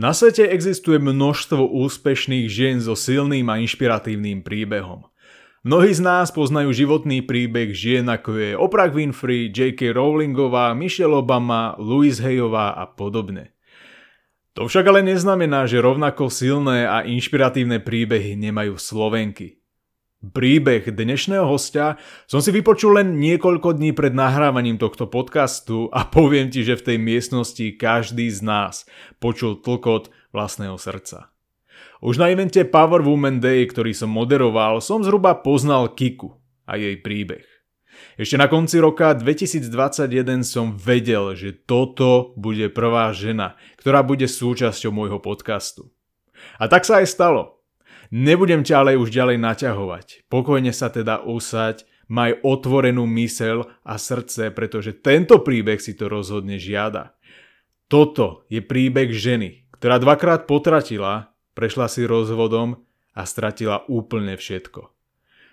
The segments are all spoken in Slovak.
Na svete existuje množstvo úspešných žien so silným a inšpiratívnym príbehom. Mnohí z nás poznajú životný príbeh žien ako je Oprah Winfrey, J.K. Rowlingová, Michelle Obama, Louise Hayová a podobne. To však ale neznamená, že rovnako silné a inšpiratívne príbehy nemajú Slovenky. Príbeh dnešného hostia som si vypočul len niekoľko dní pred nahrávaním tohto podcastu a poviem ti, že v tej miestnosti každý z nás počul tlkot vlastného srdca. Už na evente Power Woman Day, ktorý som moderoval, som zhruba poznal Kiku a jej príbeh. Ešte na konci roka 2021 som vedel, že toto bude prvá žena, ktorá bude súčasťou môjho podcastu. A tak sa aj stalo. Nebudem ťa ale už ďalej naťahovať. Pokojne sa teda usaď, maj otvorenú mysel a srdce, pretože tento príbeh si to rozhodne žiada. Toto je príbeh ženy, ktorá dvakrát potratila prešla si rozvodom a stratila úplne všetko.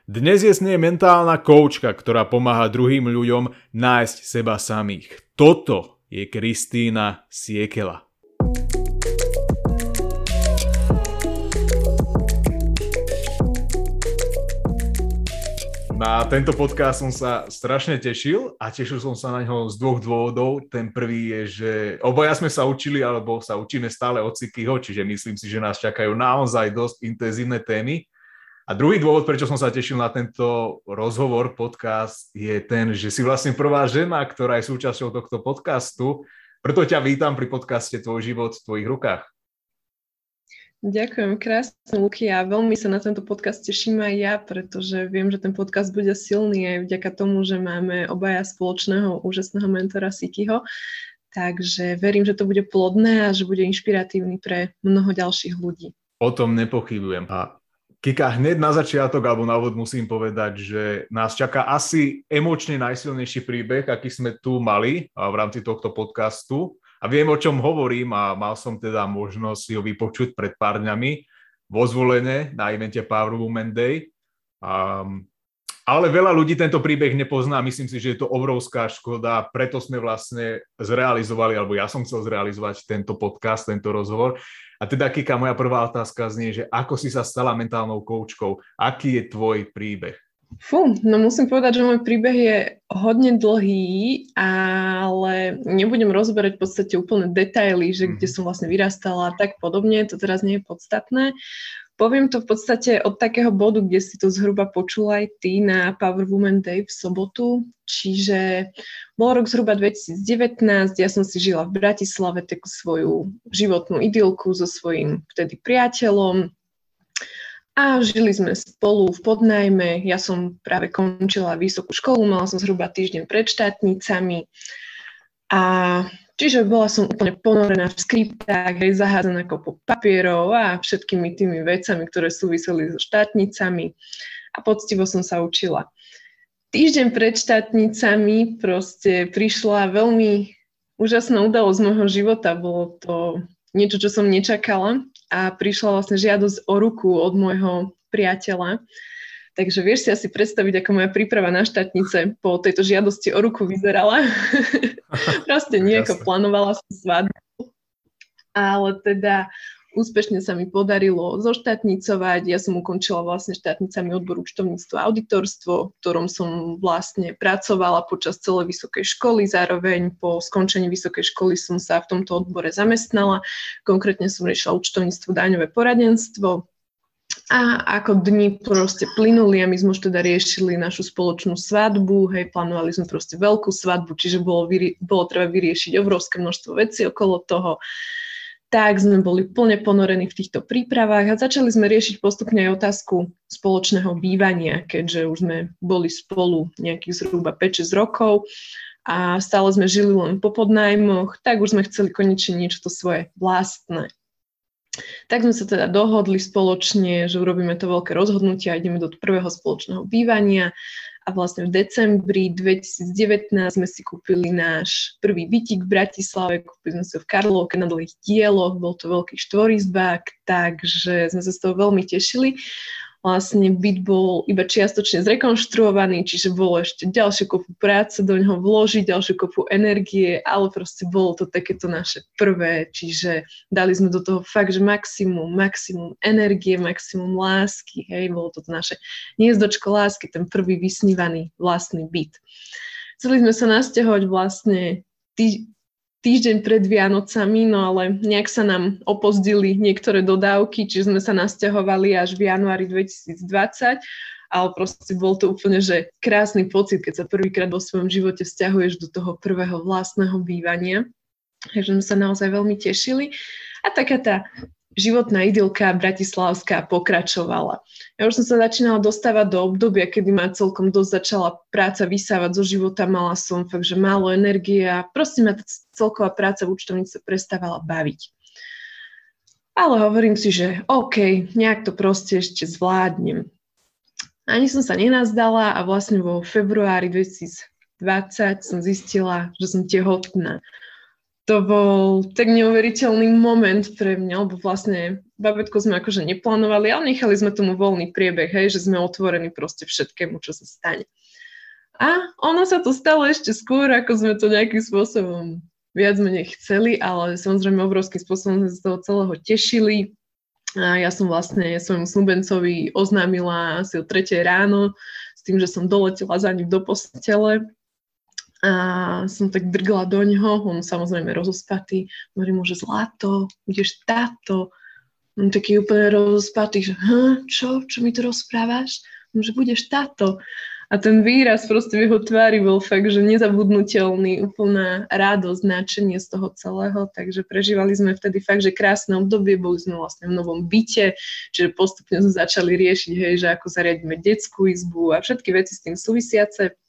Dnes je s nej mentálna koučka, ktorá pomáha druhým ľuďom nájsť seba samých. Toto je Kristýna Siekela. Na tento podcast som sa strašne tešil a tešil som sa na ňo z dvoch dôvodov. Ten prvý je, že obaja sme sa učili, alebo sa učíme stále od Sikyho, čiže myslím si, že nás čakajú naozaj dosť intenzívne témy. A druhý dôvod, prečo som sa tešil na tento rozhovor, podcast, je ten, že si vlastne prvá žena, ktorá je súčasťou tohto podcastu. Preto ťa vítam pri podcaste Tvoj život v tvojich rukách. Ďakujem krásne, Luky, a veľmi sa na tento podcast teším aj ja, pretože viem, že ten podcast bude silný aj vďaka tomu, že máme obaja spoločného úžasného mentora Sikyho. Takže verím, že to bude plodné a že bude inšpiratívny pre mnoho ďalších ľudí. O tom nepochybujem. A Kika, hneď na začiatok alebo na úvod musím povedať, že nás čaká asi emočne najsilnejší príbeh, aký sme tu mali v rámci tohto podcastu a viem, o čom hovorím a mal som teda možnosť ho vypočuť pred pár dňami vo zvolenie na evente Power Woman Day. Um, ale veľa ľudí tento príbeh nepozná, myslím si, že je to obrovská škoda, preto sme vlastne zrealizovali, alebo ja som chcel zrealizovať tento podcast, tento rozhovor. A teda, Kika, moja prvá otázka znie, že ako si sa stala mentálnou koučkou? Aký je tvoj príbeh? Fú, no musím povedať, že môj príbeh je hodne dlhý, ale nebudem rozberať v podstate úplne detaily, že kde mhm. som vlastne vyrastala a tak podobne, to teraz nie je podstatné. Poviem to v podstate od takého bodu, kde si to zhruba počul aj ty na Power Woman Day v sobotu, čiže bol rok zhruba 2019, ja som si žila v Bratislave takú svoju životnú idylku so svojím vtedy priateľom, a žili sme spolu v podnajme. Ja som práve končila vysokú školu, mala som zhruba týždeň pred štátnicami. A čiže bola som úplne ponorená v skriptách, aj zahádzaná kopou papierov a všetkými tými vecami, ktoré súviseli so štátnicami. A poctivo som sa učila. Týždeň pred štátnicami proste prišla veľmi úžasná udalosť môjho života. Bolo to niečo, čo som nečakala a prišla vlastne žiadosť o ruku od môjho priateľa. Takže vieš si asi predstaviť, ako moja príprava na štátnice po tejto žiadosti o ruku vyzerala. Proste nejako plánovala som svadbu. Ale teda Úspešne sa mi podarilo zoštátnicovať. Ja som ukončila vlastne štátnicami odboru účtovníctvo a auditorstvo, v ktorom som vlastne pracovala počas celej vysokej školy. Zároveň po skončení vysokej školy som sa v tomto odbore zamestnala. Konkrétne som riešila účtovníctvo, daňové poradenstvo, a ako dni proste plynuli a my sme už teda riešili našu spoločnú svadbu, hej, plánovali sme proste veľkú svadbu, čiže bolo, vyri- bolo treba vyriešiť obrovské množstvo vecí okolo toho tak sme boli plne ponorení v týchto prípravách a začali sme riešiť postupne aj otázku spoločného bývania, keďže už sme boli spolu nejakých zhruba 5-6 rokov a stále sme žili len po podnajmoch, tak už sme chceli konečne niečo to svoje vlastné. Tak sme sa teda dohodli spoločne, že urobíme to veľké rozhodnutie a ideme do prvého spoločného bývania a vlastne v decembri 2019 sme si kúpili náš prvý bytik v Bratislave, kúpili sme si ho v Karlovke na dlhých dieloch, bol to veľký štvorizbák, takže sme sa z toho veľmi tešili. Vlastne byt bol iba čiastočne zrekonštruovaný, čiže bolo ešte ďalšie kopu práce do ňoho vložiť, ďalšiu kopu energie, ale proste bolo to takéto naše prvé, čiže dali sme do toho fakt, že maximum, maximum energie, maximum lásky, hej, bolo to naše hniezdočko lásky, ten prvý vysnívaný vlastný byt. Chceli sme sa nasťahovať vlastne tý, týždeň pred Vianocami, no ale nejak sa nám opozdili niektoré dodávky, čiže sme sa nasťahovali až v januári 2020, ale proste bol to úplne, že krásny pocit, keď sa prvýkrát vo svojom živote vzťahuješ do toho prvého vlastného bývania. Takže sme sa naozaj veľmi tešili. A taká tá životná idylka bratislavská pokračovala. Ja už som sa začínala dostávať do obdobia, kedy ma celkom dosť začala práca vysávať zo života, mala som fakt, že málo energie a proste ma celková práca v účtovnice prestávala baviť. Ale hovorím si, že OK, nejak to proste ešte zvládnem. Ani som sa nenazdala a vlastne vo februári 2020 som zistila, že som tehotná to bol tak neuveriteľný moment pre mňa, lebo vlastne babetko sme akože neplánovali, ale nechali sme tomu voľný priebeh, hej, že sme otvorení proste všetkému, čo sa stane. A ono sa to stalo ešte skôr, ako sme to nejakým spôsobom viac menej chceli, ale samozrejme obrovským spôsobom sme sa z toho celého tešili. A ja som vlastne svojmu snúbencovi oznámila asi o 3 ráno s tým, že som doletela za ním do postele a som tak drgla do ňoho, on samozrejme rozospatý, hovorím mu, že zlato, budeš táto. On taký úplne rozospatý, že hm, čo, čo mi to rozprávaš? On, že budeš táto. A ten výraz proste v jeho tvári bol fakt, že nezabudnutelný, úplná radosť, značenie z toho celého, takže prežívali sme vtedy fakt, že krásne obdobie, boli sme vlastne v novom byte, čiže postupne sme začali riešiť, hej, že ako zariadíme detskú izbu a všetky veci s tým súvisiace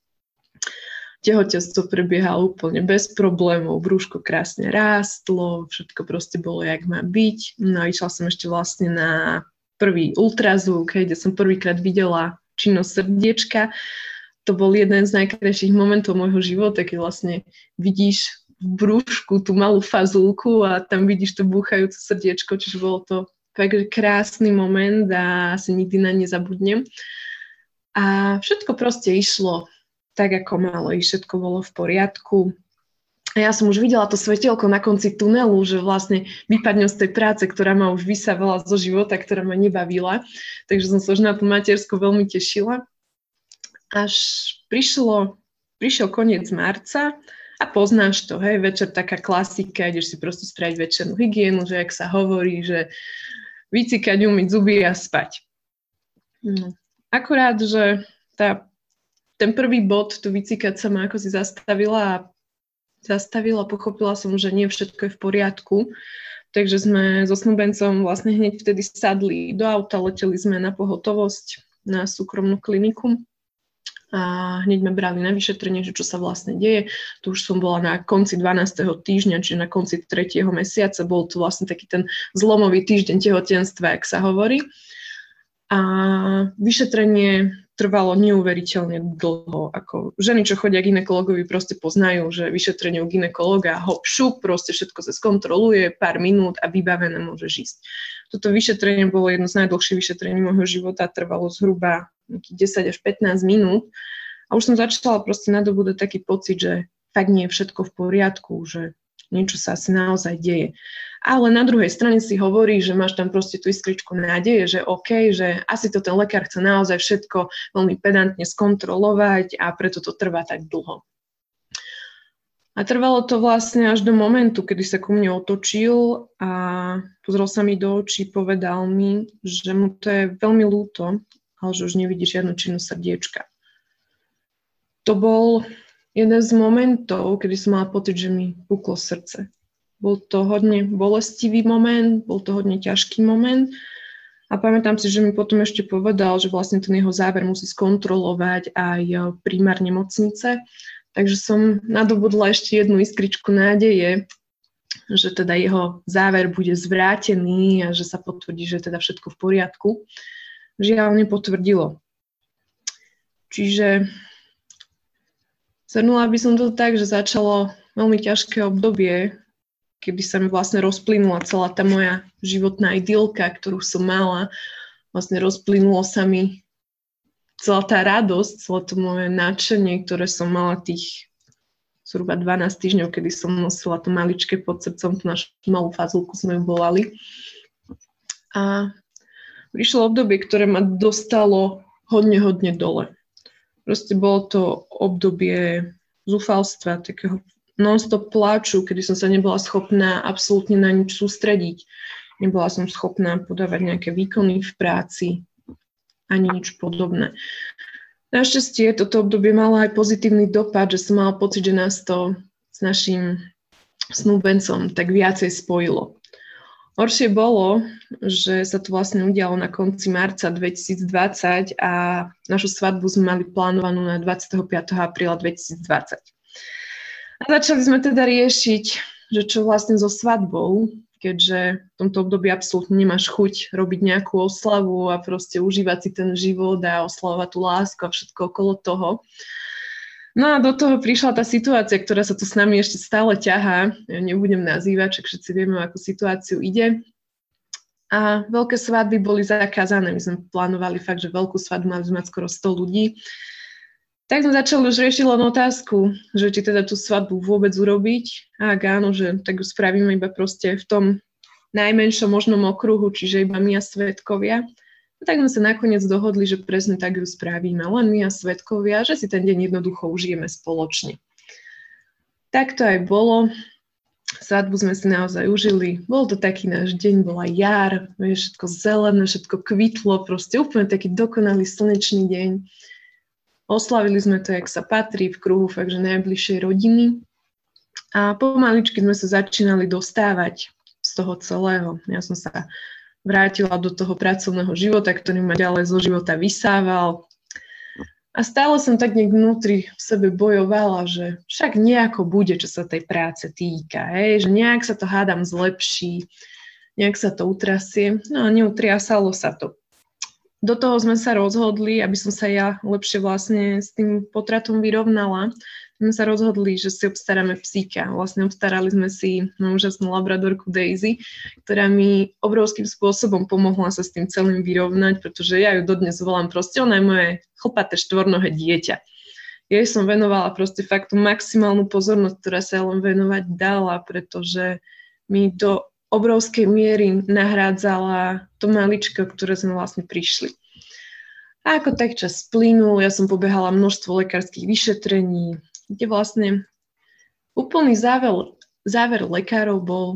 tehotenstvo prebiehalo úplne bez problémov, brúško krásne rástlo, všetko proste bolo, jak má byť. No a išla som ešte vlastne na prvý ultrazvuk, kde som prvýkrát videla činnosť srdiečka. To bol jeden z najkrajších momentov môjho života, keď vlastne vidíš v brúšku tú malú fazulku a tam vidíš to búchajúce srdiečko, čiže bolo to fakt krásny moment a asi nikdy na nezabudnem. A všetko proste išlo tak, ako malo i všetko bolo v poriadku. A ja som už videla to svetelko na konci tunelu, že vlastne vypadne z tej práce, ktorá ma už vysávala zo života, ktorá ma nebavila. Takže som sa už na tú materskú veľmi tešila. Až prišlo, prišiel koniec marca a poznáš to, hej, večer taká klasika, ideš si proste spraviť večernú hygienu, že ak sa hovorí, že vycikať, umyť zuby a spať. No. Akurát, že tá ten prvý bod, tu vycikať sa ma ako si zastavila a zastavila, pochopila som, že nie všetko je v poriadku. Takže sme so snúbencom vlastne hneď vtedy sadli do auta, leteli sme na pohotovosť na súkromnú kliniku a hneď ma brali na vyšetrenie, že čo sa vlastne deje. Tu už som bola na konci 12. týždňa, čiže na konci 3. mesiaca. Bol to vlastne taký ten zlomový týždeň tehotenstva, ak sa hovorí. A vyšetrenie trvalo neuveriteľne dlho. Ako ženy, čo chodia ginekologovi, proste poznajú, že vyšetrenie u ginekologa hop, šup, proste všetko sa skontroluje, pár minút a vybavené môže ísť. Toto vyšetrenie bolo jedno z najdlhších vyšetrení môjho života, trvalo zhruba 10 až 15 minút. A už som začala proste nadobúdať taký pocit, že fakt nie je všetko v poriadku, že niečo sa asi naozaj deje ale na druhej strane si hovorí, že máš tam proste tú iskričku nádeje, že OK, že asi to ten lekár chce naozaj všetko veľmi pedantne skontrolovať a preto to trvá tak dlho. A trvalo to vlastne až do momentu, kedy sa ku mne otočil a pozrel sa mi do očí, povedal mi, že mu to je veľmi ľúto, ale že už nevidí žiadnu činu srdiečka. To bol jeden z momentov, kedy som mala pocit, že mi puklo srdce. Bol to hodne bolestivý moment, bol to hodne ťažký moment. A pamätám si, že mi potom ešte povedal, že vlastne ten jeho záver musí skontrolovať aj e, primár nemocnice. Takže som nadobudla ešte jednu iskričku nádeje, že teda jeho záver bude zvrátený a že sa potvrdí, že je teda všetko v poriadku. Žiaľ, nepotvrdilo. Čiže zhrnula by som to tak, že začalo veľmi ťažké obdobie keby sa mi vlastne rozplynula celá tá moja životná idylka, ktorú som mala vlastne rozplynulo sa mi celá tá radosť, celé to moje náčenie, ktoré som mala tých zhruba 12 týždňov, kedy som nosila to maličké pod srdcom, tú našu malú fazulku sme ju volali. A prišlo obdobie, ktoré ma dostalo hodne, hodne dole. Proste bolo to obdobie zúfalstva, takého non-stop pláču, kedy som sa nebola schopná absolútne na nič sústrediť. Nebola som schopná podávať nejaké výkony v práci, ani nič podobné. Našťastie toto obdobie malo aj pozitívny dopad, že som mala pocit, že nás to s našim snúbencom tak viacej spojilo. Horšie bolo, že sa to vlastne udialo na konci marca 2020 a našu svadbu sme mali plánovanú na 25. apríla 2020. A začali sme teda riešiť, že čo vlastne so svadbou, keďže v tomto období absolútne nemáš chuť robiť nejakú oslavu a proste užívať si ten život a oslavovať tú lásku a všetko okolo toho. No a do toho prišla tá situácia, ktorá sa tu s nami ešte stále ťahá. Ja nebudem nazývať, čak všetci vieme, akú situáciu ide. A veľké svadby boli zakázané. My sme plánovali fakt, že veľkú svadbu mali mať skoro 100 ľudí. Tak sme začali už riešiť len otázku, že či teda tú svadbu vôbec urobiť. A ak áno, že tak ju spravíme iba proste v tom najmenšom možnom okruhu, čiže iba my a svetkovia. A tak sme sa nakoniec dohodli, že presne tak ju spravíme, len my a svetkovia, že si ten deň jednoducho užijeme spoločne. Tak to aj bolo. Svadbu sme si naozaj užili. Bol to taký náš deň, bola jar, všetko zelené, všetko kvitlo, proste úplne taký dokonalý slnečný deň. Oslavili sme to, jak sa patrí, v kruhu fakt, najbližšej rodiny. A pomaličky sme sa začínali dostávať z toho celého. Ja som sa vrátila do toho pracovného života, ktorý ma ďalej zo života vysával. A stále som tak nejak vnútri v sebe bojovala, že však nejako bude, čo sa tej práce týka, hej? že nejak sa to hádam zlepší, nejak sa to utrasie. No a neutriasalo sa to do toho sme sa rozhodli, aby som sa ja lepšie vlastne s tým potratom vyrovnala, sme sa rozhodli, že si obstaráme psíka. Vlastne obstarali sme si úžasnú labradorku Daisy, ktorá mi obrovským spôsobom pomohla sa s tým celým vyrovnať, pretože ja ju dodnes volám proste, ona je moje chlpaté štvornohé dieťa. Jej som venovala proste fakt tú maximálnu pozornosť, ktorá sa len venovať dala, pretože mi do obrovskej miery nahrádzala to maličko, ktoré sme vlastne prišli. A ako tak čas plynul, ja som pobehala množstvo lekárskych vyšetrení, kde vlastne úplný záver, záver lekárov bol,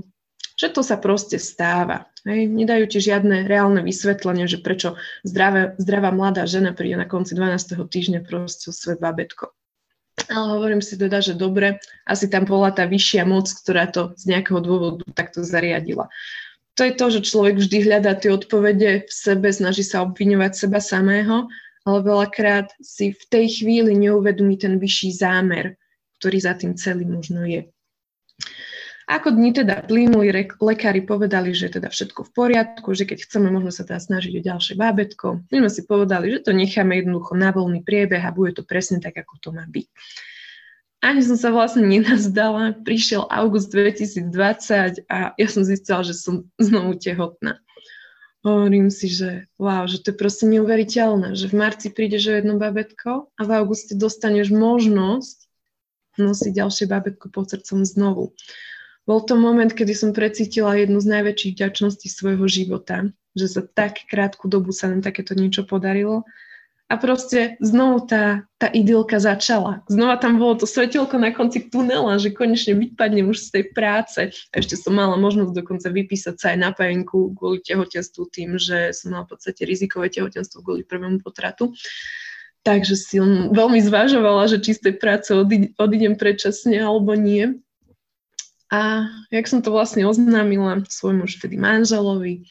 že to sa proste stáva. Hej. Nedajú ti žiadne reálne vysvetlenie, že prečo zdravé, zdravá mladá žena príde na konci 12. týždňa proste o svoje babetko. Ale hovorím si teda, že dobre, asi tam bola tá vyššia moc, ktorá to z nejakého dôvodu takto zariadila. To je to, že človek vždy hľadá tie odpovede v sebe, snaží sa obviňovať seba samého, ale veľakrát si v tej chvíli neuvedomí ten vyšší zámer, ktorý za tým celým možno je. Ako dni teda plynuli, lekári povedali, že je teda všetko v poriadku, že keď chceme, môžeme sa teda snažiť o ďalšie bábetko. My sme si povedali, že to necháme jednoducho na voľný priebeh a bude to presne tak, ako to má byť. Ani som sa vlastne nenazdala, prišiel august 2020 a ja som zistila, že som znovu tehotná. Hovorím si, že wow, že to je proste neuveriteľné, že v marci prídeš o jedno babetko a v auguste dostaneš možnosť nosiť ďalšie babetko pod srdcom znovu. Bol to moment, kedy som precítila jednu z najväčších vďačností svojho života, že za tak krátku dobu sa nám takéto niečo podarilo. A proste znovu tá, tá idylka začala. Znova tam bolo to svetelko na konci tunela, že konečne vypadnem už z tej práce. A ešte som mala možnosť dokonca vypísať sa aj na pajenku kvôli tehotenstvu tým, že som mala v podstate rizikové tehotenstvo kvôli prvému potratu. Takže si veľmi zvažovala, že či z tej práce odídem predčasne alebo nie. A jak som to vlastne oznámila svojmu už vtedy manželovi,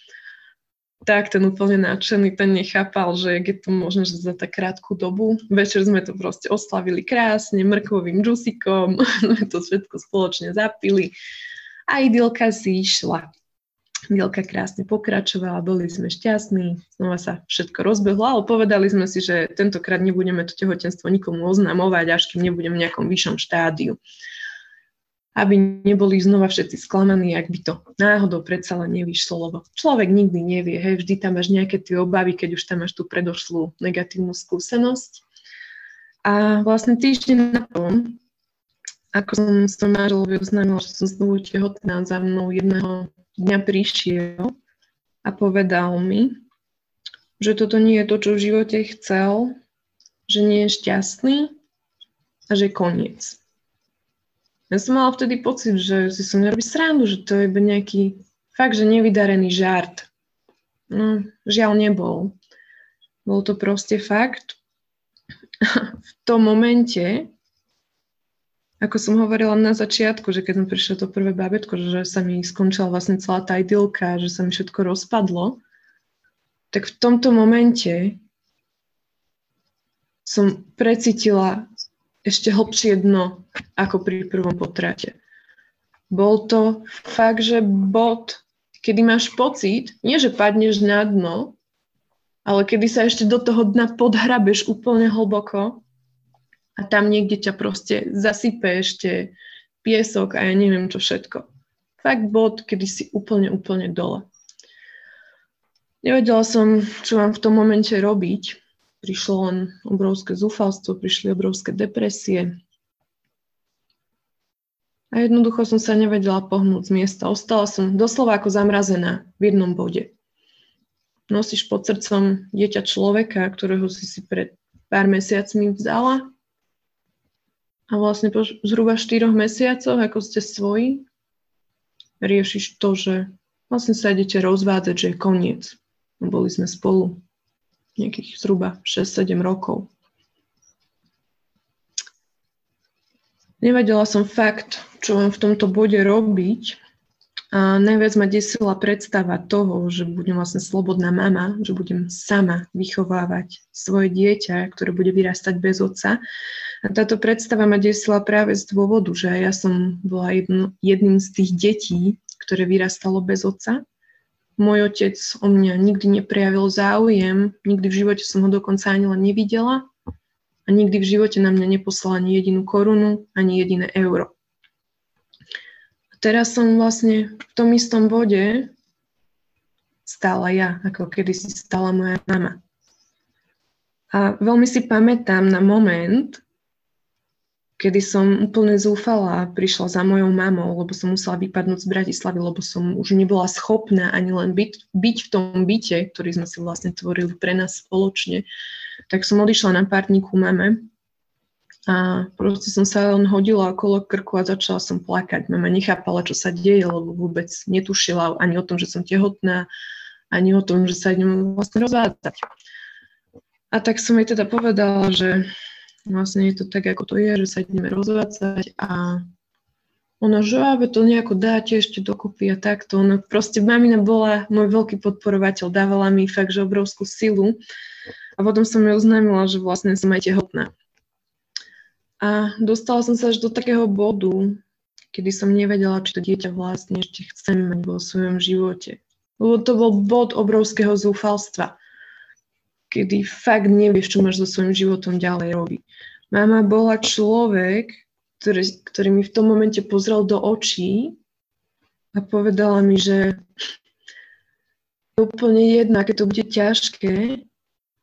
tak ten úplne nadšený, ten nechápal, že je to možné, že za tak krátku dobu. Večer sme to proste oslavili krásne, mrkvovým džusikom, sme to všetko spoločne zapili a idylka si išla. Idylka krásne pokračovala, boli sme šťastní, znova sa všetko rozbehlo, ale povedali sme si, že tentokrát nebudeme to tehotenstvo nikomu oznamovať, až kým nebudeme v nejakom vyššom štádiu. Aby neboli znova všetci sklamaní, ak by to náhodou predsa len nevyšlo, lebo človek nikdy nevie, hej, vždy tam máš nejaké tie obavy, keď už tam máš tú predošlú negatívnu skúsenosť. A vlastne týždeň na tom, ako som sa manželovi oznámila, že som znovu tehotná, za mnou jedného dňa prišiel a povedal mi, že toto nie je to, čo v živote chcel, že nie je šťastný a že koniec. Ja som mala vtedy pocit, že si som nerobí srandu, že to je iba nejaký fakt, že nevydarený žart. No, žiaľ nebol. Bol to proste fakt. v tom momente, ako som hovorila na začiatku, že keď som prišla to prvé bábetko, že sa mi skončila vlastne celá tá idylka, že sa mi všetko rozpadlo, tak v tomto momente som precítila ešte hlbšie dno ako pri prvom potrate. Bol to fakt, že bod, kedy máš pocit, nie že padneš na dno, ale kedy sa ešte do toho dna podhrabeš úplne hlboko a tam niekde ťa proste zasype ešte piesok a ja neviem čo všetko. Fakt bod, kedy si úplne, úplne dole. Nevedela som, čo mám v tom momente robiť prišlo len obrovské zúfalstvo, prišli obrovské depresie. A jednoducho som sa nevedela pohnúť z miesta. Ostala som doslova ako zamrazená v jednom bode. Nosíš pod srdcom dieťa človeka, ktorého si si pred pár mesiacmi vzala a vlastne po zhruba 4 mesiacoch, ako ste svoji, riešiš to, že vlastne sa idete rozvádzať, že je koniec. Boli sme spolu nejakých zhruba 6-7 rokov. Nevedela som fakt, čo mám v tomto bode robiť. A najviac ma desila predstava toho, že budem vlastne slobodná mama, že budem sama vychovávať svoje dieťa, ktoré bude vyrastať bez otca. A táto predstava ma desila práve z dôvodu, že ja som bola jedno, jedným z tých detí, ktoré vyrastalo bez otca môj otec o mňa nikdy neprejavil záujem, nikdy v živote som ho dokonca ani len nevidela a nikdy v živote na mňa neposlal ani jedinú korunu, ani jediné euro. A teraz som vlastne v tom istom bode stála ja, ako kedy si stala moja mama. A veľmi si pamätám na moment, kedy som úplne zúfala prišla za mojou mamou, lebo som musela vypadnúť z Bratislavy, lebo som už nebola schopná ani len byť, byť v tom byte, ktorý sme si vlastne tvorili pre nás spoločne. Tak som odišla na párniku mame a proste som sa len hodila okolo krku a začala som plakať. Mama nechápala, čo sa deje, lebo vôbec netušila ani o tom, že som tehotná, ani o tom, že sa idem vlastne rozvádzať. A tak som jej teda povedala, že vlastne je to tak, ako to je, že sa ideme rozvádzať a ona, že aby to nejako dáte ešte dokopy a takto. Ona proste, mamina bola môj veľký podporovateľ, dávala mi fakt, že obrovskú silu. A potom som jej oznámila, že vlastne som aj tehotná. A dostala som sa až do takého bodu, kedy som nevedela, či to dieťa vlastne ešte chcem mať vo svojom živote. Lebo to bol bod obrovského zúfalstva kedy fakt nevieš, čo máš so svojím životom ďalej robiť. Mama bola človek, ktorý, ktorý mi v tom momente pozrel do očí a povedala mi, že je úplne jedno, aké to bude ťažké,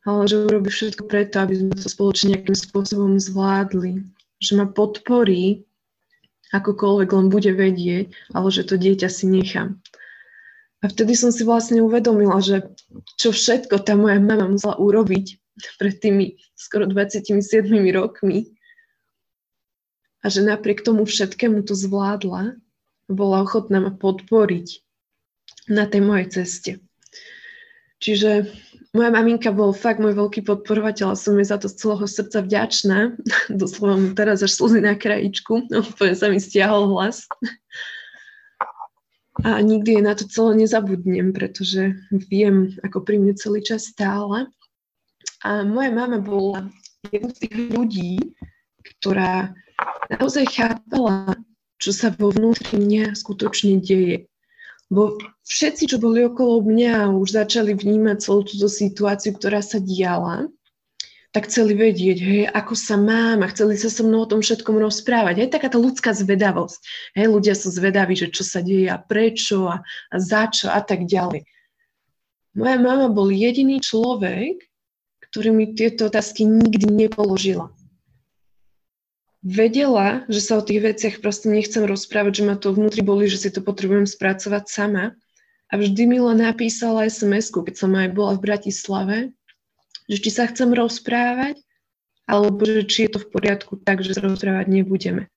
ale že urobí všetko preto, aby sme to spoločne nejakým spôsobom zvládli. Že ma podporí, akokoľvek len bude vedieť, ale že to dieťa si nechám. A vtedy som si vlastne uvedomila, že čo všetko tá moja mama musela urobiť pred tými skoro 27 rokmi a že napriek tomu všetkému to zvládla bola ochotná ma podporiť na tej mojej ceste. Čiže moja maminka bol fakt môj veľký podporovateľ a som jej za to z celého srdca vďačná. Doslova mu teraz až slzy na krajičku, úplne sa mi stiahol hlas a nikdy je na to celé nezabudnem, pretože viem, ako pri mne celý čas stála. A moja mama bola jednou z tých ľudí, ktorá naozaj chápala, čo sa vo vnútri mňa skutočne deje. Bo všetci, čo boli okolo mňa, už začali vnímať celú túto situáciu, ktorá sa diala. tak chceli vedieť, hej, ako sa mám a chceli sa so mnou o tom všetkom rozprávať. Hej, taká tá ľudská zvedavosť. Hej, ľudia sú zvedaví, že čo sa deje a prečo a, a za čo a tak ďalej. Moja mama bol jediný človek, ktorý mi tieto otázky nikdy nepoložila. Vedela, že sa o tých veciach proste nechcem rozprávať, že ma to vnútri boli, že si to potrebujem spracovať sama. A vždy mi len napísala SMS-ku, keď som aj bola v Bratislave, že či sa chcem rozprávať, alebo že či je to v poriadku tak, že sa rozprávať nebudeme.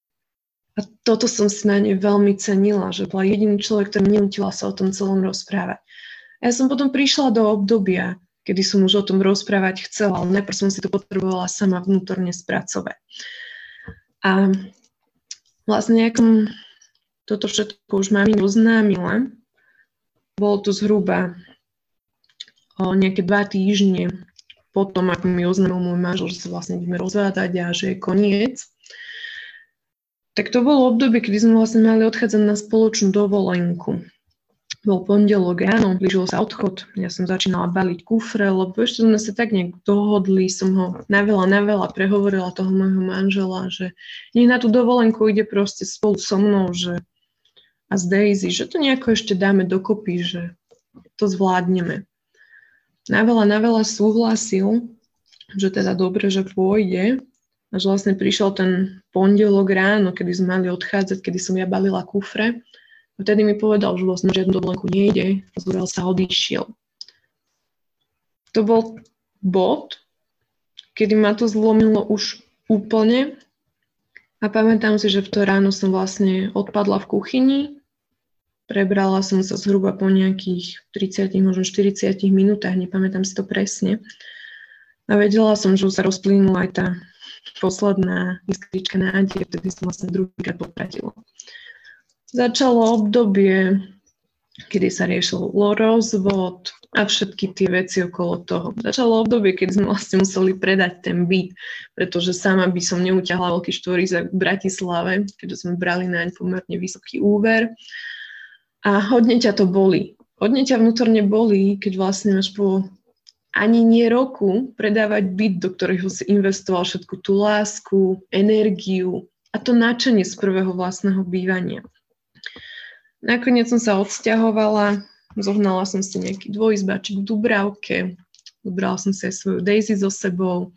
A toto som si na nej veľmi cenila, že bola jediný človek, ktorý nenutila sa o tom celom rozprávať. A ja som potom prišla do obdobia, kedy som už o tom rozprávať chcela, ale najprv som si to potrebovala sama vnútorne spracovať. A vlastne, ako toto všetko už mami oznámila, bolo to zhruba o nejaké dva týždne potom, ako mi oznámil môj manžel, že sa vlastne ideme rozvádať a že je koniec. Tak to bolo obdobie, kedy sme vlastne mali odchádzať na spoločnú dovolenku. Bol pondelok ráno, blížil sa odchod, ja som začínala baliť kufre, lebo ešte sme sa tak nejak dohodli, som ho na veľa, na veľa prehovorila toho môjho manžela, že nech na tú dovolenku ide proste spolu so mnou, že a z Daisy, že to nejako ešte dáme dokopy, že to zvládneme. Na veľa, na veľa súhlasil, že teda dobre, že pôjde. Až vlastne prišiel ten pondelok ráno, kedy sme mali odchádzať, kedy som ja balila kufre. Vtedy mi povedal, že vlastne žiadnu dovolenku nejde zobral sa odišiel. To bol bod, kedy ma to zlomilo už úplne a pamätám si, že v to ráno som vlastne odpadla v kuchyni Prebrala som sa zhruba po nejakých 30, možno 40 minútach, nepamätám si to presne. A vedela som, že už sa rozplynula aj tá posledná iskrička nádej, vtedy som vlastne druhýkrát potratila. Začalo obdobie, kedy sa riešil rozvod a všetky tie veci okolo toho. Začalo obdobie, keď sme vlastne museli predať ten byt, pretože sama by som neutiahla veľký štvorizak v Bratislave, keďže sme brali naň pomerne vysoký úver a hodne ťa to boli. Hodne ťa vnútorne boli, keď vlastne máš po ani nie roku predávať byt, do ktorého si investoval všetku tú lásku, energiu a to nadšenie z prvého vlastného bývania. Nakoniec som sa odsťahovala, zohnala som si nejaký dvojizbačik v Dubravke, vybrala som si aj svoju Daisy so sebou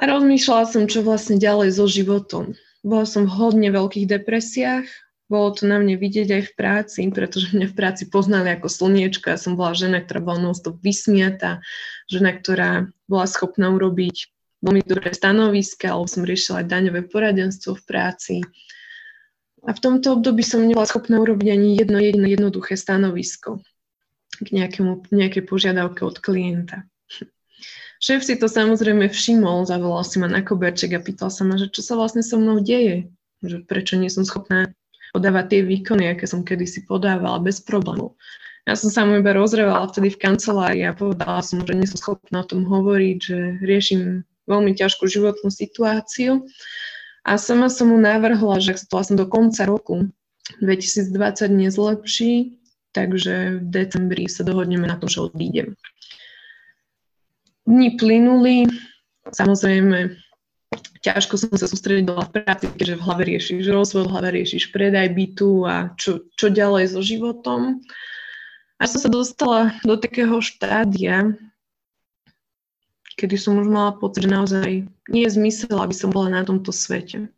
a rozmýšľala som, čo vlastne ďalej so životom. Bola som v hodne veľkých depresiách, bolo to na mne vidieť aj v práci, pretože mňa v práci poznali ako slniečka. Ja som bola žena, ktorá bola non vysmiata, žena, ktorá bola schopná urobiť veľmi dobré stanoviska, alebo som riešila aj daňové poradenstvo v práci. A v tomto období som nebola schopná urobiť ani jedno jediné jednoduché stanovisko k nejakému, nejakej požiadavke od klienta. Šéf si to samozrejme všimol, zavolal si ma na koberček a pýtal sa ma, že čo sa vlastne so mnou deje, že prečo nie som schopná podávať tie výkony, aké som kedysi podávala bez problémov. Ja som sa mu iba rozrevala vtedy v kancelárii a povedala som, že nie som schopná o tom hovoriť, že riešim veľmi ťažkú životnú situáciu. A sama som mu navrhla, že to vlastne do konca roku 2020 nezlepší, takže v decembri sa dohodneme na tom, že odídem. Dni plynuli, samozrejme ťažko som sa sústredila v práci, keďže v hlave riešiš rozvod, v hlave riešiš predaj bytu a čo, čo ďalej so životom. A som sa dostala do takého štádia, kedy som už mala pocit, že naozaj nie je zmysel, aby som bola na tomto svete.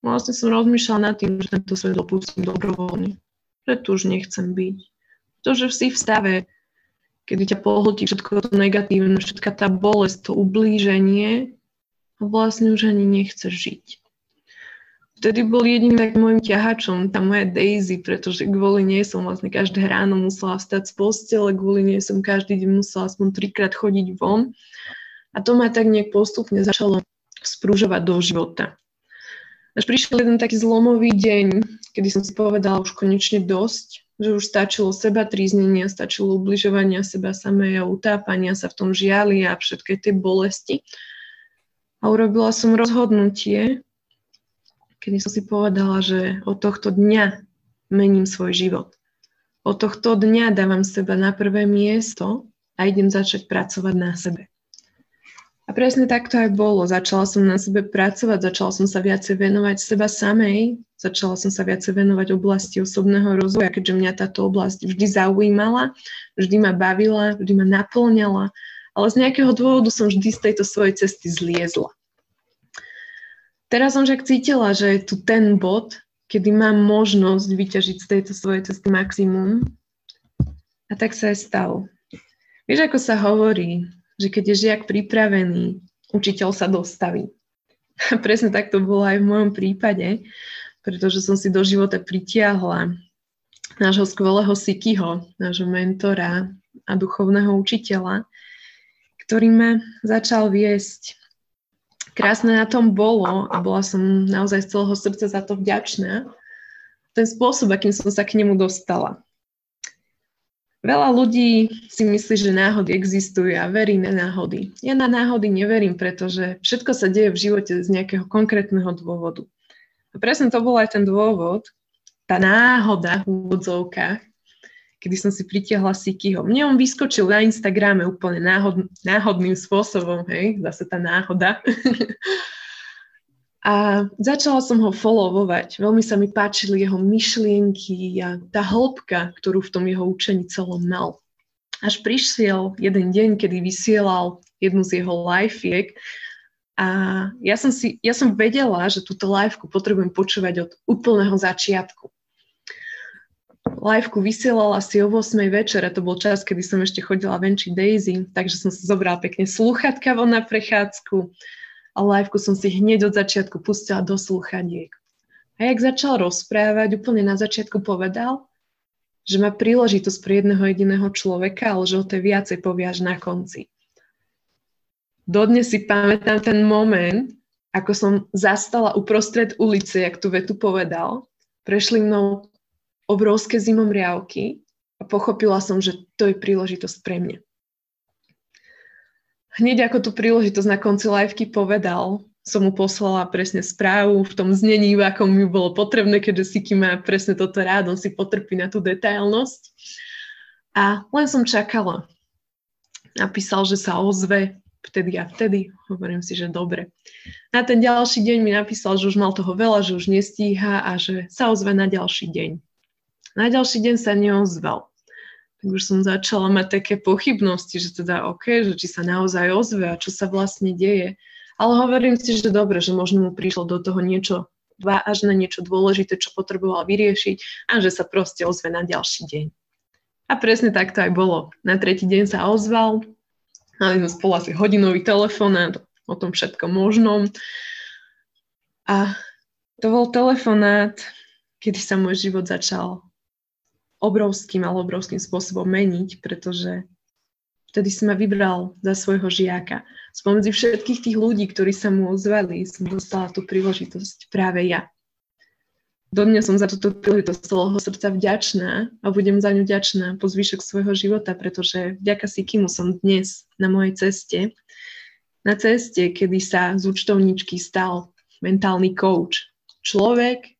Vlastne som rozmýšľala nad tým, že tento svet opustím dobrovoľne. Že tu už nechcem byť. To, že si v stave, kedy ťa pohltí všetko to negatívne, všetká tá bolesť, to ublíženie, a vlastne už ani nechce žiť. Vtedy bol jediným tak môjim ťahačom tá moja Daisy, pretože kvôli nej som vlastne každé ráno musela vstať z postele, kvôli nej som každý deň musela aspoň trikrát chodiť von. A to ma tak nejak postupne začalo sprúžovať do života. Až prišiel jeden taký zlomový deň, kedy som si povedala už konečne dosť, že už stačilo seba tríznenia, stačilo ubližovania seba samej a utápania sa v tom žiali a všetky tie bolesti a urobila som rozhodnutie, kedy som si povedala, že od tohto dňa mením svoj život. Od tohto dňa dávam seba na prvé miesto a idem začať pracovať na sebe. A presne tak to aj bolo. Začala som na sebe pracovať, začala som sa viacej venovať seba samej, začala som sa viacej venovať oblasti osobného rozvoja, keďže mňa táto oblasť vždy zaujímala, vždy ma bavila, vždy ma naplňala, ale z nejakého dôvodu som vždy z tejto svojej cesty zliezla. Teraz som však cítila, že je tu ten bod, kedy mám možnosť vyťažiť z tejto svojej cesty maximum. A tak sa aj stalo. Vieš, ako sa hovorí, že keď je žiak pripravený, učiteľ sa dostaví. A presne tak to bolo aj v mojom prípade, pretože som si do života pritiahla nášho skvelého Sikyho, nášho mentora a duchovného učiteľa, ktorý ma začal viesť. Krásne na tom bolo a bola som naozaj z celého srdca za to vďačná, ten spôsob, akým som sa k nemu dostala. Veľa ľudí si myslí, že náhody existujú a verí na náhody. Ja na náhody neverím, pretože všetko sa deje v živote z nejakého konkrétneho dôvodu. A presne to bol aj ten dôvod, tá náhoda v úvodzovkách, kedy som si pritiahla Sikyho. Mne on vyskočil na Instagrame úplne náhod, náhodným spôsobom, hej, zase tá náhoda. A začala som ho followovať. Veľmi sa mi páčili jeho myšlienky a tá hĺbka, ktorú v tom jeho učení celom mal. Až prišiel jeden deň, kedy vysielal jednu z jeho livefiek a ja som, si, ja som vedela, že túto liveku potrebujem počúvať od úplného začiatku. Liveku vysielala asi o 8 večera, to bol čas, kedy som ešte chodila venčiť Daisy, takže som si zobrala pekne slúchatka von na prechádzku a liveku som si hneď od začiatku pustila do slúchadiek. A jak začal rozprávať, úplne na začiatku povedal, že má príležitosť pre jedného jediného človeka, ale že o to viacej povie až na konci. Dodnes si pamätám ten moment, ako som zastala uprostred ulice, jak tu vetu povedal. Prešli mnou obrovské zimomriavky a pochopila som, že to je príležitosť pre mňa hneď ako tú príležitosť na konci liveky povedal, som mu poslala presne správu v tom znení, v akom mi bolo potrebné, keďže Siki má presne toto rád, on si potrpí na tú detailnosť. A len som čakala. Napísal, že sa ozve vtedy a vtedy. Hovorím si, že dobre. Na ten ďalší deň mi napísal, že už mal toho veľa, že už nestíha a že sa ozve na ďalší deň. Na ďalší deň sa neozval tak už som začala mať také pochybnosti, že teda OK, že či sa naozaj ozve a čo sa vlastne deje. Ale hovorím si, že dobre, že možno mu prišlo do toho niečo vážne, niečo dôležité, čo potreboval vyriešiť a že sa proste ozve na ďalší deň. A presne tak to aj bolo. Na tretí deň sa ozval, mali sme spolu asi hodinový telefonát o tom všetkom možnom. A to bol telefonát, kedy sa môj život začal obrovským, ale obrovským spôsobom meniť, pretože vtedy si ma vybral za svojho žiaka. Spomedzi všetkých tých ľudí, ktorí sa mu ozvali, som dostala tú príležitosť práve ja. Dodnes som za túto príležitosť celého srdca vďačná a budem za ňu vďačná po zvyšok svojho života, pretože vďaka Sikimu som dnes na mojej ceste, na ceste, kedy sa z účtovničky stal mentálny coach. Človek,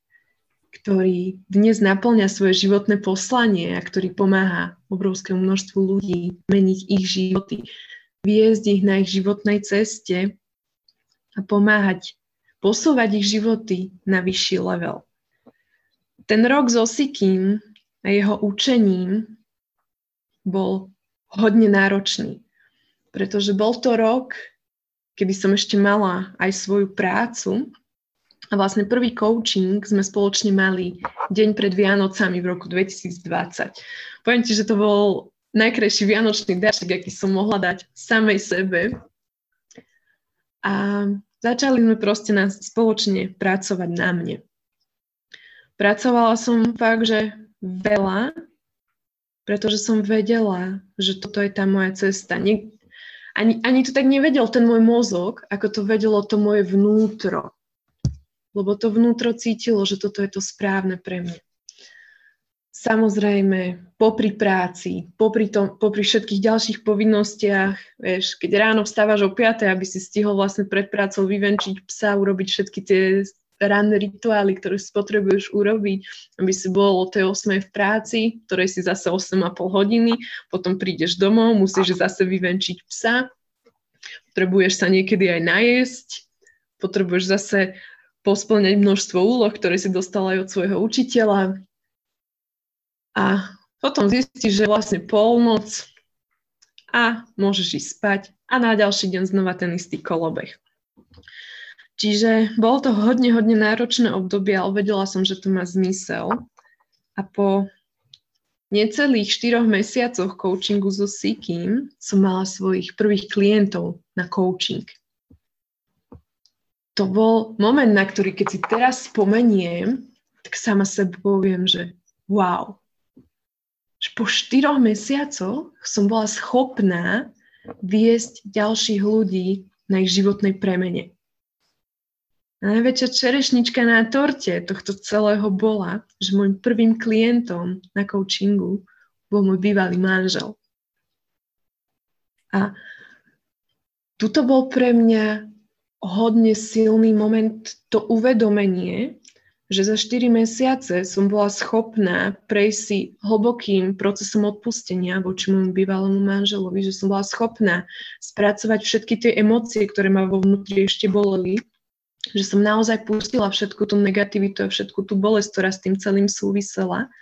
ktorý dnes naplňa svoje životné poslanie a ktorý pomáha obrovskému množstvu ľudí meniť ich životy, viesť ich na ich životnej ceste a pomáhať posúvať ich životy na vyšší level. Ten rok so Sikým a jeho učením bol hodne náročný, pretože bol to rok, kedy som ešte mala aj svoju prácu, a vlastne prvý coaching sme spoločne mali deň pred Vianocami v roku 2020. Poviem ti, že to bol najkrajší vianočný darček, aký som mohla dať samej sebe. A začali sme proste na, spoločne pracovať na mne. Pracovala som fakt, že veľa, pretože som vedela, že toto je tá moja cesta. Ani, ani to tak nevedel ten môj mozog, ako to vedelo to moje vnútro lebo to vnútro cítilo, že toto je to správne pre mňa. Samozrejme, popri práci, popri, tom, popri všetkých ďalších povinnostiach, vieš, keď ráno vstávaš o 5, aby si stihol vlastne pred prácou vyvenčiť psa, urobiť všetky tie ranné rituály, ktoré si potrebuješ urobiť, aby si bol o tej 8 v práci, ktorej si zase 8,5 hodiny, potom prídeš domov, musíš zase vyvenčiť psa, potrebuješ sa niekedy aj najesť, potrebuješ zase posplňať množstvo úloh, ktoré si dostala aj od svojho učiteľa. A potom zistíš, že vlastne polnoc a môžeš ísť spať a na ďalší deň znova ten istý kolobeh. Čiže bolo to hodne, hodne náročné obdobie, ale vedela som, že to má zmysel. A po necelých štyroch mesiacoch coachingu so Sikim som mala svojich prvých klientov na coaching. To bol moment, na ktorý keď si teraz spomeniem, tak sama sebe poviem, že wow. Že po štyroch mesiacoch som bola schopná viesť ďalších ľudí na ich životnej premene. A najväčšia čerešnička na torte tohto celého bola, že môjim prvým klientom na coachingu bol môj bývalý manžel. A tuto bol pre mňa hodne silný moment to uvedomenie, že za 4 mesiace som bola schopná prejsť si hlbokým procesom odpustenia voči môjmu bývalému manželovi, že som bola schopná spracovať všetky tie emócie, ktoré ma vo vnútri ešte boleli že som naozaj pustila všetku tú negativitu a všetku tú bolesť, ktorá s tým celým súvisela.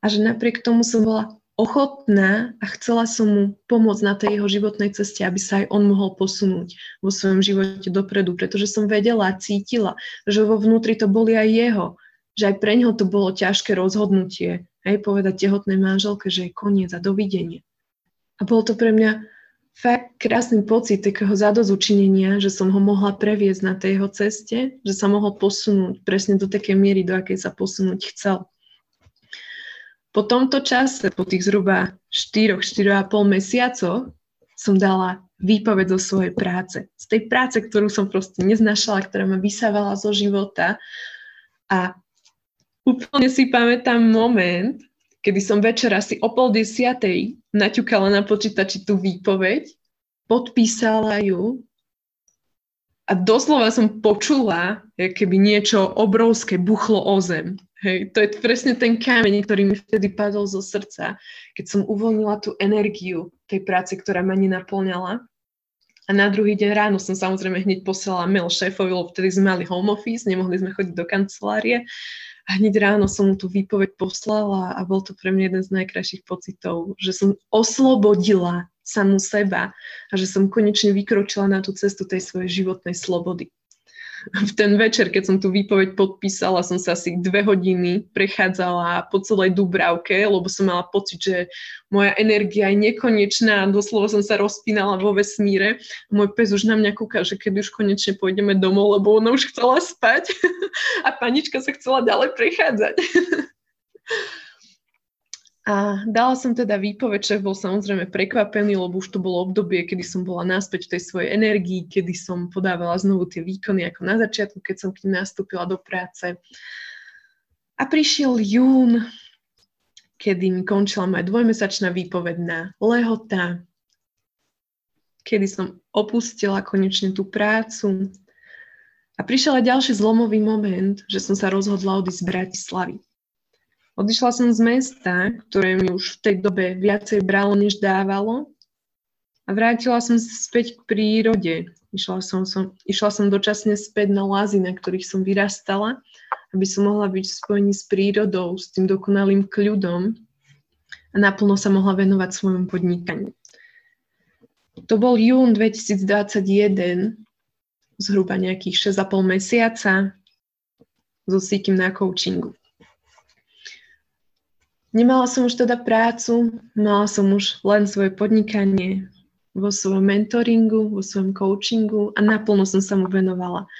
A že napriek tomu som bola ochotná a chcela som mu pomôcť na tej jeho životnej ceste, aby sa aj on mohol posunúť vo svojom živote dopredu, pretože som vedela a cítila, že vo vnútri to boli aj jeho, že aj pre neho to bolo ťažké rozhodnutie, aj povedať tehotnej manželke, že je koniec a dovidenie. A bolo to pre mňa fakt krásny pocit takého zadozučinenia, že som ho mohla previesť na tej jeho ceste, že sa mohol posunúť presne do takej miery, do akej sa posunúť chcel. Po tomto čase, po tých zhruba 4-4,5 mesiacoch, som dala výpoveď zo svojej práce. Z tej práce, ktorú som proste neznašala, ktorá ma vysávala zo života. A úplne si pamätám moment, kedy som večer asi o pol desiatej naťukala na počítači tú výpoveď, podpísala ju a doslova som počula, keby niečo obrovské buchlo o zem. Hej, to je presne ten kameň, ktorý mi vtedy padol zo srdca, keď som uvoľnila tú energiu tej práce, ktorá ma nenaplňala. A na druhý deň ráno som samozrejme hneď posielala mail šéfovi, lebo vtedy sme mali home office, nemohli sme chodiť do kancelárie a hneď ráno som mu tú výpoveď poslala a bol to pre mňa jeden z najkrajších pocitov, že som oslobodila samú seba a že som konečne vykročila na tú cestu tej svojej životnej slobody v ten večer, keď som tú výpoveď podpísala, som sa asi dve hodiny prechádzala po celej Dubravke, lebo som mala pocit, že moja energia je nekonečná, doslova som sa rozpínala vo vesmíre. Môj pes už na mňa kúka, že keď už konečne pôjdeme domov, lebo ona už chcela spať a panička sa chcela ďalej prechádzať. A dala som teda výpoveď, šéf bol samozrejme prekvapený, lebo už to bolo obdobie, kedy som bola naspäť v tej svojej energii, kedy som podávala znovu tie výkony ako na začiatku, keď som k ním nastúpila do práce. A prišiel jún, kedy mi končila moja dvojmesačná výpovedná lehota, kedy som opustila konečne tú prácu. A prišiel aj ďalší zlomový moment, že som sa rozhodla odísť z Bratislavy. Odišla som z mesta, ktoré mi už v tej dobe viacej bralo, než dávalo a vrátila som sa späť k prírode. Išla som, som, išla som dočasne späť na lázy, na ktorých som vyrastala, aby som mohla byť v spojení s prírodou, s tým dokonalým kľudom a naplno sa mohla venovať svojmu podnikaniu. To bol jún 2021, zhruba nejakých 6,5 mesiaca so Sikim na coachingu. Nemala som už teda prácu, mala som už len svoje podnikanie vo svojom mentoringu, vo svojom coachingu a naplno som sa mu venovala.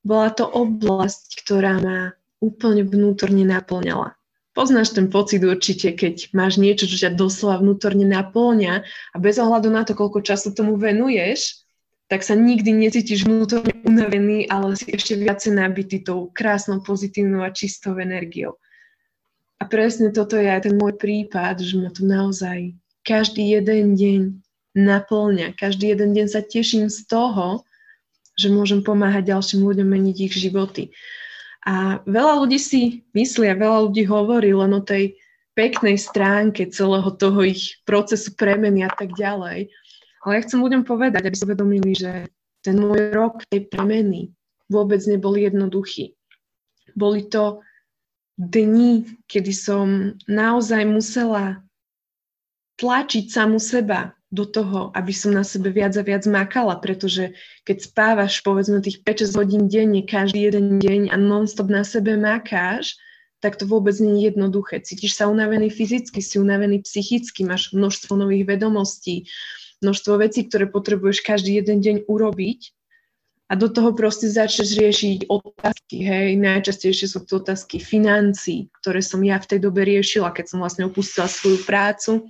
Bola to oblasť, ktorá ma úplne vnútorne naplňala. Poznáš ten pocit určite, keď máš niečo, čo ťa doslova vnútorne naplňa a bez ohľadu na to, koľko času tomu venuješ, tak sa nikdy necítiš vnútorne unavený, ale si ešte viacej nabitý tou krásnou, pozitívnou a čistou energiou. A presne toto je aj ten môj prípad, že ma to naozaj každý jeden deň naplňa. Každý jeden deň sa teším z toho, že môžem pomáhať ďalším ľuďom meniť ich životy. A veľa ľudí si myslia, veľa ľudí hovorí len o tej peknej stránke celého toho ich procesu premeny a tak ďalej. Ale ja chcem ľuďom povedať, aby si uvedomili, že ten môj rok tej premeny vôbec nebol jednoduchý. Boli to dni, kedy som naozaj musela tlačiť samu seba do toho, aby som na sebe viac a viac makala, pretože keď spávaš povedzme tých 5-6 hodín denne, každý jeden deň a non-stop na sebe makáš, tak to vôbec nie je jednoduché. Cítiš sa unavený fyzicky, si unavený psychicky, máš množstvo nových vedomostí, množstvo vecí, ktoré potrebuješ každý jeden deň urobiť a do toho proste začneš riešiť otázky, hej, najčastejšie sú to otázky financí, ktoré som ja v tej dobe riešila, keď som vlastne opustila svoju prácu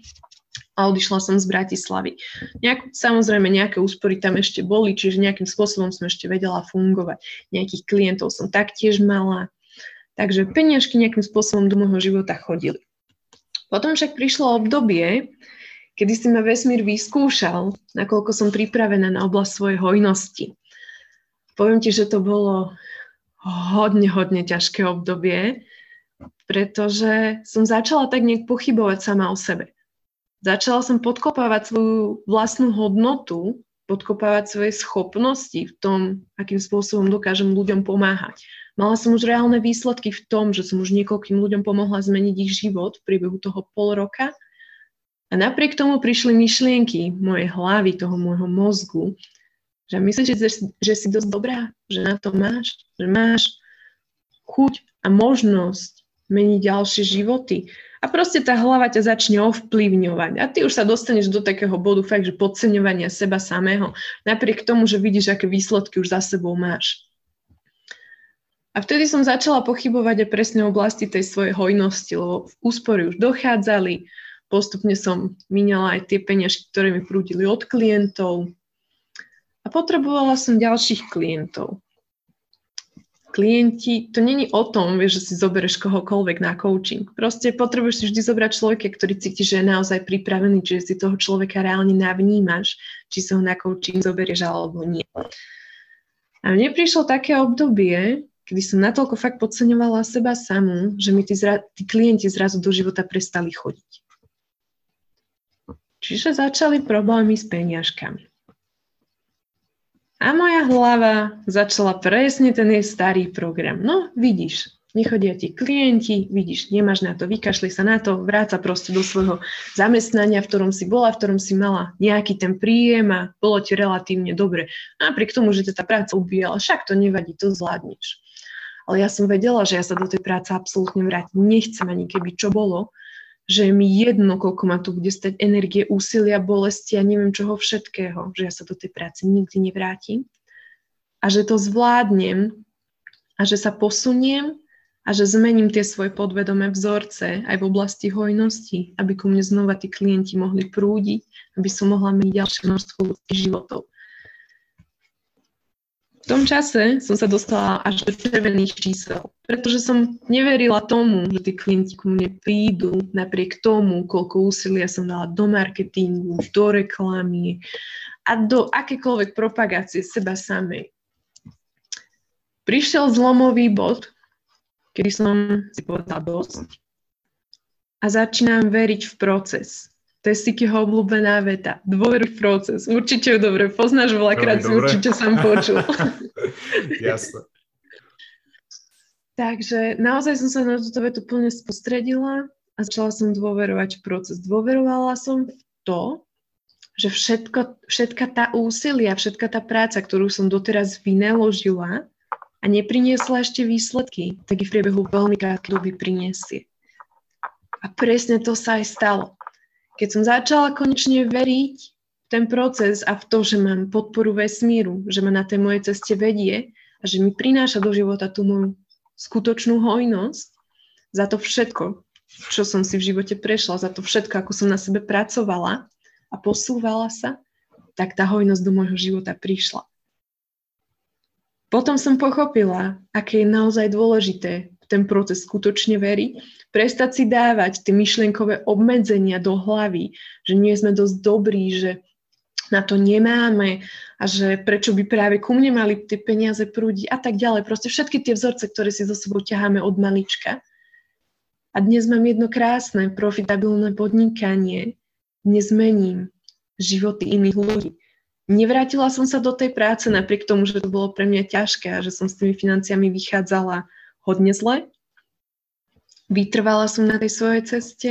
a odišla som z Bratislavy. Nejak, samozrejme, nejaké úspory tam ešte boli, čiže nejakým spôsobom som ešte vedela fungovať. Nejakých klientov som taktiež mala. Takže peniažky nejakým spôsobom do môjho života chodili. Potom však prišlo obdobie, kedy si ma vesmír vyskúšal, nakoľko som pripravená na oblasť svojej hojnosti. Poviem ti, že to bolo hodne, hodne ťažké obdobie, pretože som začala tak nejak pochybovať sama o sebe. Začala som podkopávať svoju vlastnú hodnotu, podkopávať svoje schopnosti v tom, akým spôsobom dokážem ľuďom pomáhať. Mala som už reálne výsledky v tom, že som už niekoľkým ľuďom pomohla zmeniť ich život v priebehu toho pol roka. A napriek tomu prišli myšlienky mojej hlavy, toho môjho mozgu, že myslíš, že, že si dosť dobrá, že na to máš, že máš chuť a možnosť meniť ďalšie životy. A proste tá hlava ťa začne ovplyvňovať. A ty už sa dostaneš do takého bodu fakt, že podceňovania seba samého, napriek tomu, že vidíš, aké výsledky už za sebou máš. A vtedy som začala pochybovať aj presne oblasti tej svojej hojnosti, lebo úspory už dochádzali, postupne som minala aj tie peniažky, ktoré mi prúdili od klientov a potrebovala som ďalších klientov klienti, to není o tom, vieš, že si zoberieš kohokoľvek na coaching. Proste potrebuješ si vždy zobrať človeka, ktorý cíti, že je naozaj pripravený, čiže si toho človeka reálne navnímaš, či sa ho na coaching zoberieš alebo nie. A mne prišlo také obdobie, kedy som natoľko fakt podceňovala seba samú, že mi tí, zra- tí klienti zrazu do života prestali chodiť. Čiže začali problémy s peniažkami. A moja hlava začala presne ten jej starý program. No, vidíš, nechodia ti klienti, vidíš, nemáš na to, vykašli sa na to, vráca proste do svojho zamestnania, v ktorom si bola, v ktorom si mala nejaký ten príjem a bolo ti relatívne dobre. Napriek tomu, že ťa tá práca ubíjala, však to nevadí, to zvládneš. Ale ja som vedela, že ja sa do tej práce absolútne vrátiť nechcem ani keby čo bolo, že je mi jedno, koľko ma tu bude stať energie, úsilia, bolesti a neviem čoho všetkého, že ja sa do tej práce nikdy nevrátim a že to zvládnem a že sa posuniem a že zmením tie svoje podvedomé vzorce aj v oblasti hojnosti, aby ku mne znova tí klienti mohli prúdiť, aby som mohla mať ďalšie množstvo ľudských životov. V tom čase som sa dostala až do červených čísel, pretože som neverila tomu, že tí klienti ku mne prídu napriek tomu, koľko úsilia som dala do marketingu, do reklamy a do akékoľvek propagácie seba samej. Prišiel zlomový bod, kedy som si povedala dosť a začínam veriť v proces. To je Sikyho obľúbená veta. Dôveruj v proces. Určite ju dobre poznáš, veľakrát si určite sám počul. Jasne. Takže naozaj som sa na túto vetu plne spostredila a začala som dôverovať proces. Dôverovala som v to, že všetko, všetka tá úsilia, všetka tá práca, ktorú som doteraz vynaložila a nepriniesla ešte výsledky, tak i v priebehu veľmi krátky doby priniesie. A presne to sa aj stalo. Keď som začala konečne veriť v ten proces a v to, že mám podporu vesmíru, že ma na tej mojej ceste vedie a že mi prináša do života tú moju skutočnú hojnosť, za to všetko, čo som si v živote prešla, za to všetko, ako som na sebe pracovala a posúvala sa, tak tá hojnosť do môjho života prišla. Potom som pochopila, aké je naozaj dôležité ten proces skutočne veriť, prestať si dávať tie myšlienkové obmedzenia do hlavy, že nie sme dosť dobrí, že na to nemáme a že prečo by práve ku mne mali tie peniaze prúdiť a tak ďalej. Proste všetky tie vzorce, ktoré si so sebou ťaháme od malička. A dnes mám jedno krásne, profitabilné podnikanie. Dnes mením životy iných ľudí. Nevrátila som sa do tej práce napriek tomu, že to bolo pre mňa ťažké a že som s tými financiami vychádzala hodne zle. Vytrvala som na tej svojej ceste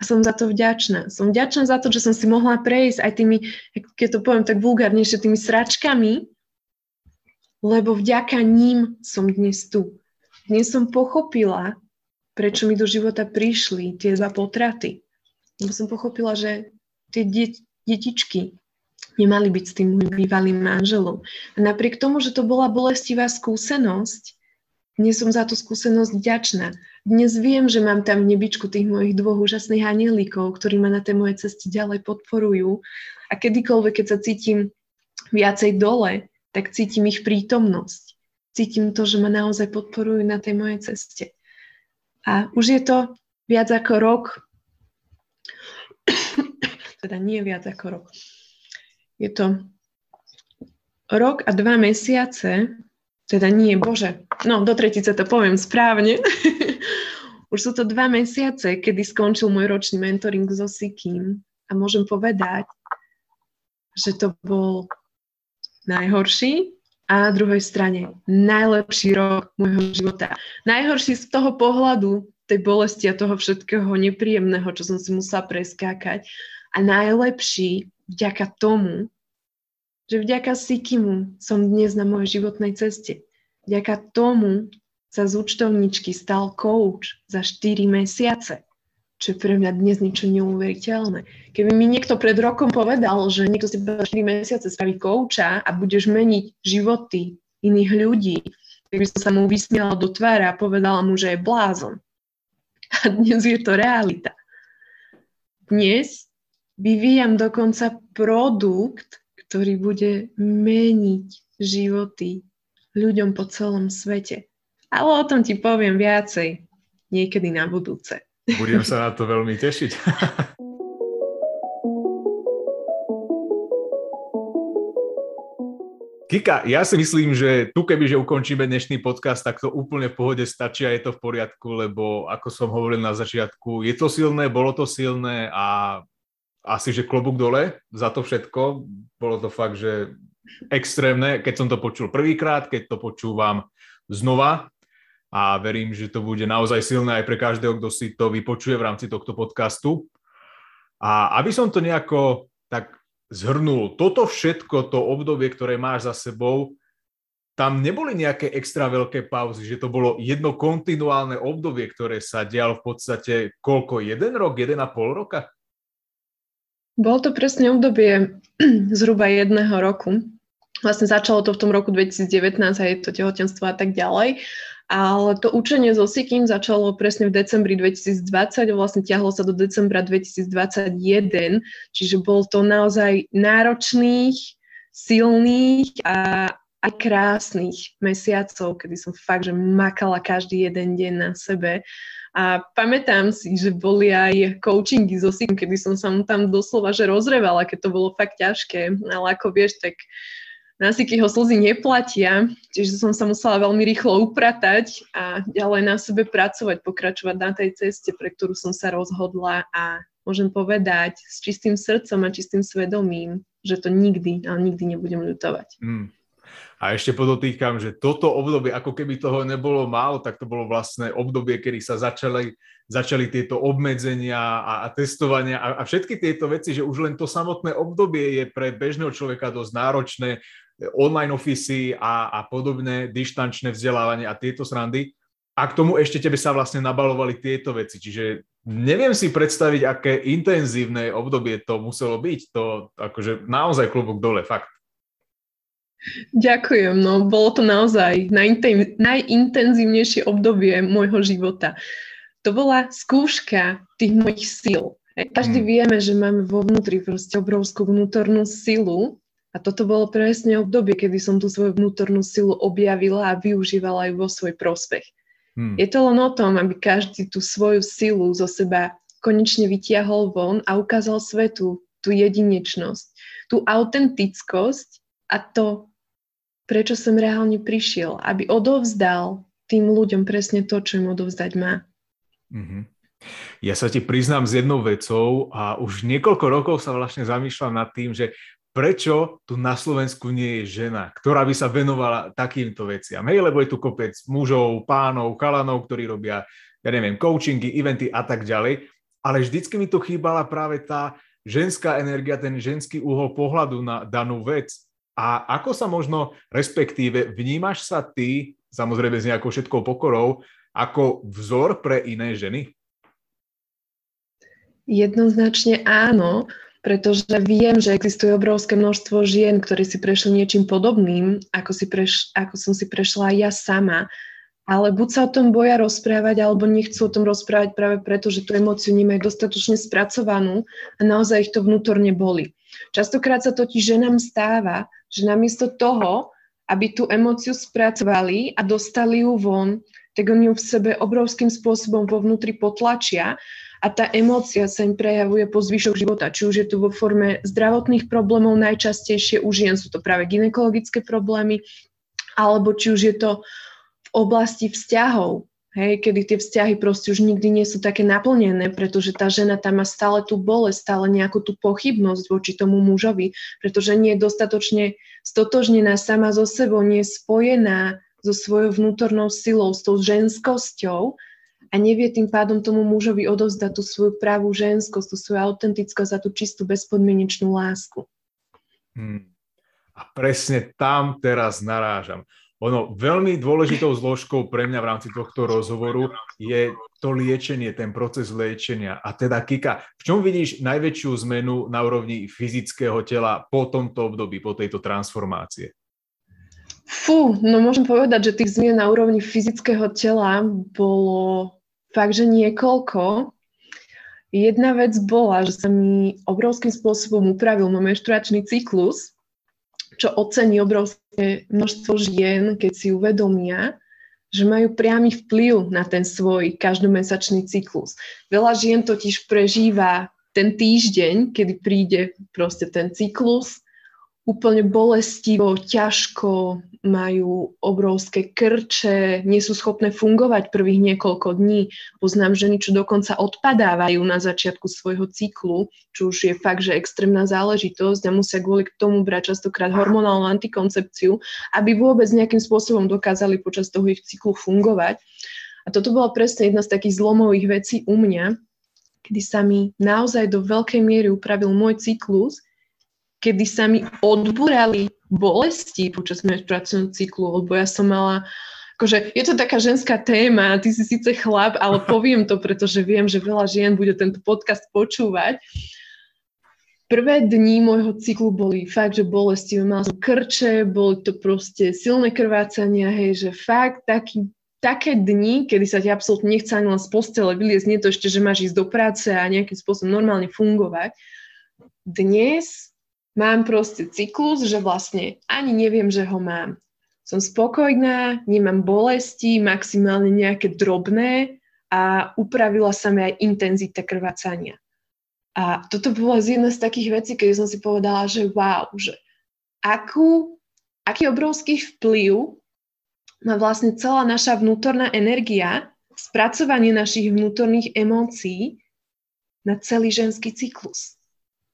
a som za to vďačná. Som vďačná za to, že som si mohla prejsť aj tými, keď to poviem tak vulgárnejšie, tými sračkami, lebo vďaka ním som dnes tu. Dnes som pochopila, prečo mi do života prišli tie dva potraty. Lebo som pochopila, že tie detičky nemali byť s tým môjim bývalým manželom. A napriek tomu, že to bola bolestivá skúsenosť, dnes som za tú skúsenosť vďačná. Dnes viem, že mám tam nebičku tých mojich dvoch úžasných anielíkov, ktorí ma na tej mojej ceste ďalej podporujú. A kedykoľvek, keď sa cítim viacej dole, tak cítim ich prítomnosť. Cítim to, že ma naozaj podporujú na tej mojej ceste. A už je to viac ako rok, teda nie viac ako rok, je to rok a dva mesiace, teda nie, bože, no do tretice to poviem správne. Už sú to dva mesiace, kedy skončil môj ročný mentoring so Sikým a môžem povedať, že to bol najhorší a na druhej strane najlepší rok môjho života. Najhorší z toho pohľadu tej bolesti a toho všetkého nepríjemného, čo som si musela preskákať. A najlepší vďaka tomu, že vďaka Sikimu som dnes na mojej životnej ceste. Vďaka tomu sa z účtovničky stal coach za 4 mesiace, čo je pre mňa dnes niečo neuveriteľné. Keby mi niekto pred rokom povedal, že niekto si za 4 mesiace spraví kouča a budeš meniť životy iných ľudí, tak by som sa mu vysmiela do tvára a povedala mu, že je blázon. A dnes je to realita. Dnes vyvíjam dokonca produkt, ktorý bude meniť životy ľuďom po celom svete. Ale o tom ti poviem viacej niekedy na budúce. Budem sa na to veľmi tešiť. Kika, ja si myslím, že tu keby, že ukončíme dnešný podcast, tak to úplne v pohode stačí a je to v poriadku, lebo ako som hovoril na začiatku, je to silné, bolo to silné a asi, že klobúk dole za to všetko. Bolo to fakt, že extrémne, keď som to počul prvýkrát, keď to počúvam znova a verím, že to bude naozaj silné aj pre každého, kto si to vypočuje v rámci tohto podcastu. A aby som to nejako tak zhrnul, toto všetko, to obdobie, ktoré máš za sebou, tam neboli nejaké extra veľké pauzy, že to bolo jedno kontinuálne obdobie, ktoré sa dialo v podstate koľko, jeden rok, jeden a pol roka? Bolo to presne obdobie zhruba jedného roku. Vlastne začalo to v tom roku 2019 a je to tehotenstvo a tak ďalej. Ale to učenie so Sikim začalo presne v decembri 2020 a vlastne ťahlo sa do decembra 2021, čiže bol to naozaj náročných, silných a aj krásnych mesiacov, kedy som fakt, že makala každý jeden deň na sebe a pamätám si, že boli aj coachingy so Sim, kedy som sa mu tam doslova že rozrevala, keď to bolo fakt ťažké. Ale ako vieš, tak na Sikyho slzy neplatia, čiže som sa musela veľmi rýchlo upratať a ďalej na sebe pracovať, pokračovať na tej ceste, pre ktorú som sa rozhodla a môžem povedať s čistým srdcom a čistým svedomím, že to nikdy, ale nikdy nebudem ľutovať. Mm. A ešte podotýkam, že toto obdobie, ako keby toho nebolo málo, tak to bolo vlastné obdobie, kedy sa začali, začali tieto obmedzenia a, a testovania a, a všetky tieto veci, že už len to samotné obdobie je pre bežného človeka dosť náročné, online ofisy a, a podobné, dištančné vzdelávanie a tieto srandy. A k tomu ešte tebe sa vlastne nabalovali tieto veci. Čiže neviem si predstaviť, aké intenzívne obdobie to muselo byť. To akože naozaj klubok dole, fakt. Ďakujem, no bolo to naozaj najintenzívnejšie obdobie môjho života. To bola skúška tých mojich síl. Každý mm. vieme, že máme vo vnútri proste obrovskú vnútornú silu a toto bolo presne obdobie, kedy som tú svoju vnútornú silu objavila a využívala ju vo svoj prospech. Mm. Je to len o tom, aby každý tú svoju silu zo seba konečne vytiahol von a ukázal svetu tú jedinečnosť, tú autentickosť a to, prečo som reálne prišiel, aby odovzdal tým ľuďom presne to, čo im odovzdať má. Mm-hmm. Ja sa ti priznám s jednou vecou a už niekoľko rokov sa vlastne zamýšľam nad tým, že prečo tu na Slovensku nie je žena, ktorá by sa venovala takýmto veciam. Hej, lebo je tu kopec mužov, pánov, kalanov, ktorí robia, ja neviem, coachingy, eventy a tak ďalej, ale vždycky mi tu chýbala práve tá ženská energia, ten ženský uhol pohľadu na danú vec. A ako sa možno, respektíve, vnímaš sa ty, samozrejme s nejakou všetkou pokorou, ako vzor pre iné ženy? Jednoznačne áno, pretože viem, že existuje obrovské množstvo žien, ktorí si prešli niečím podobným, ako, si preš, ako som si prešla ja sama, ale buď sa o tom boja rozprávať, alebo nechcú o tom rozprávať práve preto, že tú emóciu nemajú dostatočne spracovanú a naozaj ich to vnútorne boli. Častokrát sa totiž ženám stáva, že namiesto toho, aby tú emóciu spracovali a dostali ju von, tak oni ju v sebe obrovským spôsobom vo vnútri potlačia a tá emócia sa im prejavuje po zvyšok života, či už je to vo forme zdravotných problémov, najčastejšie u žien sú to práve ginekologické problémy, alebo či už je to oblasti vzťahov, hej, kedy tie vzťahy proste už nikdy nie sú také naplnené, pretože tá žena tam má stále tú bolesť, stále nejakú tú pochybnosť voči tomu mužovi, pretože nie je dostatočne stotožnená sama so sebou, nie je spojená so svojou vnútornou silou, s tou ženskosťou, a nevie tým pádom tomu mužovi odovzdať tú svoju pravú ženskosť, tú svoju autentickosť a tú čistú bezpodmienečnú lásku. Hmm. A presne tam teraz narážam. Ono veľmi dôležitou zložkou pre mňa v rámci tohto rozhovoru je to liečenie, ten proces liečenia. A teda Kika, v čom vidíš najväčšiu zmenu na úrovni fyzického tela po tomto období, po tejto transformácie? Fú, no môžem povedať, že tých zmien na úrovni fyzického tela bolo fakt, že niekoľko. Jedna vec bola, že sa mi obrovským spôsobom upravil môj menštruačný cyklus, čo ocení obrovské množstvo žien, keď si uvedomia, že majú priamy vplyv na ten svoj každomesačný cyklus. Veľa žien totiž prežíva ten týždeň, kedy príde proste ten cyklus úplne bolestivo, ťažko, majú obrovské krče, nie sú schopné fungovať prvých niekoľko dní. Poznám ženy, čo dokonca odpadávajú na začiatku svojho cyklu, čo už je fakt, že extrémna záležitosť a musia kvôli k tomu brať častokrát hormonálnu antikoncepciu, aby vôbec nejakým spôsobom dokázali počas toho ich cyklu fungovať. A toto bola presne jedna z takých zlomových vecí u mňa, kedy sa mi naozaj do veľkej miery upravil môj cyklus, kedy sa mi odbúrali bolesti počas menštruačného cyklu, lebo ja som mala akože je to taká ženská téma, ty si síce chlap, ale poviem to, pretože viem, že veľa žien bude tento podcast počúvať. Prvé dni môjho cyklu boli fakt, že bolesti, mala som krče, boli to proste silné krvácania, hej, že fakt taký, také dni, kedy sa ti absolútne nechce ani len z postele vyliezť, nie to ešte, že máš ísť do práce a nejakým spôsobom normálne fungovať. Dnes mám proste cyklus, že vlastne ani neviem, že ho mám. Som spokojná, nemám bolesti, maximálne nejaké drobné a upravila sa mi aj intenzita krvácania. A toto bola z jedna z takých vecí, keď som si povedala, že wow, že akú, aký obrovský vplyv má vlastne celá naša vnútorná energia, spracovanie našich vnútorných emócií na celý ženský cyklus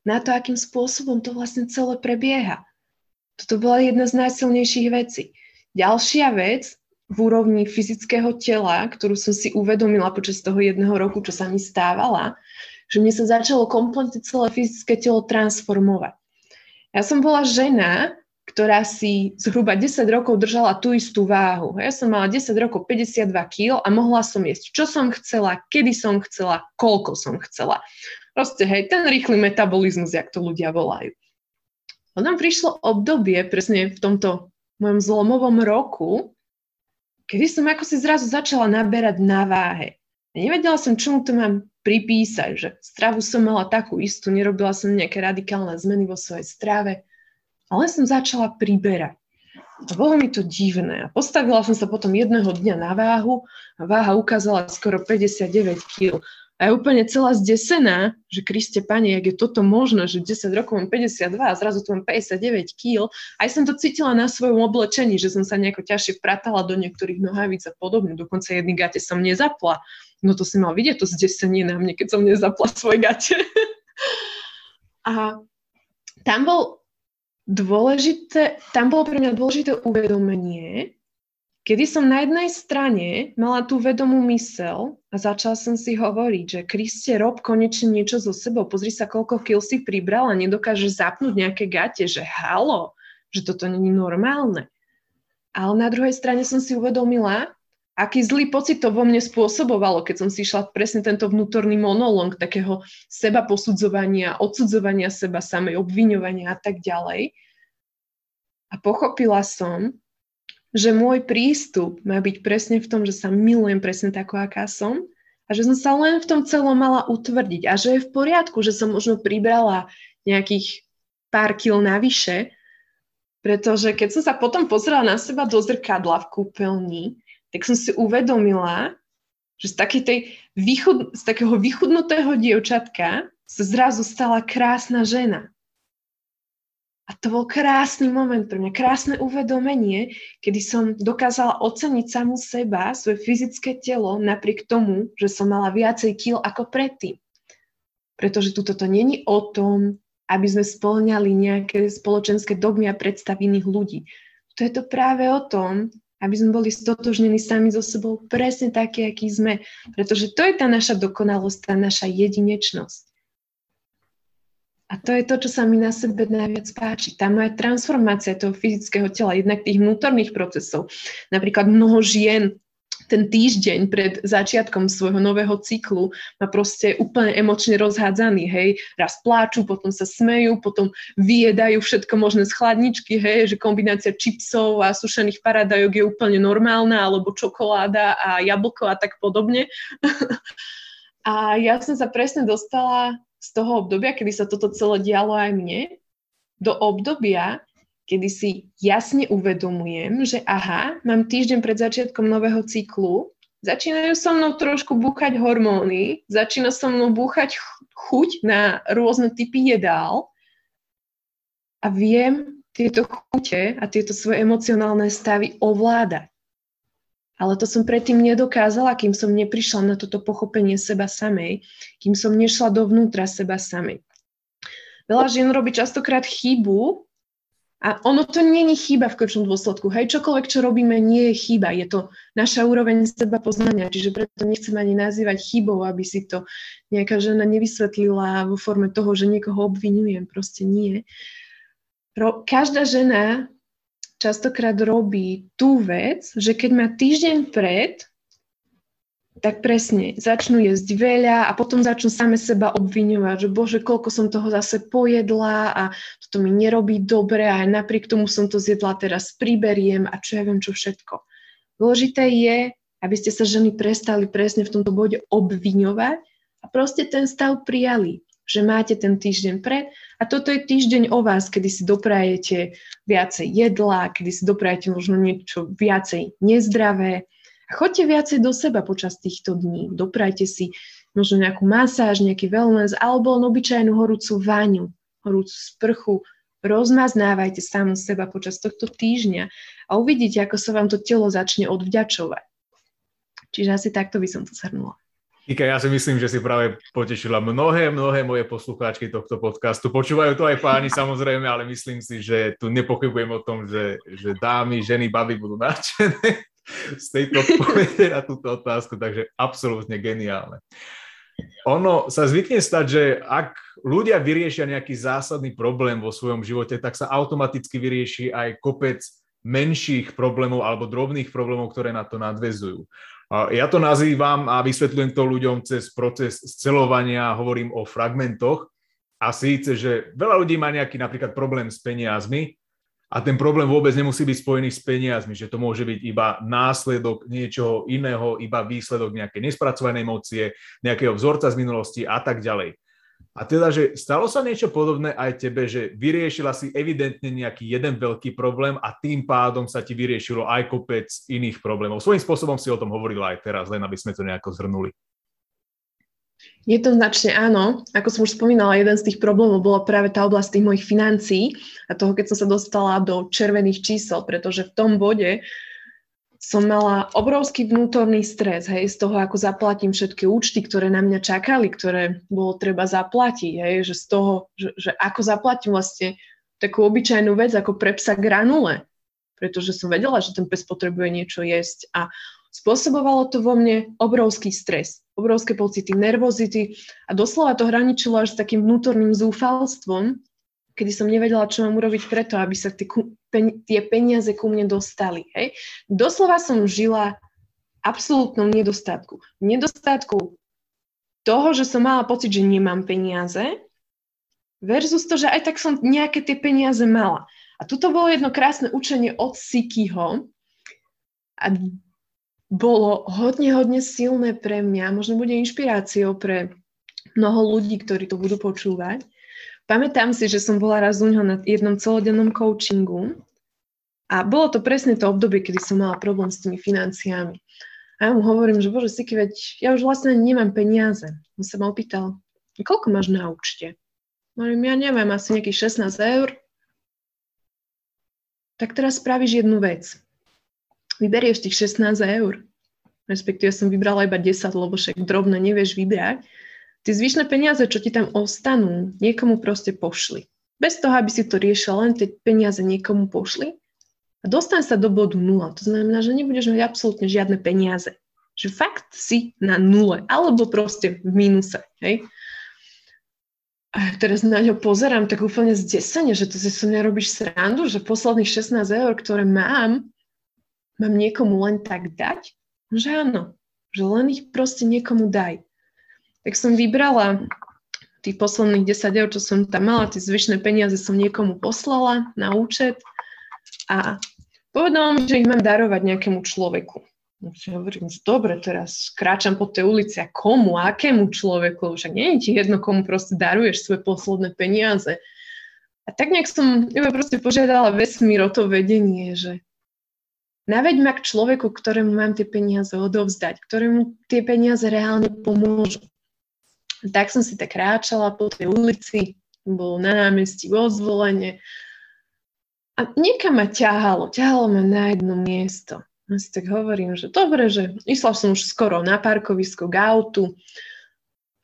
na to, akým spôsobom to vlastne celé prebieha. Toto bola jedna z najsilnejších vecí. Ďalšia vec v úrovni fyzického tela, ktorú som si uvedomila počas toho jedného roku, čo sa mi stávala, že mne sa začalo kompletne celé fyzické telo transformovať. Ja som bola žena, ktorá si zhruba 10 rokov držala tú istú váhu. Ja som mala 10 rokov 52 kg a mohla som jesť, čo som chcela, kedy som chcela, koľko som chcela. Proste, hej, ten rýchly metabolizmus, jak to ľudia volajú. Potom prišlo obdobie, presne v tomto mojom zlomovom roku, kedy som ako si zrazu začala naberať na váhe. Nevedela som, čomu to mám pripísať, že stravu som mala takú istú, nerobila som nejaké radikálne zmeny vo svojej strave, ale som začala priberať. A bolo mi to divné. A postavila som sa potom jedného dňa na váhu a váha ukázala skoro 59 kg. A je úplne celá zdesená, že Kriste Pane, jak je toto možné, že 10 rokov mám 52 a zrazu tu mám 59 kg. Aj som to cítila na svojom oblečení, že som sa nejako ťažšie vpratala do niektorých nohavíc a podobne. Dokonca jedný gate som nezapla. No to si mal vidieť, to zdesenie na mne, keď som nezapla svoje gate. a tam bol dôležité, tam bolo pre mňa dôležité uvedomenie, Kedy som na jednej strane mala tú vedomú mysel a začala som si hovoriť, že Kriste, rob konečne niečo so sebou, pozri sa, koľko kil si pribral a nedokáže zapnúť nejaké gate, že halo, že toto není normálne. Ale na druhej strane som si uvedomila, aký zlý pocit to vo mne spôsobovalo, keď som si išla presne tento vnútorný monológ takého seba posudzovania, odsudzovania seba samej, obviňovania a tak ďalej. A pochopila som, že môj prístup má byť presne v tom, že sa milujem presne tako, aká som a že som sa len v tom celom mala utvrdiť a že je v poriadku, že som možno pribrala nejakých pár kil navyše, pretože keď som sa potom pozrela na seba do zrkadla v kúpeľni, tak som si uvedomila, že z, tej výchud, z takého vychudnutého dievčatka sa zrazu stala krásna žena. A to bol krásny moment pre mňa, krásne uvedomenie, kedy som dokázala oceniť samú seba, svoje fyzické telo, napriek tomu, že som mala viacej kil ako predtým. Pretože tu toto není o tom, aby sme spĺňali nejaké spoločenské dogmy a predstavy iných ľudí. To je to práve o tom, aby sme boli stotožnení sami so sebou presne také, akí sme. Pretože to je tá naša dokonalosť, tá naša jedinečnosť. A to je to, čo sa mi na sebe najviac páči. Tá moja transformácia toho fyzického tela, jednak tých vnútorných procesov. Napríklad mnoho žien ten týždeň pred začiatkom svojho nového cyklu ma proste úplne emočne rozhádzaný, hej. Raz pláču, potom sa smejú, potom vyjedajú všetko možné z chladničky, hej, že kombinácia čipsov a sušených paradajok je úplne normálna, alebo čokoláda a jablko a tak podobne. a ja som sa presne dostala z toho obdobia, kedy sa toto celé dialo aj mne, do obdobia, kedy si jasne uvedomujem, že aha, mám týždeň pred začiatkom nového cyklu, začínajú so mnou trošku búchať hormóny, začína so mnou búchať chuť na rôzne typy jedál a viem tieto chute a tieto svoje emocionálne stavy ovládať. Ale to som predtým nedokázala, kým som neprišla na toto pochopenie seba samej, kým som nešla dovnútra seba samej. Veľa žien robí častokrát chybu a ono to není chyba v končnom dôsledku. Hej, čokoľvek, čo robíme, nie je chyba. Je to naša úroveň seba poznania, čiže preto nechcem ani nazývať chybou, aby si to nejaká žena nevysvetlila vo forme toho, že niekoho obvinujem. Proste nie. Každá žena častokrát robí tú vec, že keď má týždeň pred, tak presne, začnú jesť veľa a potom začnú same seba obviňovať, že bože, koľko som toho zase pojedla a toto mi nerobí dobre a aj napriek tomu som to zjedla, teraz priberiem a čo ja viem, čo všetko. Dôležité je, aby ste sa ženy prestali presne v tomto bode obviňovať a proste ten stav prijali že máte ten týždeň pred a toto je týždeň o vás, kedy si doprajete viacej jedla, kedy si doprajete možno niečo viacej nezdravé. Choďte viacej do seba počas týchto dní. Doprajte si možno nejakú masáž, nejaký wellness alebo obyčajnú horúcu váňu, horúcu sprchu. Rozmaznávajte samu seba počas tohto týždňa a uvidíte, ako sa vám to telo začne odvďačovať. Čiže asi takto by som to zhrnula. Ika, ja si myslím, že si práve potešila mnohé, mnohé moje poslucháčky tohto podcastu. Počúvajú to aj páni samozrejme, ale myslím si, že tu nepochybujem o tom, že, že dámy, ženy, baby budú nadšené z tejto odpovede na túto otázku, takže absolútne geniálne. Ono sa zvykne stať, že ak ľudia vyriešia nejaký zásadný problém vo svojom živote, tak sa automaticky vyrieši aj kopec menších problémov alebo drobných problémov, ktoré na to nadvezujú. Ja to nazývam a vysvetľujem to ľuďom cez proces scelovania, hovorím o fragmentoch. A síce, že veľa ľudí má nejaký napríklad problém s peniazmi a ten problém vôbec nemusí byť spojený s peniazmi, že to môže byť iba následok niečoho iného, iba výsledok nejakej nespracovanej emócie, nejakého vzorca z minulosti a tak ďalej. A teda, že stalo sa niečo podobné aj tebe, že vyriešila si evidentne nejaký jeden veľký problém a tým pádom sa ti vyriešilo aj kopec iných problémov. Svojím spôsobom si o tom hovorila aj teraz, len aby sme to nejako zhrnuli. Jednoznačne áno. Ako som už spomínala, jeden z tých problémov bola práve tá oblasť tých mojich financií a toho, keď som sa dostala do červených čísel, pretože v tom bode som mala obrovský vnútorný stres, hej, z toho, ako zaplatím všetky účty, ktoré na mňa čakali, ktoré bolo treba zaplatiť, hej, že z toho, že, že ako zaplatím vlastne takú obyčajnú vec, ako pre psa granule, pretože som vedela, že ten pes potrebuje niečo jesť a spôsobovalo to vo mne obrovský stres obrovské pocity nervozity a doslova to hraničilo až s takým vnútorným zúfalstvom, kedy som nevedela, čo mám urobiť preto, aby sa tie, pen, tie peniaze ku mne dostali. Hej. Doslova som žila absolútnom nedostatku. Nedostatku toho, že som mala pocit, že nemám peniaze, versus to, že aj tak som nejaké tie peniaze mala. A tuto bolo jedno krásne učenie od Sikyho. A bolo hodne, hodne silné pre mňa, možno bude inšpiráciou pre mnoho ľudí, ktorí to budú počúvať. Pamätám si, že som bola raz u neho na jednom celodennom coachingu a bolo to presne to obdobie, kedy som mala problém s tými financiami. A ja mu hovorím, že bože, Siky, veď ja už vlastne nemám peniaze. On sa ma opýtal, koľko máš na účte? Hovorím, ja neviem, asi nejakých 16 eur. Tak teraz spravíš jednu vec vyberieš tých 16 eur, respektíve som vybrala iba 10, lebo však drobno nevieš vybrať, tie zvyšné peniaze, čo ti tam ostanú, niekomu proste pošli. Bez toho, aby si to riešil, len tie peniaze niekomu pošli a dostaň sa do bodu nula. To znamená, že nebudeš mať absolútne žiadne peniaze. Že fakt si na nule, alebo proste v mínuse. Hej? A teraz na ňo pozerám tak úplne zdesene, že to si so mňa robíš srandu, že posledných 16 eur, ktoré mám, mám niekomu len tak dať? Že áno, že len ich proste niekomu daj. Tak som vybrala tých posledných 10 eur, čo som tam mala, tie zvyšné peniaze som niekomu poslala na účet a povedala mi, že ich mám darovať nejakému človeku. No si hovorím, že dobre, teraz kráčam po tej ulici a komu, akému človeku, však nie je ti jedno, komu proste daruješ svoje posledné peniaze. A tak nejak som iba proste požiadala vesmír o to vedenie, že Naveď ma k človeku, ktorému mám tie peniaze odovzdať, ktorému tie peniaze reálne pomôžu. Tak som si tak kráčala po tej ulici, bol na námestí vo zvolenie a niekam ma ťahalo, ťahalo ma na jedno miesto. Ja si tak hovorím, že dobre, že išla som už skoro na parkovisko k autu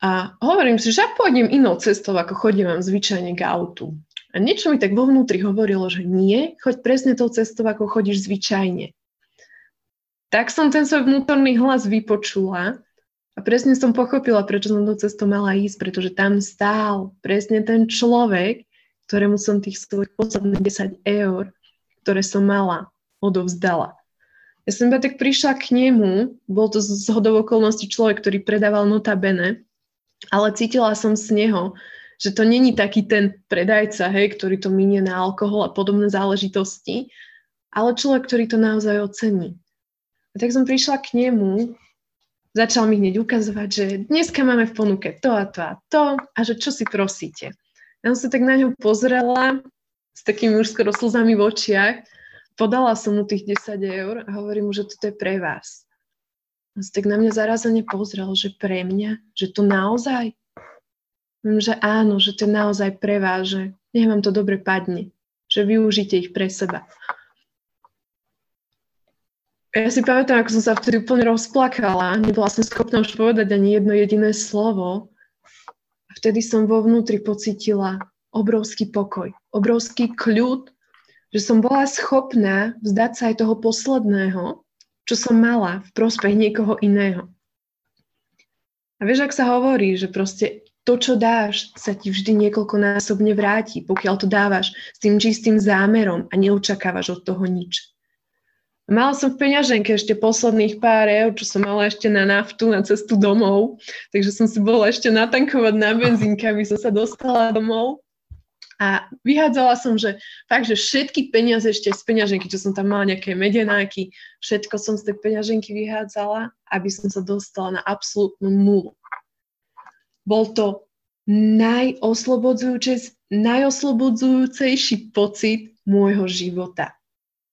a hovorím si, že ja pôjdem inou cestou, ako chodím vám zvyčajne k autu. A niečo mi tak vo vnútri hovorilo, že nie, choď presne tou cestou, ako chodíš zvyčajne. Tak som ten svoj vnútorný hlas vypočula a presne som pochopila, prečo som tou cestou mala ísť, pretože tam stál presne ten človek, ktorému som tých svojich posledných 10 eur, ktoré som mala, odovzdala. Ja som iba tak prišla k nemu, bol to z hodov okolností človek, ktorý predával notabene, ale cítila som z neho, že to není taký ten predajca, hej, ktorý to minie na alkohol a podobné záležitosti, ale človek, ktorý to naozaj ocení. A tak som prišla k nemu, začal mi hneď ukazovať, že dneska máme v ponuke to a to a to a že čo si prosíte. Ja som sa tak na ňu pozrela s takými už skoro slzami v očiach, podala som mu tých 10 eur a hovorím mu, že toto je pre vás. On sa tak na mňa zarazene pozrel, že pre mňa, že to naozaj, že áno, že to je naozaj pre vás, že nech vám to dobre padne, že využite ich pre seba. Ja si pamätám, ako som sa vtedy úplne rozplakala, nebola som schopná už povedať ani jedno jediné slovo. Vtedy som vo vnútri pocitila obrovský pokoj, obrovský kľud, že som bola schopná vzdať sa aj toho posledného, čo som mala v prospech niekoho iného. A vieš, ak sa hovorí, že proste to, čo dáš, sa ti vždy niekoľkonásobne vráti, pokiaľ to dávaš s tým čistým zámerom a neočakávaš od toho nič. Mala som v peňaženke ešte posledných pár eur, čo som mala ešte na naftu, na cestu domov, takže som si bola ešte natankovať na benzínke, aby som sa dostala domov. A vyhádzala som, že fakt, že všetky peniaze ešte z peňaženky, čo som tam mala nejaké medenáky, všetko som z tej peňaženky vyhádzala, aby som sa dostala na absolútnu nulu. Bol to najoslobodzujúcejší pocit môjho života.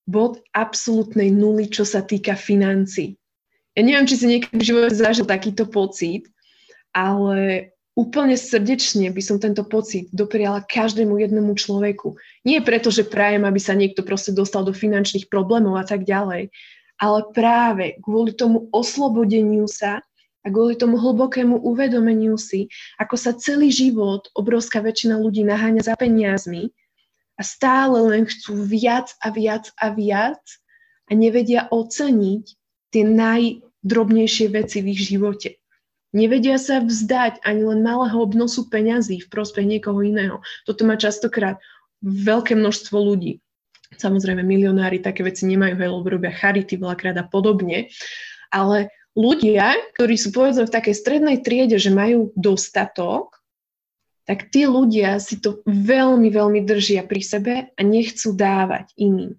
Bod absolútnej nuly, čo sa týka financí. Ja neviem, či si niekedy v živote zažil takýto pocit, ale úplne srdečne by som tento pocit dopriala každému jednému človeku. Nie preto, že prajem, aby sa niekto proste dostal do finančných problémov a tak ďalej, ale práve kvôli tomu oslobodeniu sa a kvôli tomu hlbokému uvedomeniu si, ako sa celý život obrovská väčšina ľudí naháňa za peniazmi a stále len chcú viac a viac a viac a nevedia oceniť tie najdrobnejšie veci v ich živote. Nevedia sa vzdať ani len malého obnosu peňazí v prospech niekoho iného. Toto má častokrát veľké množstvo ľudí. Samozrejme, milionári také veci nemajú, hej, lebo robia charity veľakrát a podobne. Ale ľudia, ktorí sú povedzme v takej strednej triede, že majú dostatok, tak tí ľudia si to veľmi, veľmi držia pri sebe a nechcú dávať iným.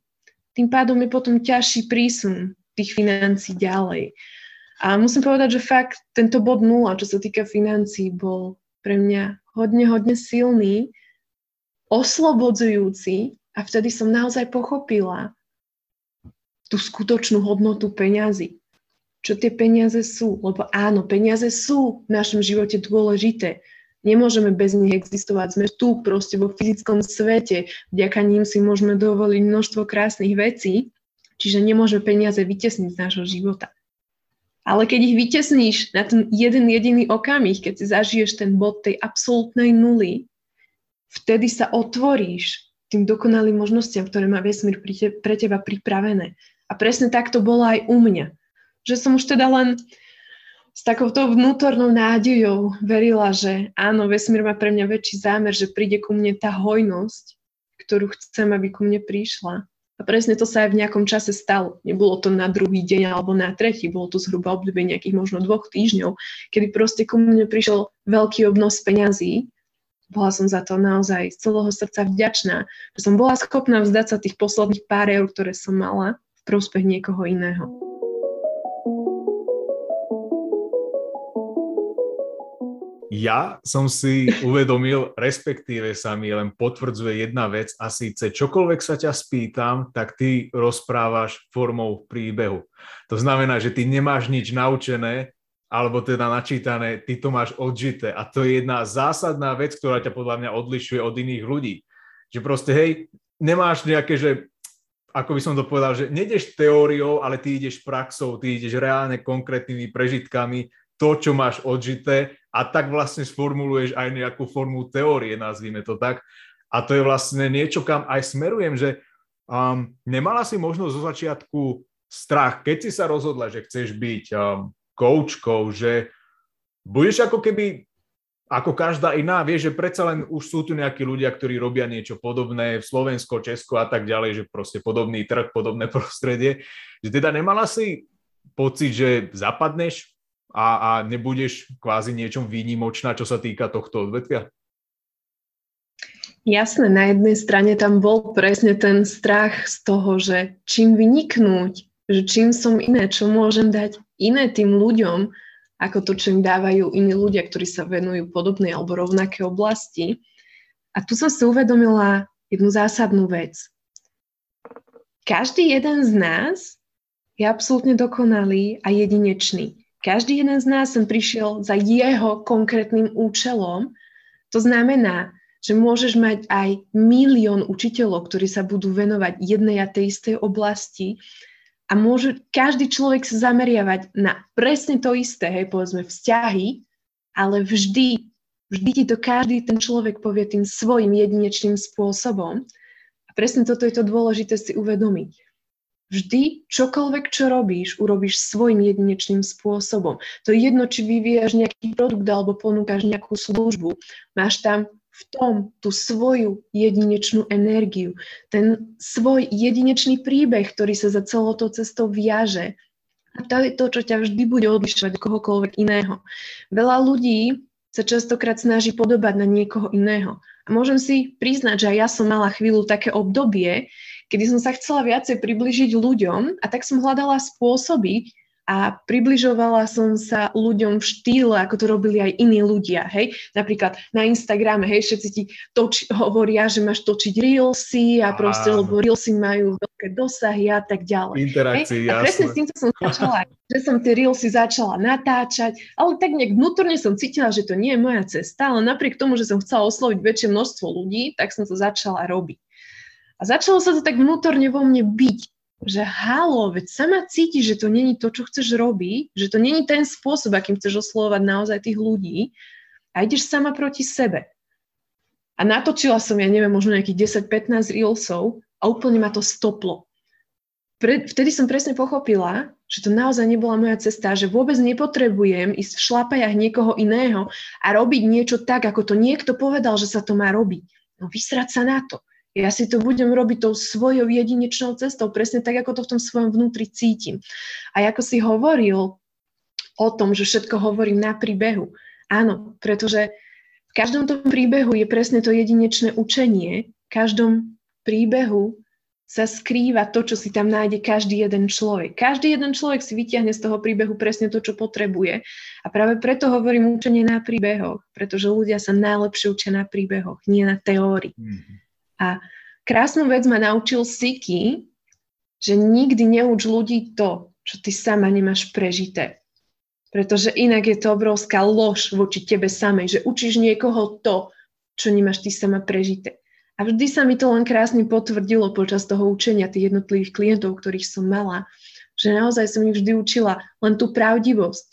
Tým pádom je potom ťažší prísun tých financí ďalej. A musím povedať, že fakt tento bod nula, čo sa týka financí, bol pre mňa hodne, hodne silný, oslobodzujúci a vtedy som naozaj pochopila tú skutočnú hodnotu peňazí. Čo tie peniaze sú. Lebo áno, peniaze sú v našom živote dôležité. Nemôžeme bez nich existovať. Sme tu proste vo fyzickom svete. Vďaka ním si môžeme dovoliť množstvo krásnych vecí. Čiže nemôžeme peniaze vytesniť z nášho života. Ale keď ich vytesníš na ten jeden jediný okamih, keď si zažiješ ten bod tej absolútnej nuly, vtedy sa otvoríš tým dokonalým možnostiam, ktoré má vesmír pre teba pripravené. A presne tak to bolo aj u mňa. Že som už teda len s takouto vnútornou nádejou verila, že áno, vesmír má pre mňa väčší zámer, že príde ku mne tá hojnosť, ktorú chcem, aby ku mne prišla. A presne to sa aj v nejakom čase stalo. Nebolo to na druhý deň alebo na tretí, bolo to zhruba obdobie nejakých možno dvoch týždňov, kedy proste ku mne prišiel veľký obnos peňazí. Bola som za to naozaj z celého srdca vďačná, že som bola schopná vzdať sa tých posledných pár eur, ktoré som mala v prospech niekoho iného. Ja som si uvedomil, respektíve sa mi len potvrdzuje jedna vec a síce čokoľvek sa ťa spýtam, tak ty rozprávaš formou príbehu. To znamená, že ty nemáš nič naučené, alebo teda načítané, ty to máš odžité. A to je jedna zásadná vec, ktorá ťa podľa mňa odlišuje od iných ľudí. Že proste, hej, nemáš nejaké, že ako by som to povedal, že nejdeš teóriou, ale ty ideš praxou, ty ideš reálne konkrétnymi prežitkami, to, čo máš odžité a tak vlastne sformuluješ aj nejakú formu teórie, nazvime to tak. A to je vlastne niečo, kam aj smerujem, že um, nemala si možnosť zo začiatku strach, keď si sa rozhodla, že chceš byť um, koučkou, že budeš ako keby ako každá iná, vieš, že predsa len už sú tu nejakí ľudia, ktorí robia niečo podobné v Slovensko, Česko a tak ďalej, že proste podobný trh, podobné prostredie, že teda nemala si pocit, že zapadneš a, a nebudeš kvázi niečom výnimočná, čo sa týka tohto odvetvia? Jasné, na jednej strane tam bol presne ten strach z toho, že čím vyniknúť, že čím som iné, čo môžem dať iné tým ľuďom, ako to, čo im dávajú iní ľudia, ktorí sa venujú podobnej alebo rovnaké oblasti. A tu som si uvedomila jednu zásadnú vec. Každý jeden z nás je absolútne dokonalý a jedinečný. Každý jeden z nás sem prišiel za jeho konkrétnym účelom. To znamená, že môžeš mať aj milión učiteľov, ktorí sa budú venovať jednej a tej istej oblasti a môže každý človek sa zameriavať na presne to isté, hej, povedzme vzťahy, ale vždy, vždy ti to každý ten človek povie tým svojim jedinečným spôsobom. A presne toto je to dôležité si uvedomiť Vždy čokoľvek, čo robíš, urobíš svojim jedinečným spôsobom. To je jedno, či vyvíjaš nejaký produkt alebo ponúkaš nejakú službu. Máš tam v tom tú svoju jedinečnú energiu, ten svoj jedinečný príbeh, ktorý sa za celou to cestou viaže. A to je to, čo ťa vždy bude odlišovať od kohokoľvek iného. Veľa ľudí sa častokrát snaží podobať na niekoho iného. A môžem si priznať, že aj ja som mala chvíľu také obdobie, kedy som sa chcela viacej približiť ľuďom a tak som hľadala spôsoby, a približovala som sa ľuďom v štýle, ako to robili aj iní ľudia, hej. Napríklad na Instagrame, hej, všetci ti toč- hovoria, že máš točiť reelsy a proste, Áno. lebo reelsy majú veľké dosahy a tak ďalej. Interakcie, A presne s týmto som začala, že som tie reelsy začala natáčať, ale tak nejak vnútorne som cítila, že to nie je moja cesta, ale napriek tomu, že som chcela osloviť väčšie množstvo ľudí, tak som to začala robiť. A začalo sa to tak vnútorne vo mne byť že halo, veď sama cítiš, že to není to, čo chceš robiť, že to není ten spôsob, akým chceš oslovať naozaj tých ľudí a ideš sama proti sebe. A natočila som, ja neviem, možno nejakých 10-15 reelsov a úplne ma to stoplo. Pre, vtedy som presne pochopila, že to naozaj nebola moja cesta, že vôbec nepotrebujem ísť v šlapajach niekoho iného a robiť niečo tak, ako to niekto povedal, že sa to má robiť. No vysrať sa na to. Ja si to budem robiť tou svojou jedinečnou cestou, presne tak, ako to v tom svojom vnútri cítim. A ako si hovoril o tom, že všetko hovorím na príbehu. Áno, pretože v každom tom príbehu je presne to jedinečné učenie. V každom príbehu sa skrýva to, čo si tam nájde každý jeden človek. Každý jeden človek si vyťahne z toho príbehu presne to, čo potrebuje. A práve preto hovorím učenie na príbehoch, pretože ľudia sa najlepšie učia na príbehoch, nie na teórii. Mm-hmm. A krásnu vec ma naučil Siki, že nikdy neuč ľudí to, čo ty sama nemáš prežité. Pretože inak je to obrovská lož voči tebe samej, že učíš niekoho to, čo nemáš ty sama prežité. A vždy sa mi to len krásne potvrdilo počas toho učenia tých jednotlivých klientov, ktorých som mala, že naozaj som ich vždy učila len tú pravdivosť.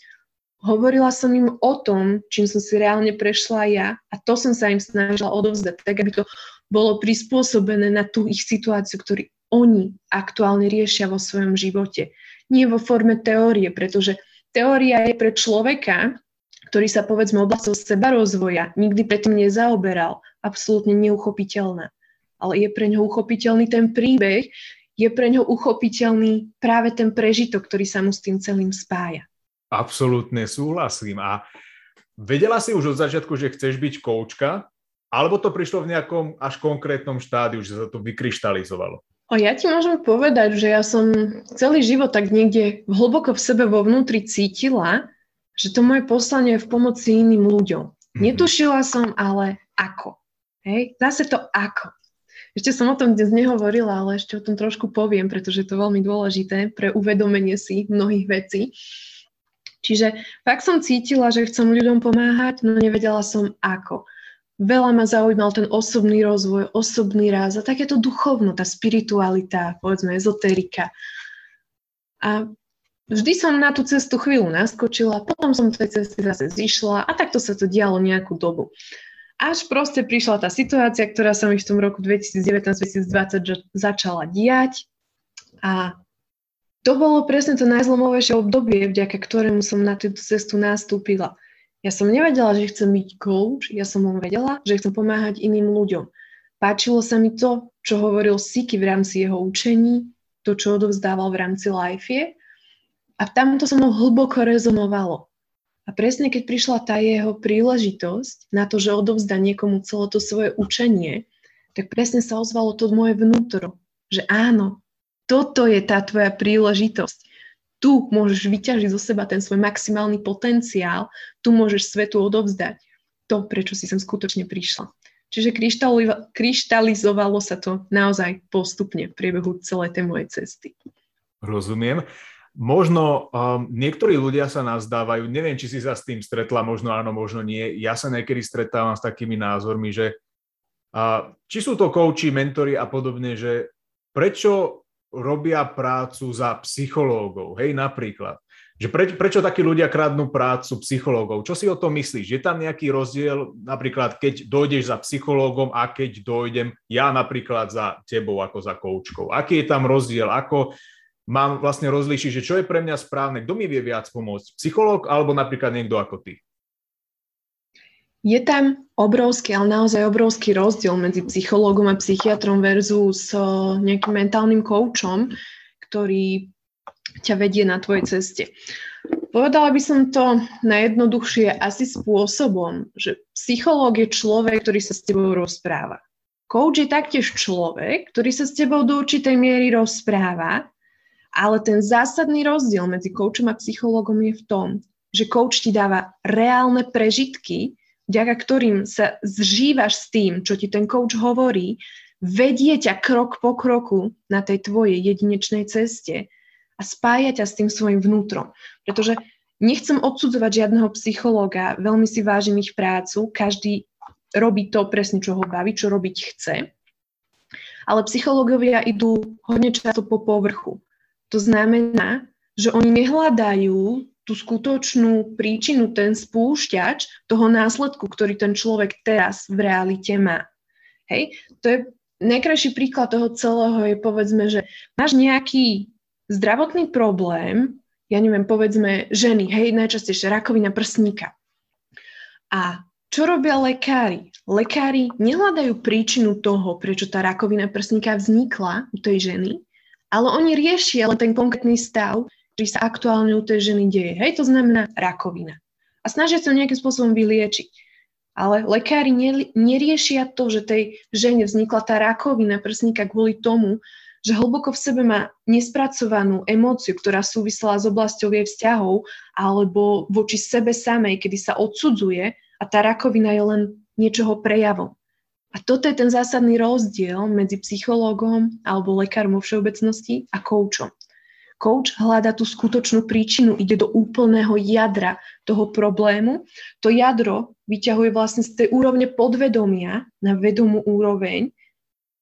Hovorila som im o tom, čím som si reálne prešla ja a to som sa im snažila odovzdať, tak aby to bolo prispôsobené na tú ich situáciu, ktorú oni aktuálne riešia vo svojom živote. Nie vo forme teórie, pretože teória je pre človeka, ktorý sa povedzme oblasťou seba rozvoja nikdy predtým nezaoberal, absolútne neuchopiteľná. Ale je pre ňo uchopiteľný ten príbeh, je pre ňo uchopiteľný práve ten prežitok, ktorý sa mu s tým celým spája. Absolútne súhlasím. A vedela si už od začiatku, že chceš byť koučka, alebo to prišlo v nejakom až konkrétnom štádiu, že sa to vykryštalizovalo? O, ja ti môžem povedať, že ja som celý život tak niekde hlboko v sebe vo vnútri cítila, že to moje poslanie je v pomoci iným ľuďom. Mm-hmm. Netušila som ale ako. Hej? Zase to ako. Ešte som o tom dnes nehovorila, ale ešte o tom trošku poviem, pretože je to veľmi dôležité pre uvedomenie si mnohých vecí. Čiže fakt som cítila, že chcem ľuďom pomáhať, no nevedela som ako. Veľa ma zaujímal ten osobný rozvoj, osobný ráz a takéto duchovno, tá spiritualita, povedzme ezoterika. A vždy som na tú cestu chvíľu naskočila, potom som tej cesty zase zišla a takto sa to dialo nejakú dobu. Až proste prišla tá situácia, ktorá sa mi v tom roku 2019-2020 začala diať a to bolo presne to najzlomovejšie obdobie, vďaka ktorému som na túto cestu nastúpila. Ja som nevedela, že chcem byť coach, ja som len vedela, že chcem pomáhať iným ľuďom. Páčilo sa mi to, čo hovoril Siki v rámci jeho učení, to, čo odovzdával v rámci life a tam to so mnou hlboko rezonovalo. A presne keď prišla tá jeho príležitosť na to, že odovzdá niekomu celé to svoje učenie, tak presne sa ozvalo to moje vnútro, že áno, toto je tá tvoja príležitosť tu môžeš vyťažiť zo seba ten svoj maximálny potenciál, tu môžeš svetu odovzdať to, prečo si sem skutočne prišla. Čiže kryštalizovalo sa to naozaj postupne v priebehu celej tej mojej cesty. Rozumiem. Možno um, niektorí ľudia sa nazdávajú, neviem, či si sa s tým stretla, možno áno, možno nie. Ja sa niekedy stretávam s takými názormi, že uh, či sú to kouči, mentori a podobne, že prečo robia prácu za psychológov, hej, napríklad. Že preč, prečo takí ľudia kradnú prácu psychológov? Čo si o tom myslíš? Je tam nejaký rozdiel, napríklad, keď dojdeš za psychológom a keď dojdem ja napríklad za tebou ako za koučkou? Aký je tam rozdiel? Ako mám vlastne rozlíšiť, že čo je pre mňa správne? Kto mi vie viac pomôcť? Psychológ alebo napríklad niekto ako ty? Je tam obrovský, ale naozaj obrovský rozdiel medzi psychológom a psychiatrom versus nejakým mentálnym koučom, ktorý ťa vedie na tvojej ceste. Povedala by som to najjednoduchšie asi spôsobom, že psychológ je človek, ktorý sa s tebou rozpráva. Coach je taktiež človek, ktorý sa s tebou do určitej miery rozpráva, Ale ten zásadný rozdiel medzi koučom a psychologom je v tom, že coach ti dáva reálne prežitky, vďaka ktorým sa zžívaš s tým, čo ti ten coach hovorí, vedie ťa krok po kroku na tej tvojej jedinečnej ceste a spája ťa s tým svojim vnútrom. Pretože nechcem odsudzovať žiadneho psychológa, veľmi si vážim ich prácu, každý robí to presne, čo ho baví, čo robiť chce. Ale psychológovia idú hodne často po povrchu. To znamená, že oni nehľadajú tú skutočnú príčinu, ten spúšťač toho následku, ktorý ten človek teraz v realite má. Hej? To je najkrajší príklad toho celého je povedzme, že máš nejaký zdravotný problém, ja neviem, povedzme ženy, hej, najčastejšie rakovina prsníka. A čo robia lekári? Lekári nehľadajú príčinu toho, prečo tá rakovina prsníka vznikla u tej ženy, ale oni riešia len ten konkrétny stav, ktorý sa aktuálne u tej ženy deje. Hej, to znamená rakovina. A snažia sa nejakým spôsobom vyliečiť. Ale lekári neriešia to, že tej žene vznikla tá rakovina prsníka kvôli tomu, že hlboko v sebe má nespracovanú emóciu, ktorá súvisela s oblasťou jej vzťahov alebo voči sebe samej, kedy sa odsudzuje a tá rakovina je len niečoho prejavom. A toto je ten zásadný rozdiel medzi psychológom alebo lekárom vo všeobecnosti a koučom. Coach hľadá tú skutočnú príčinu, ide do úplného jadra toho problému. To jadro vyťahuje vlastne z tej úrovne podvedomia na vedomú úroveň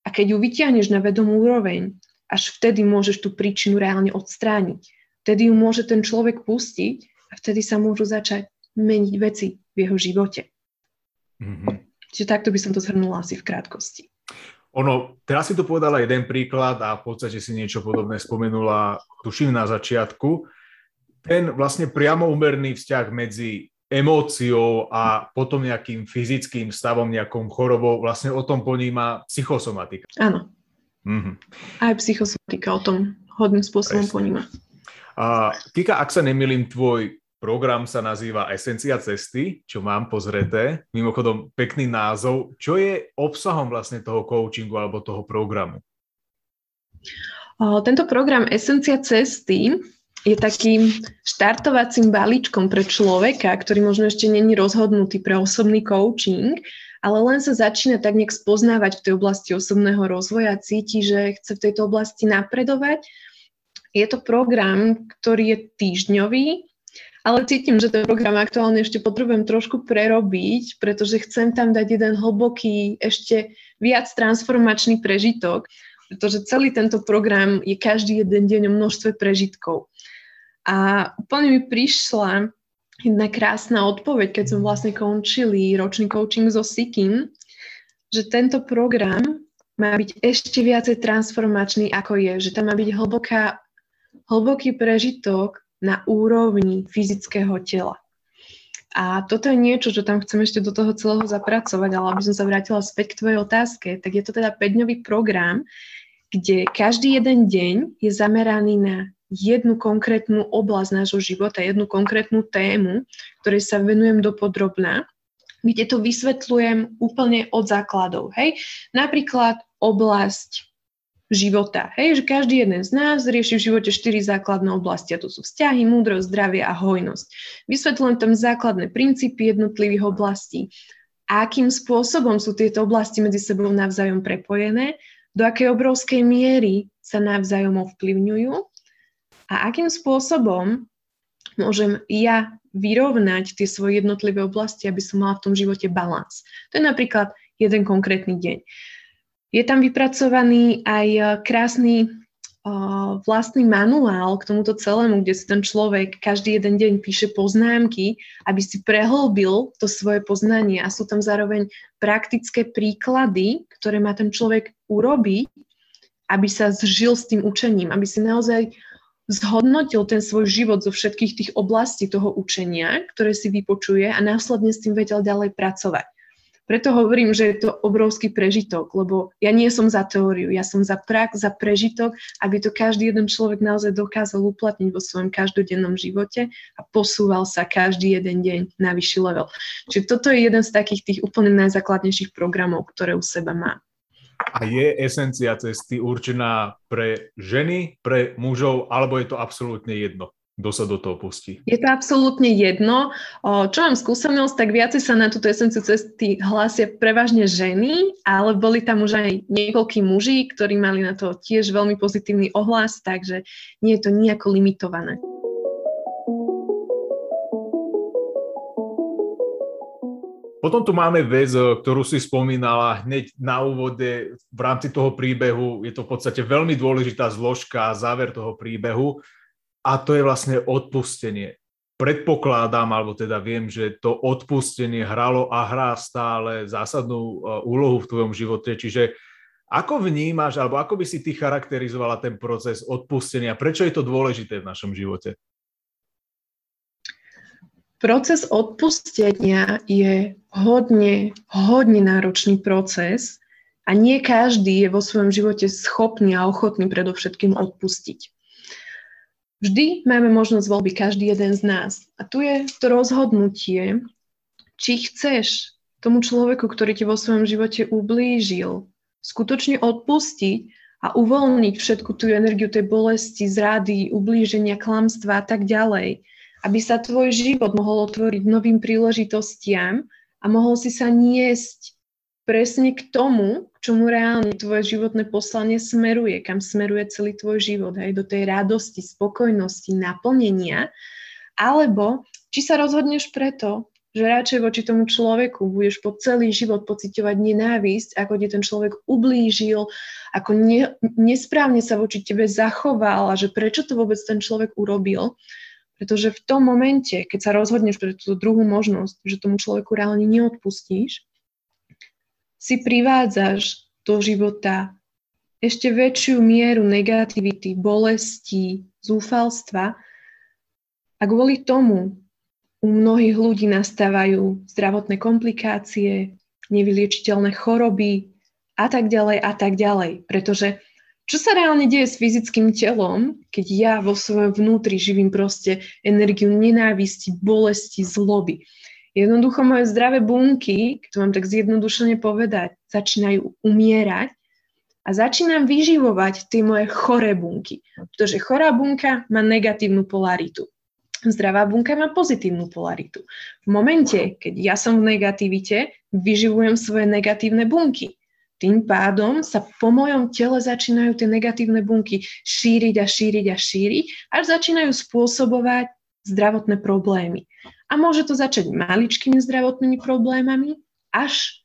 a keď ju vyťahneš na vedomú úroveň, až vtedy môžeš tú príčinu reálne odstrániť. Vtedy ju môže ten človek pustiť a vtedy sa môžu začať meniť veci v jeho živote. Mm-hmm. Čiže takto by som to zhrnula asi v krátkosti. Ono, teraz si to povedala jeden príklad a v podstate si niečo podobné spomenula, tuším na začiatku. Ten vlastne priamo úmerný vzťah medzi emóciou a potom nejakým fyzickým stavom, nejakou chorobou, vlastne o tom poníma psychosomatika. Áno. Mm-hmm. Aj psychosomatika o tom hodným spôsobom Presne. poníma. A Kika, ak sa nemýlim, tvoj Program sa nazýva Esencia cesty, čo mám pozreté. Mimochodom, pekný názov. Čo je obsahom vlastne toho coachingu alebo toho programu? Tento program Esencia cesty je takým štartovacím balíčkom pre človeka, ktorý možno ešte není rozhodnutý pre osobný coaching, ale len sa začína tak nejak spoznávať v tej oblasti osobného rozvoja, cíti, že chce v tejto oblasti napredovať. Je to program, ktorý je týždňový, ale cítim, že ten program aktuálne ešte potrebujem trošku prerobiť, pretože chcem tam dať jeden hlboký, ešte viac transformačný prežitok, pretože celý tento program je každý jeden deň o množstve prežitkov. A úplne mi prišla jedna krásna odpoveď, keď sme vlastne končili ročný coaching so Sikim, že tento program má byť ešte viacej transformačný, ako je, že tam má byť hlboká, hlboký prežitok na úrovni fyzického tela. A toto je niečo, čo tam chcem ešte do toho celého zapracovať, ale aby som sa vrátila späť k tvojej otázke, tak je to teda 5-dňový program, kde každý jeden deň je zameraný na jednu konkrétnu oblasť nášho života, jednu konkrétnu tému, ktorej sa venujem do podrobná, kde to vysvetľujem úplne od základov. Hej? Napríklad oblasť života. Hej, že každý jeden z nás rieši v živote štyri základné oblasti a to sú vzťahy, múdrosť, zdravie a hojnosť. Vysvetľujem tam základné princípy jednotlivých oblastí. A akým spôsobom sú tieto oblasti medzi sebou navzájom prepojené, do akej obrovskej miery sa navzájom ovplyvňujú a akým spôsobom môžem ja vyrovnať tie svoje jednotlivé oblasti, aby som mala v tom živote balans. To je napríklad jeden konkrétny deň. Je tam vypracovaný aj e, krásny uh, vlastný manuál k tomuto celému, kde si ten človek každý jeden deň píše poznámky, aby si prehlbil to svoje poznanie a sú tam zároveň praktické príklady, ktoré má ten človek urobiť, aby sa zžil s tým učením, aby si naozaj zhodnotil ten svoj život zo všetkých tých oblastí toho učenia, ktoré si vypočuje a následne s tým vedel ďalej pracovať. Preto hovorím, že je to obrovský prežitok, lebo ja nie som za teóriu, ja som za prax, za prežitok, aby to každý jeden človek naozaj dokázal uplatniť vo svojom každodennom živote a posúval sa každý jeden deň na vyšší level. Čiže toto je jeden z takých tých úplne najzákladnejších programov, ktoré u seba mám. A je esencia cesty určená pre ženy, pre mužov, alebo je to absolútne jedno? Kto sa do toho pustí? Je to absolútne jedno. Čo mám skúsenosť, tak viacej sa na túto esenciu cesty hlásia prevažne ženy, ale boli tam už aj niekoľkí muži, ktorí mali na to tiež veľmi pozitívny ohlas, takže nie je to nejako limitované. Potom tu máme vec, ktorú si spomínala hneď na úvode v rámci toho príbehu. Je to v podstate veľmi dôležitá zložka, záver toho príbehu a to je vlastne odpustenie. Predpokladám, alebo teda viem, že to odpustenie hralo a hrá stále zásadnú e, úlohu v tvojom živote, čiže ako vnímaš, alebo ako by si ty charakterizovala ten proces odpustenia? Prečo je to dôležité v našom živote? Proces odpustenia je hodne, hodne náročný proces a nie každý je vo svojom živote schopný a ochotný predovšetkým odpustiť. Vždy máme možnosť voľby, každý jeden z nás. A tu je to rozhodnutie, či chceš tomu človeku, ktorý ti vo svojom živote ublížil, skutočne odpustiť a uvoľniť všetku tú energiu tej bolesti, zrady, ublíženia, klamstva a tak ďalej, aby sa tvoj život mohol otvoriť novým príležitostiam a mohol si sa niesť presne k tomu, k čomu reálne tvoje životné poslanie smeruje, kam smeruje celý tvoj život, aj do tej radosti, spokojnosti, naplnenia, alebo či sa rozhodneš preto, že radšej voči tomu človeku budeš po celý život pociťovať nenávisť, ako ti ten človek ublížil, ako ne, nesprávne sa voči tebe zachoval a že prečo to vôbec ten človek urobil. Pretože v tom momente, keď sa rozhodneš pre tú druhú možnosť, že tomu človeku reálne neodpustíš, si privádzaš do života ešte väčšiu mieru negativity, bolesti, zúfalstva a kvôli tomu u mnohých ľudí nastávajú zdravotné komplikácie, nevyliečiteľné choroby a tak ďalej a tak ďalej. Pretože čo sa reálne deje s fyzickým telom, keď ja vo svojom vnútri živím proste energiu nenávisti, bolesti, zloby. Jednoducho moje zdravé bunky, to mám tak zjednodušene povedať, začínajú umierať a začínam vyživovať tie moje choré bunky. Pretože chorá bunka má negatívnu polaritu. Zdravá bunka má pozitívnu polaritu. V momente, keď ja som v negativite, vyživujem svoje negatívne bunky. Tým pádom sa po mojom tele začínajú tie negatívne bunky šíriť a šíriť a šíriť, až začínajú spôsobovať zdravotné problémy. A môže to začať maličkými zdravotnými problémami, až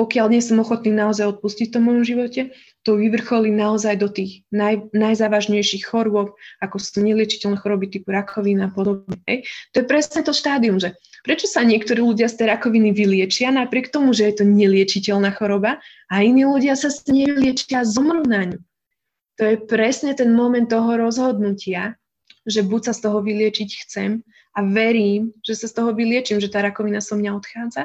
pokiaľ nie som ochotný naozaj odpustiť v tom mojom živote, to vyvrcholí naozaj do tých naj, najzávažnejších chorôb, ako sú neliečiteľné choroby typu rakovina a podobne. Hej. To je presne to štádium, že prečo sa niektorí ľudia z tej rakoviny vyliečia napriek tomu, že je to neliečiteľná choroba a iní ľudia sa z neliečia a zomrú na ňu. To je presne ten moment toho rozhodnutia, že buď sa z toho vyliečiť chcem a verím, že sa z toho vyliečím, že tá rakovina so mňa odchádza,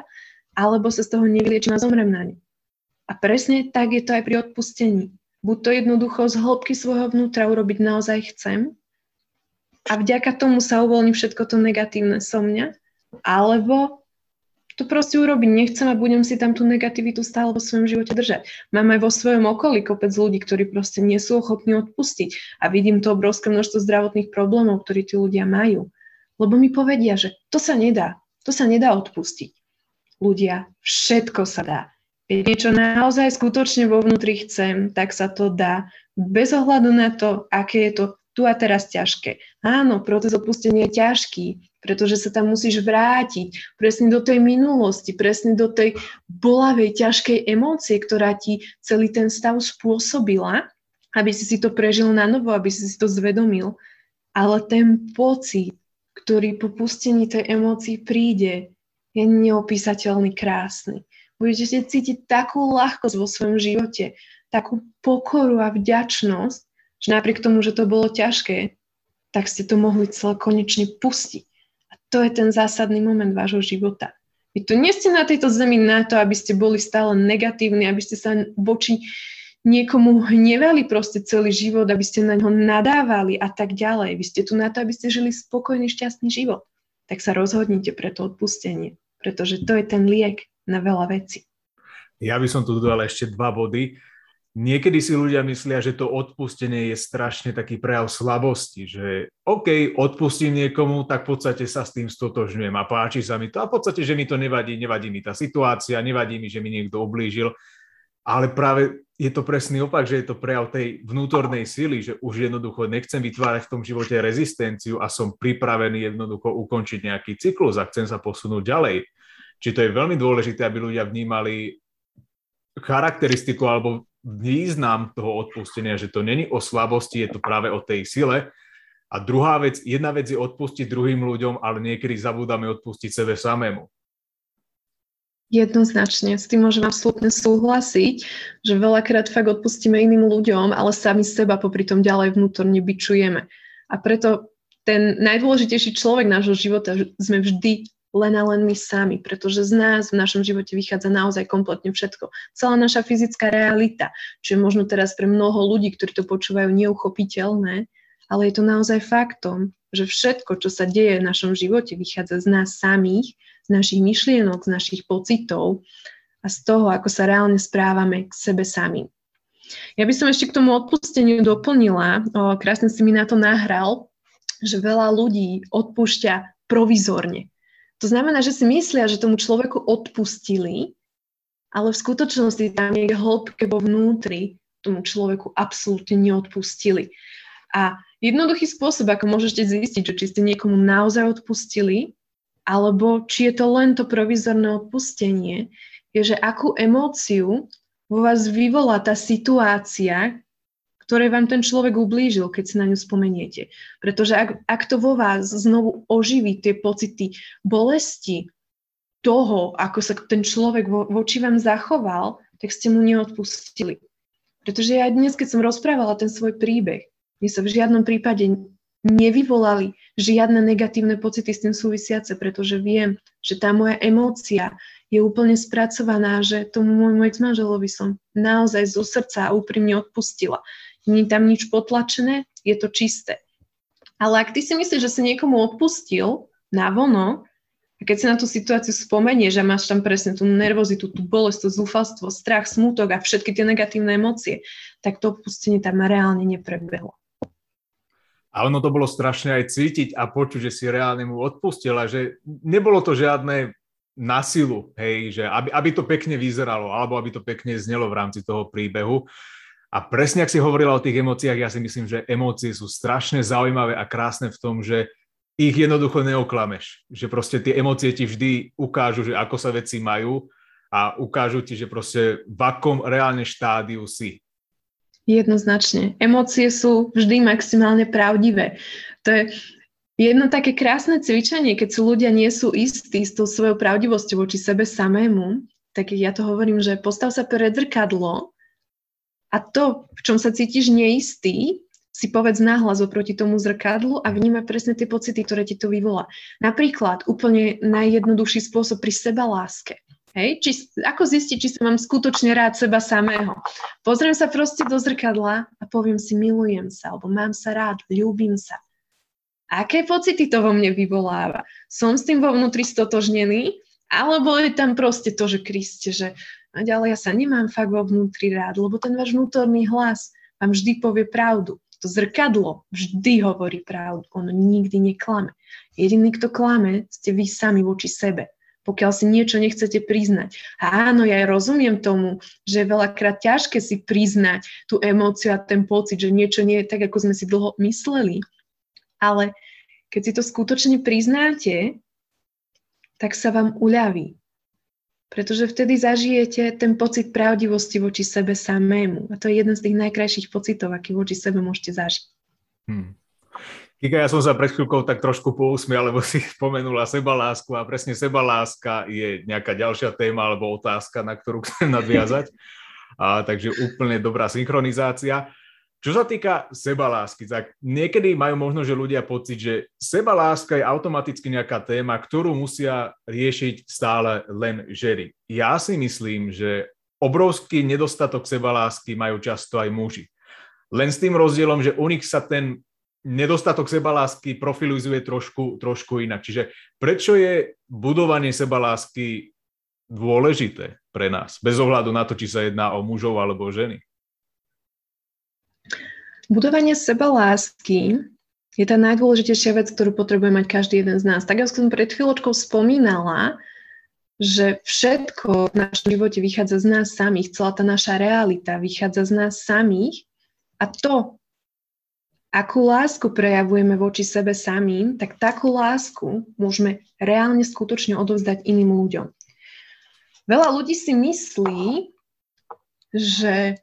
alebo sa z toho nevyliečím a zomrem na ňu. A presne tak je to aj pri odpustení. Buď to jednoducho z hĺbky svojho vnútra urobiť naozaj chcem a vďaka tomu sa uvoľní všetko to negatívne so mňa, alebo to proste urobiť nechcem a budem si tam tú negativitu stále vo svojom živote držať. Mám aj vo svojom okolí kopec ľudí, ktorí proste nie sú ochotní odpustiť a vidím to obrovské množstvo zdravotných problémov, ktorí tí ľudia majú. Lebo mi povedia, že to sa nedá, to sa nedá odpustiť. Ľudia, všetko sa dá. Keď niečo naozaj skutočne vo vnútri chcem, tak sa to dá. Bez ohľadu na to, aké je to tu a teraz ťažké. Áno, proces odpustenia je ťažký, pretože sa tam musíš vrátiť presne do tej minulosti, presne do tej bolavej, ťažkej emócie, ktorá ti celý ten stav spôsobila, aby si si to prežil na novo, aby si si to zvedomil. Ale ten pocit, ktorý po pustení tej emócii príde, je neopísateľný krásny. Budete cítiť takú ľahkosť vo svojom živote, takú pokoru a vďačnosť, že napriek tomu, že to bolo ťažké, tak ste to mohli celé konečne pustiť. A to je ten zásadný moment vášho života. Vy tu nie ste na tejto zemi na to, aby ste boli stále negatívni, aby ste sa voči niekomu hnevali proste celý život, aby ste na ňo nadávali a tak ďalej. Vy ste tu na to, aby ste žili spokojný, šťastný život. Tak sa rozhodnite pre to odpustenie, pretože to je ten liek na veľa vecí. Ja by som tu dodal ešte dva body. Niekedy si ľudia myslia, že to odpustenie je strašne taký prejav slabosti, že OK, odpustím niekomu, tak v podstate sa s tým stotožňujem a páči sa mi to a v podstate, že mi to nevadí, nevadí mi tá situácia, nevadí mi, že mi niekto oblížil, ale práve je to presný opak, že je to prejav tej vnútornej sily, že už jednoducho nechcem vytvárať v tom živote rezistenciu a som pripravený jednoducho ukončiť nejaký cyklus a chcem sa posunúť ďalej. Čiže to je veľmi dôležité, aby ľudia vnímali charakteristiku alebo význam toho odpustenia, že to není o slabosti, je to práve o tej sile. A druhá vec, jedna vec je odpustiť druhým ľuďom, ale niekedy zabúdame odpustiť sebe samému. Jednoznačne, s tým môžem absolútne súhlasiť, že veľakrát fakt odpustíme iným ľuďom, ale sami seba popri tom ďalej vnútorne bičujeme. A preto ten najdôležitejší človek nášho života sme vždy len a len my sami, pretože z nás v našom živote vychádza naozaj kompletne všetko. Celá naša fyzická realita, čo je možno teraz pre mnoho ľudí, ktorí to počúvajú, neuchopiteľné, ale je to naozaj faktom, že všetko, čo sa deje v našom živote, vychádza z nás samých, z našich myšlienok, z našich pocitov a z toho, ako sa reálne správame k sebe sami. Ja by som ešte k tomu odpusteniu doplnila, o, krásne si mi na to nahral, že veľa ľudí odpúšťa provizorne. To znamená, že si myslia, že tomu človeku odpustili, ale v skutočnosti tam je hĺbke vo vnútri tomu človeku absolútne neodpustili. A jednoduchý spôsob, ako môžete zistiť, že či ste niekomu naozaj odpustili, alebo či je to len to provizorné odpustenie, je, že akú emóciu vo vás vyvolá tá situácia, ktoré vám ten človek ublížil, keď si na ňu spomeniete. Pretože ak, ak to vo vás znovu oživí tie pocity bolesti toho, ako sa ten človek vo, voči vám zachoval, tak ste mu neodpustili. Pretože ja dnes, keď som rozprávala ten svoj príbeh, mne sa v žiadnom prípade nevyvolali žiadne negatívne pocity s tým súvisiace, pretože viem, že tá moja emócia je úplne spracovaná, že tomu môjmu ex-manželovi som naozaj zo srdca a úprimne odpustila. Nie tam nič potlačené, je to čisté. Ale ak ty si myslíš, že si niekomu odpustil na vono, a keď si na tú situáciu spomenieš že máš tam presne tú nervozitu, tú bolesť, to zúfalstvo, strach, smutok a všetky tie negatívne emócie, tak to odpustenie tam reálne neprebehlo. A ono to bolo strašne aj cítiť a počuť, že si reálne mu odpustila, že nebolo to žiadne na silu, hej, že aby, aby to pekne vyzeralo, alebo aby to pekne znelo v rámci toho príbehu. A presne, ak si hovorila o tých emóciách, ja si myslím, že emócie sú strašne zaujímavé a krásne v tom, že ich jednoducho neoklameš. Že proste tie emócie ti vždy ukážu, že ako sa veci majú a ukážu ti, že proste v akom reálne štádiu si. Jednoznačne. Emócie sú vždy maximálne pravdivé. To je jedno také krásne cvičenie, keď sú ľudia nie sú istí s tou svojou pravdivosťou voči sebe samému, tak ja to hovorím, že postav sa pred zrkadlo a to, v čom sa cítiš neistý, si povedz nahlas oproti tomu zrkadlu a vnímaj presne tie pocity, ktoré ti to vyvolá. Napríklad úplne najjednoduchší spôsob pri seba láske. Hej, či, ako zistiť, či sa mám skutočne rád seba samého. Pozriem sa proste do zrkadla a poviem si, milujem sa, alebo mám sa rád, ľúbim sa. Aké pocity to vo mne vyvoláva? Som s tým vo vnútri stotožnený? Alebo je tam proste to, že Kriste, že a ďalej ja sa nemám fakt vo vnútri rád, lebo ten váš vnútorný hlas vám vždy povie pravdu. To zrkadlo vždy hovorí pravdu, ono nikdy neklame. Jediný, kto klame, ste vy sami voči sebe pokiaľ si niečo nechcete priznať. A áno, ja rozumiem tomu, že je veľakrát ťažké si priznať tú emóciu a ten pocit, že niečo nie je tak, ako sme si dlho mysleli. Ale keď si to skutočne priznáte, tak sa vám uľaví. Pretože vtedy zažijete ten pocit pravdivosti voči sebe samému. A to je jeden z tých najkrajších pocitov, aký voči sebe môžete zažiť. Hmm. Kika, ja som sa pred chvíľkou tak trošku pousmial, lebo si spomenula sebalásku a presne sebaláska je nejaká ďalšia téma alebo otázka, na ktorú chcem nadviazať. A, takže úplne dobrá synchronizácia. Čo sa týka sebalásky, tak niekedy majú možno, že ľudia pocit, že sebaláska je automaticky nejaká téma, ktorú musia riešiť stále len ženy. Ja si myslím, že obrovský nedostatok sebalásky majú často aj muži. Len s tým rozdielom, že u nich sa ten nedostatok sebalásky profilizuje trošku, trošku inak. Čiže prečo je budovanie sebalásky dôležité pre nás, bez ohľadu na to, či sa jedná o mužov alebo ženy? Budovanie seba lásky je tá najdôležitejšia vec, ktorú potrebuje mať každý jeden z nás. Tak ako som pred chvíľočkou spomínala, že všetko v našom živote vychádza z nás samých, celá tá naša realita vychádza z nás samých a to, akú lásku prejavujeme voči sebe samým, tak takú lásku môžeme reálne skutočne odovzdať iným ľuďom. Veľa ľudí si myslí, že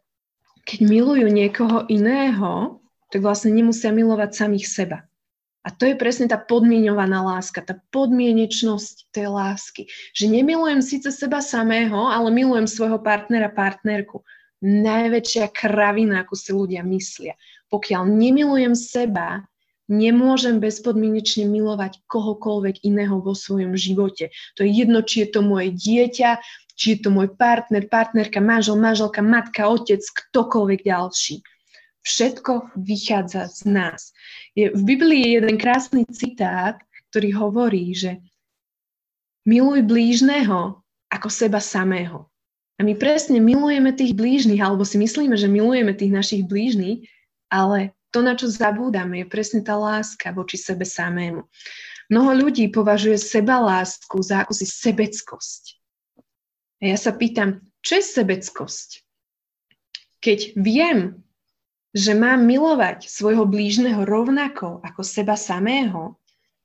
keď milujú niekoho iného, tak vlastne nemusia milovať samých seba. A to je presne tá podmienovaná láska, tá podmienečnosť tej lásky. Že nemilujem síce seba samého, ale milujem svojho partnera, partnerku. Najväčšia kravina, ako si ľudia myslia. Pokiaľ nemilujem seba, nemôžem bezpodmienečne milovať kohokoľvek iného vo svojom živote. To je jedno, či je to moje dieťa, či je to môj partner, partnerka, manžel, manželka, matka, otec, ktokoľvek ďalší. Všetko vychádza z nás. Je, v Biblii je jeden krásny citát, ktorý hovorí, že miluj blížneho ako seba samého. A my presne milujeme tých blížnych, alebo si myslíme, že milujeme tých našich blížnych, ale to, na čo zabúdame, je presne tá láska voči sebe samému. Mnoho ľudí považuje seba lásku za akúsi sebeckosť. A ja sa pýtam, čo je sebeckosť? Keď viem, že mám milovať svojho blížneho rovnako ako seba samého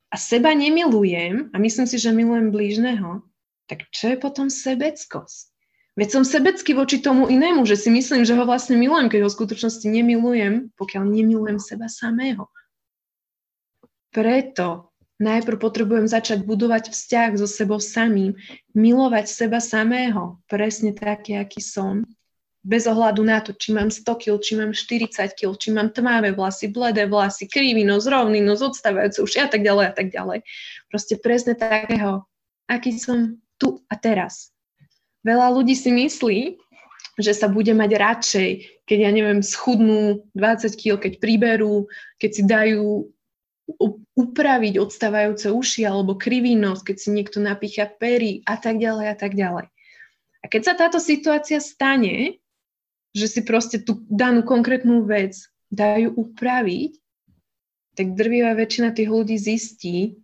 a seba nemilujem a myslím si, že milujem blížneho, tak čo je potom sebeckosť? Veď som sebecký voči tomu inému, že si myslím, že ho vlastne milujem, keď ho v skutočnosti nemilujem, pokiaľ nemilujem seba samého. Preto najprv potrebujem začať budovať vzťah so sebou samým, milovať seba samého, presne taký, aký som, bez ohľadu na to, či mám 100 kg, či mám 40 kg, či mám tmavé vlasy, bledé vlasy, krivý nos, rovný nos, odstávajúce uši a tak ďalej a tak ďalej. Proste presne takého, aký som tu a teraz. Veľa ľudí si myslí, že sa bude mať radšej, keď, ja neviem, schudnú 20 kg, keď priberú, keď si dajú upraviť odstávajúce uši alebo krivý nos, keď si niekto napícha pery a tak ďalej a tak ďalej. A keď sa táto situácia stane, že si proste tú danú konkrétnu vec dajú upraviť, tak drvivá väčšina tých ľudí zistí,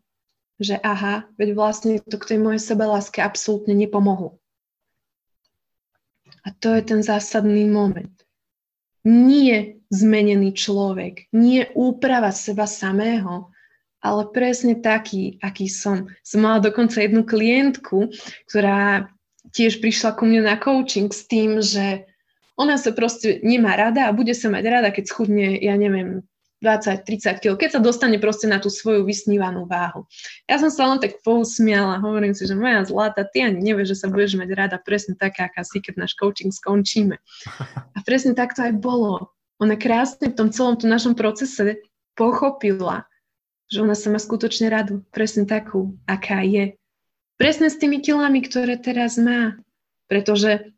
že aha, veď vlastne to k tej mojej sebeláske absolútne nepomohlo. A to je ten zásadný moment. Nie zmenený človek, nie úprava seba samého, ale presne taký, aký som. Som mala dokonca jednu klientku, ktorá tiež prišla ku mne na coaching s tým, že ona sa proste nemá rada a bude sa mať rada, keď schudne, ja neviem, 20-30 kg, keď sa dostane proste na tú svoju vysnívanú váhu. Ja som sa len tak pousmiala, hovorím si, že moja zlata, ty ani nevieš, že sa budeš mať rada presne taká, aká si, keď náš coaching skončíme. A presne tak to aj bolo. Ona krásne v tom celom tom našom procese pochopila, že ona sa má skutočne radu, presne takú, aká je. Presne s tými kilami, ktoré teraz má. Pretože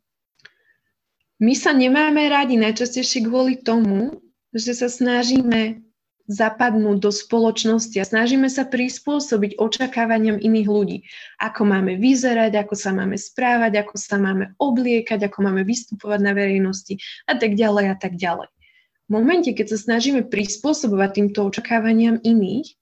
my sa nemáme radi najčastejšie kvôli tomu, že sa snažíme zapadnúť do spoločnosti a snažíme sa prispôsobiť očakávaniam iných ľudí. Ako máme vyzerať, ako sa máme správať, ako sa máme obliekať, ako máme vystupovať na verejnosti a tak ďalej a tak ďalej. V momente, keď sa snažíme prispôsobovať týmto očakávaniam iných,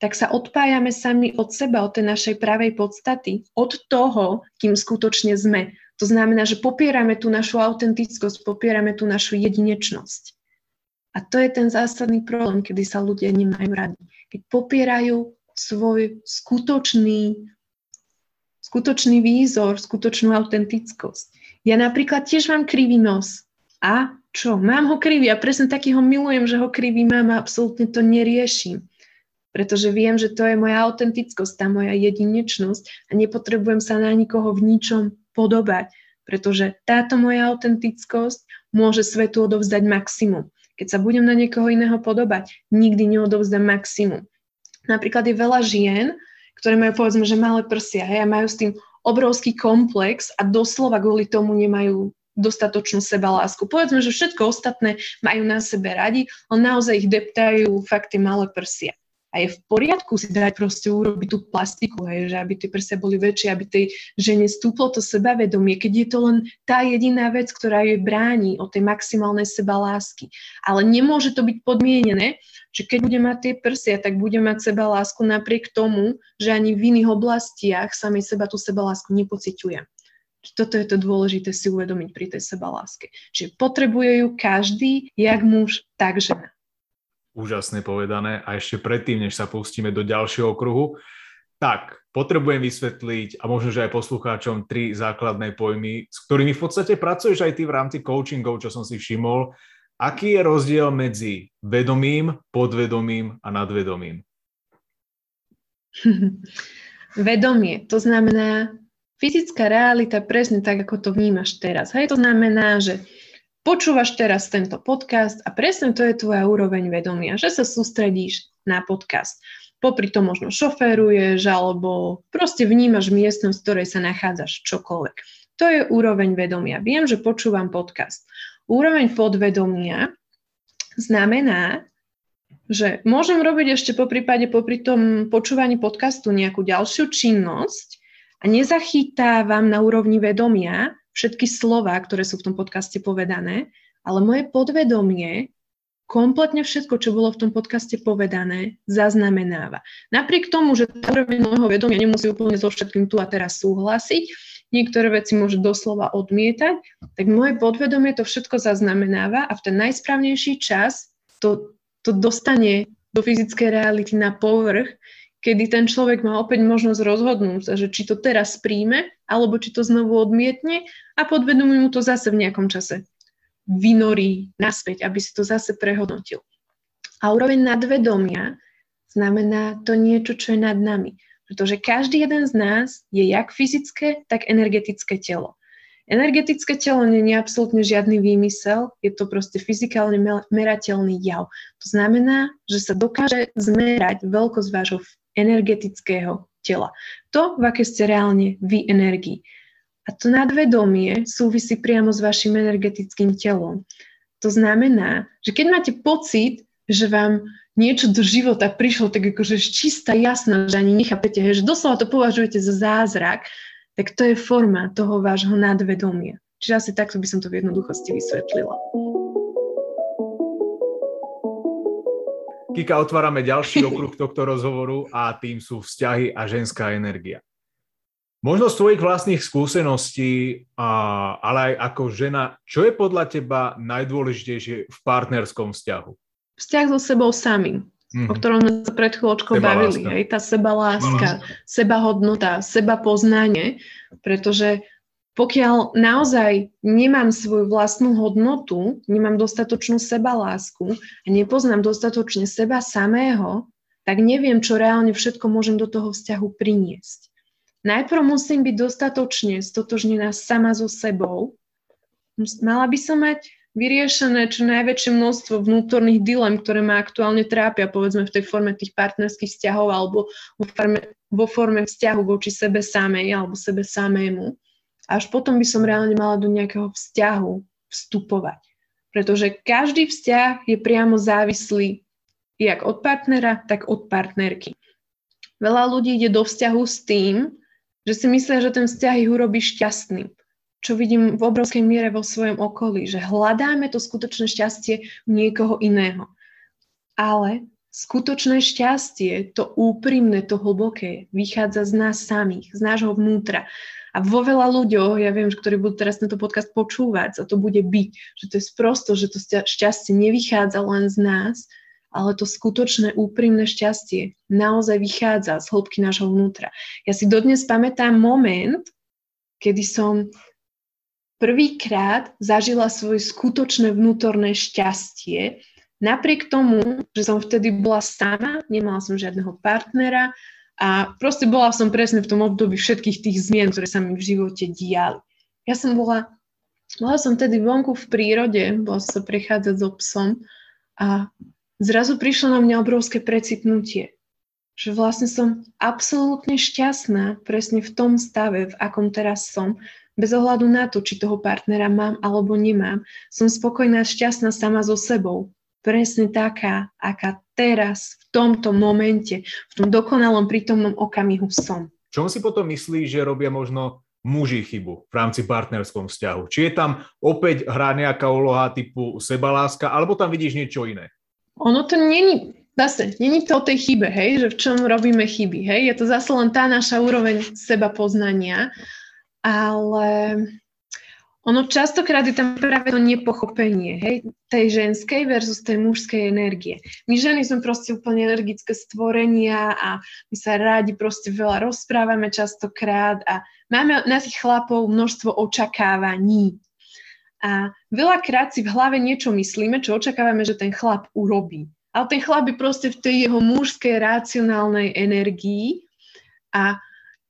tak sa odpájame sami od seba, od tej našej pravej podstaty, od toho, kým skutočne sme. To znamená, že popierame tú našu autentickosť, popierame tú našu jedinečnosť. A to je ten zásadný problém, kedy sa ľudia nemajú radi. Keď popierajú svoj skutočný, skutočný výzor, skutočnú autentickosť. Ja napríklad tiež mám krivý nos. A čo? Mám ho krivý a presne taký ho milujem, že ho krivý mám a absolútne to neriešim. Pretože viem, že to je moja autentickosť, tá moja jedinečnosť a nepotrebujem sa na nikoho v ničom podobať, pretože táto moja autentickosť môže svetu odovzdať maximum. Keď sa budem na niekoho iného podobať, nikdy neodovzdám maximum. Napríklad je veľa žien, ktoré majú povedzme, že malé prsia hej, a majú s tým obrovský komplex a doslova kvôli tomu nemajú dostatočnú sebalásku. Povedzme, že všetko ostatné majú na sebe radi, len naozaj ich deptajú fakt tie malé prsia. A je v poriadku si dať proste urobiť tú plastiku, hej, že aby tie prsia boli väčšie, aby tej žene stúplo to sebavedomie, keď je to len tá jediná vec, ktorá jej bráni o tej maximálnej seba lásky. Ale nemôže to byť podmienené, že keď bude mať tie prsia, tak bude mať seba lásku napriek tomu, že ani v iných oblastiach samej seba tú seba lásku nepociťuje. Toto je to dôležité si uvedomiť pri tej sebaláske. Čiže potrebuje ju každý, jak muž, tak žena. Úžasne povedané. A ešte predtým, než sa pustíme do ďalšieho kruhu, tak potrebujem vysvetliť a možno, že aj poslucháčom tri základné pojmy, s ktorými v podstate pracuješ aj ty v rámci coachingov, čo som si všimol. Aký je rozdiel medzi vedomým, podvedomým a nadvedomým? Vedomie, to znamená fyzická realita presne tak, ako to vnímaš teraz. Hej, to znamená, že Počúvaš teraz tento podcast a presne to je tvoja úroveň vedomia, že sa sústredíš na podcast. Popri tom možno šoféruješ alebo proste vnímaš miestnosť, v ktorej sa nachádzaš, čokoľvek. To je úroveň vedomia. Viem, že počúvam podcast. Úroveň podvedomia znamená, že môžem robiť ešte po prípade popri tom počúvaní podcastu nejakú ďalšiu činnosť a nezachytávam na úrovni vedomia všetky slova, ktoré sú v tom podcaste povedané, ale moje podvedomie kompletne všetko, čo bolo v tom podcaste povedané, zaznamenáva. Napriek tomu, že tá úroveň môjho vedomia nemusí úplne so všetkým tu a teraz súhlasiť, niektoré veci môže doslova odmietať, tak moje podvedomie to všetko zaznamenáva a v ten najsprávnejší čas to, to dostane do fyzickej reality na povrch kedy ten človek má opäť možnosť rozhodnúť sa, že či to teraz príjme, alebo či to znovu odmietne a podvedomí mu to zase v nejakom čase vynorí naspäť, aby si to zase prehodnotil. A úroveň nadvedomia znamená to niečo, čo je nad nami. Pretože každý jeden z nás je jak fyzické, tak energetické telo. Energetické telo nie je absolútne žiadny výmysel, je to proste fyzikálne merateľný jav. To znamená, že sa dokáže zmerať veľkosť vášho energetického tela. To, v aké ste reálne vy energii. A to nadvedomie súvisí priamo s vašim energetickým telom. To znamená, že keď máte pocit, že vám niečo do života prišlo tak akože čistá, jasná, že ani nechápete, že doslova to považujete za zázrak, tak to je forma toho vášho nadvedomia. Čiže asi takto by som to v jednoduchosti vysvetlila. Kika, otvárame ďalší okruh tohto rozhovoru a tým sú vzťahy a ženská energia. Možno z tvojich vlastných skúseností, ale aj ako žena, čo je podľa teba najdôležitejšie v partnerskom vzťahu? Vzťah so sebou samým, mm-hmm. o ktorom sme sa pred chvíľočkou bavili. Hej, tá seba láska, mm-hmm. seba hodnota, seba poznanie, pretože pokiaľ naozaj nemám svoju vlastnú hodnotu, nemám dostatočnú sebalásku a nepoznám dostatočne seba samého, tak neviem, čo reálne všetko môžem do toho vzťahu priniesť. Najprv musím byť dostatočne stotožnená sama so sebou. Mala by som mať vyriešené čo najväčšie množstvo vnútorných dilem, ktoré ma aktuálne trápia, povedzme v tej forme tých partnerských vzťahov alebo vo forme, vo forme vzťahu voči sebe samej alebo sebe samému až potom by som reálne mala do nejakého vzťahu vstupovať. Pretože každý vzťah je priamo závislý jak od partnera, tak od partnerky. Veľa ľudí ide do vzťahu s tým, že si myslia, že ten vzťah ich urobí šťastným. Čo vidím v obrovskej miere vo svojom okolí, že hľadáme to skutočné šťastie u niekoho iného. Ale skutočné šťastie, to úprimné, to hlboké, vychádza z nás samých, z nášho vnútra. A vo veľa ľuďoch, ja viem, ktorí budú teraz tento podcast počúvať, a to bude byť, že to je sprosto, že to šťastie nevychádza len z nás, ale to skutočné úprimné šťastie naozaj vychádza z hĺbky nášho vnútra. Ja si dodnes pamätám moment, kedy som prvýkrát zažila svoje skutočné vnútorné šťastie, napriek tomu, že som vtedy bola sama, nemala som žiadneho partnera, a proste bola som presne v tom období všetkých tých zmien, ktoré sa mi v živote diali. Ja som bola, bola som tedy vonku v prírode, bola som sa prechádzať so psom a zrazu prišlo na mňa obrovské precitnutie, že vlastne som absolútne šťastná presne v tom stave, v akom teraz som, bez ohľadu na to, či toho partnera mám alebo nemám. Som spokojná, šťastná sama so sebou. Presne taká, aká teraz, v tomto momente, v tom dokonalom prítomnom okamihu som. Čom si potom myslíš, že robia možno muži chybu v rámci partnerskom vzťahu? Či je tam opäť hrá nejaká úloha typu sebaláska, alebo tam vidíš niečo iné? Ono to není, zase, není to o tej chybe, hej, že v čom robíme chyby, hej, je to zase len tá naša úroveň seba poznania, ale ono častokrát je tam práve to nepochopenie, hej, tej ženskej versus tej mužskej energie. My ženy sme proste úplne energické stvorenia a my sa rádi proste veľa rozprávame častokrát a máme na tých chlapov množstvo očakávaní. A veľakrát si v hlave niečo myslíme, čo očakávame, že ten chlap urobí. Ale ten chlap je proste v tej jeho mužskej racionálnej energii a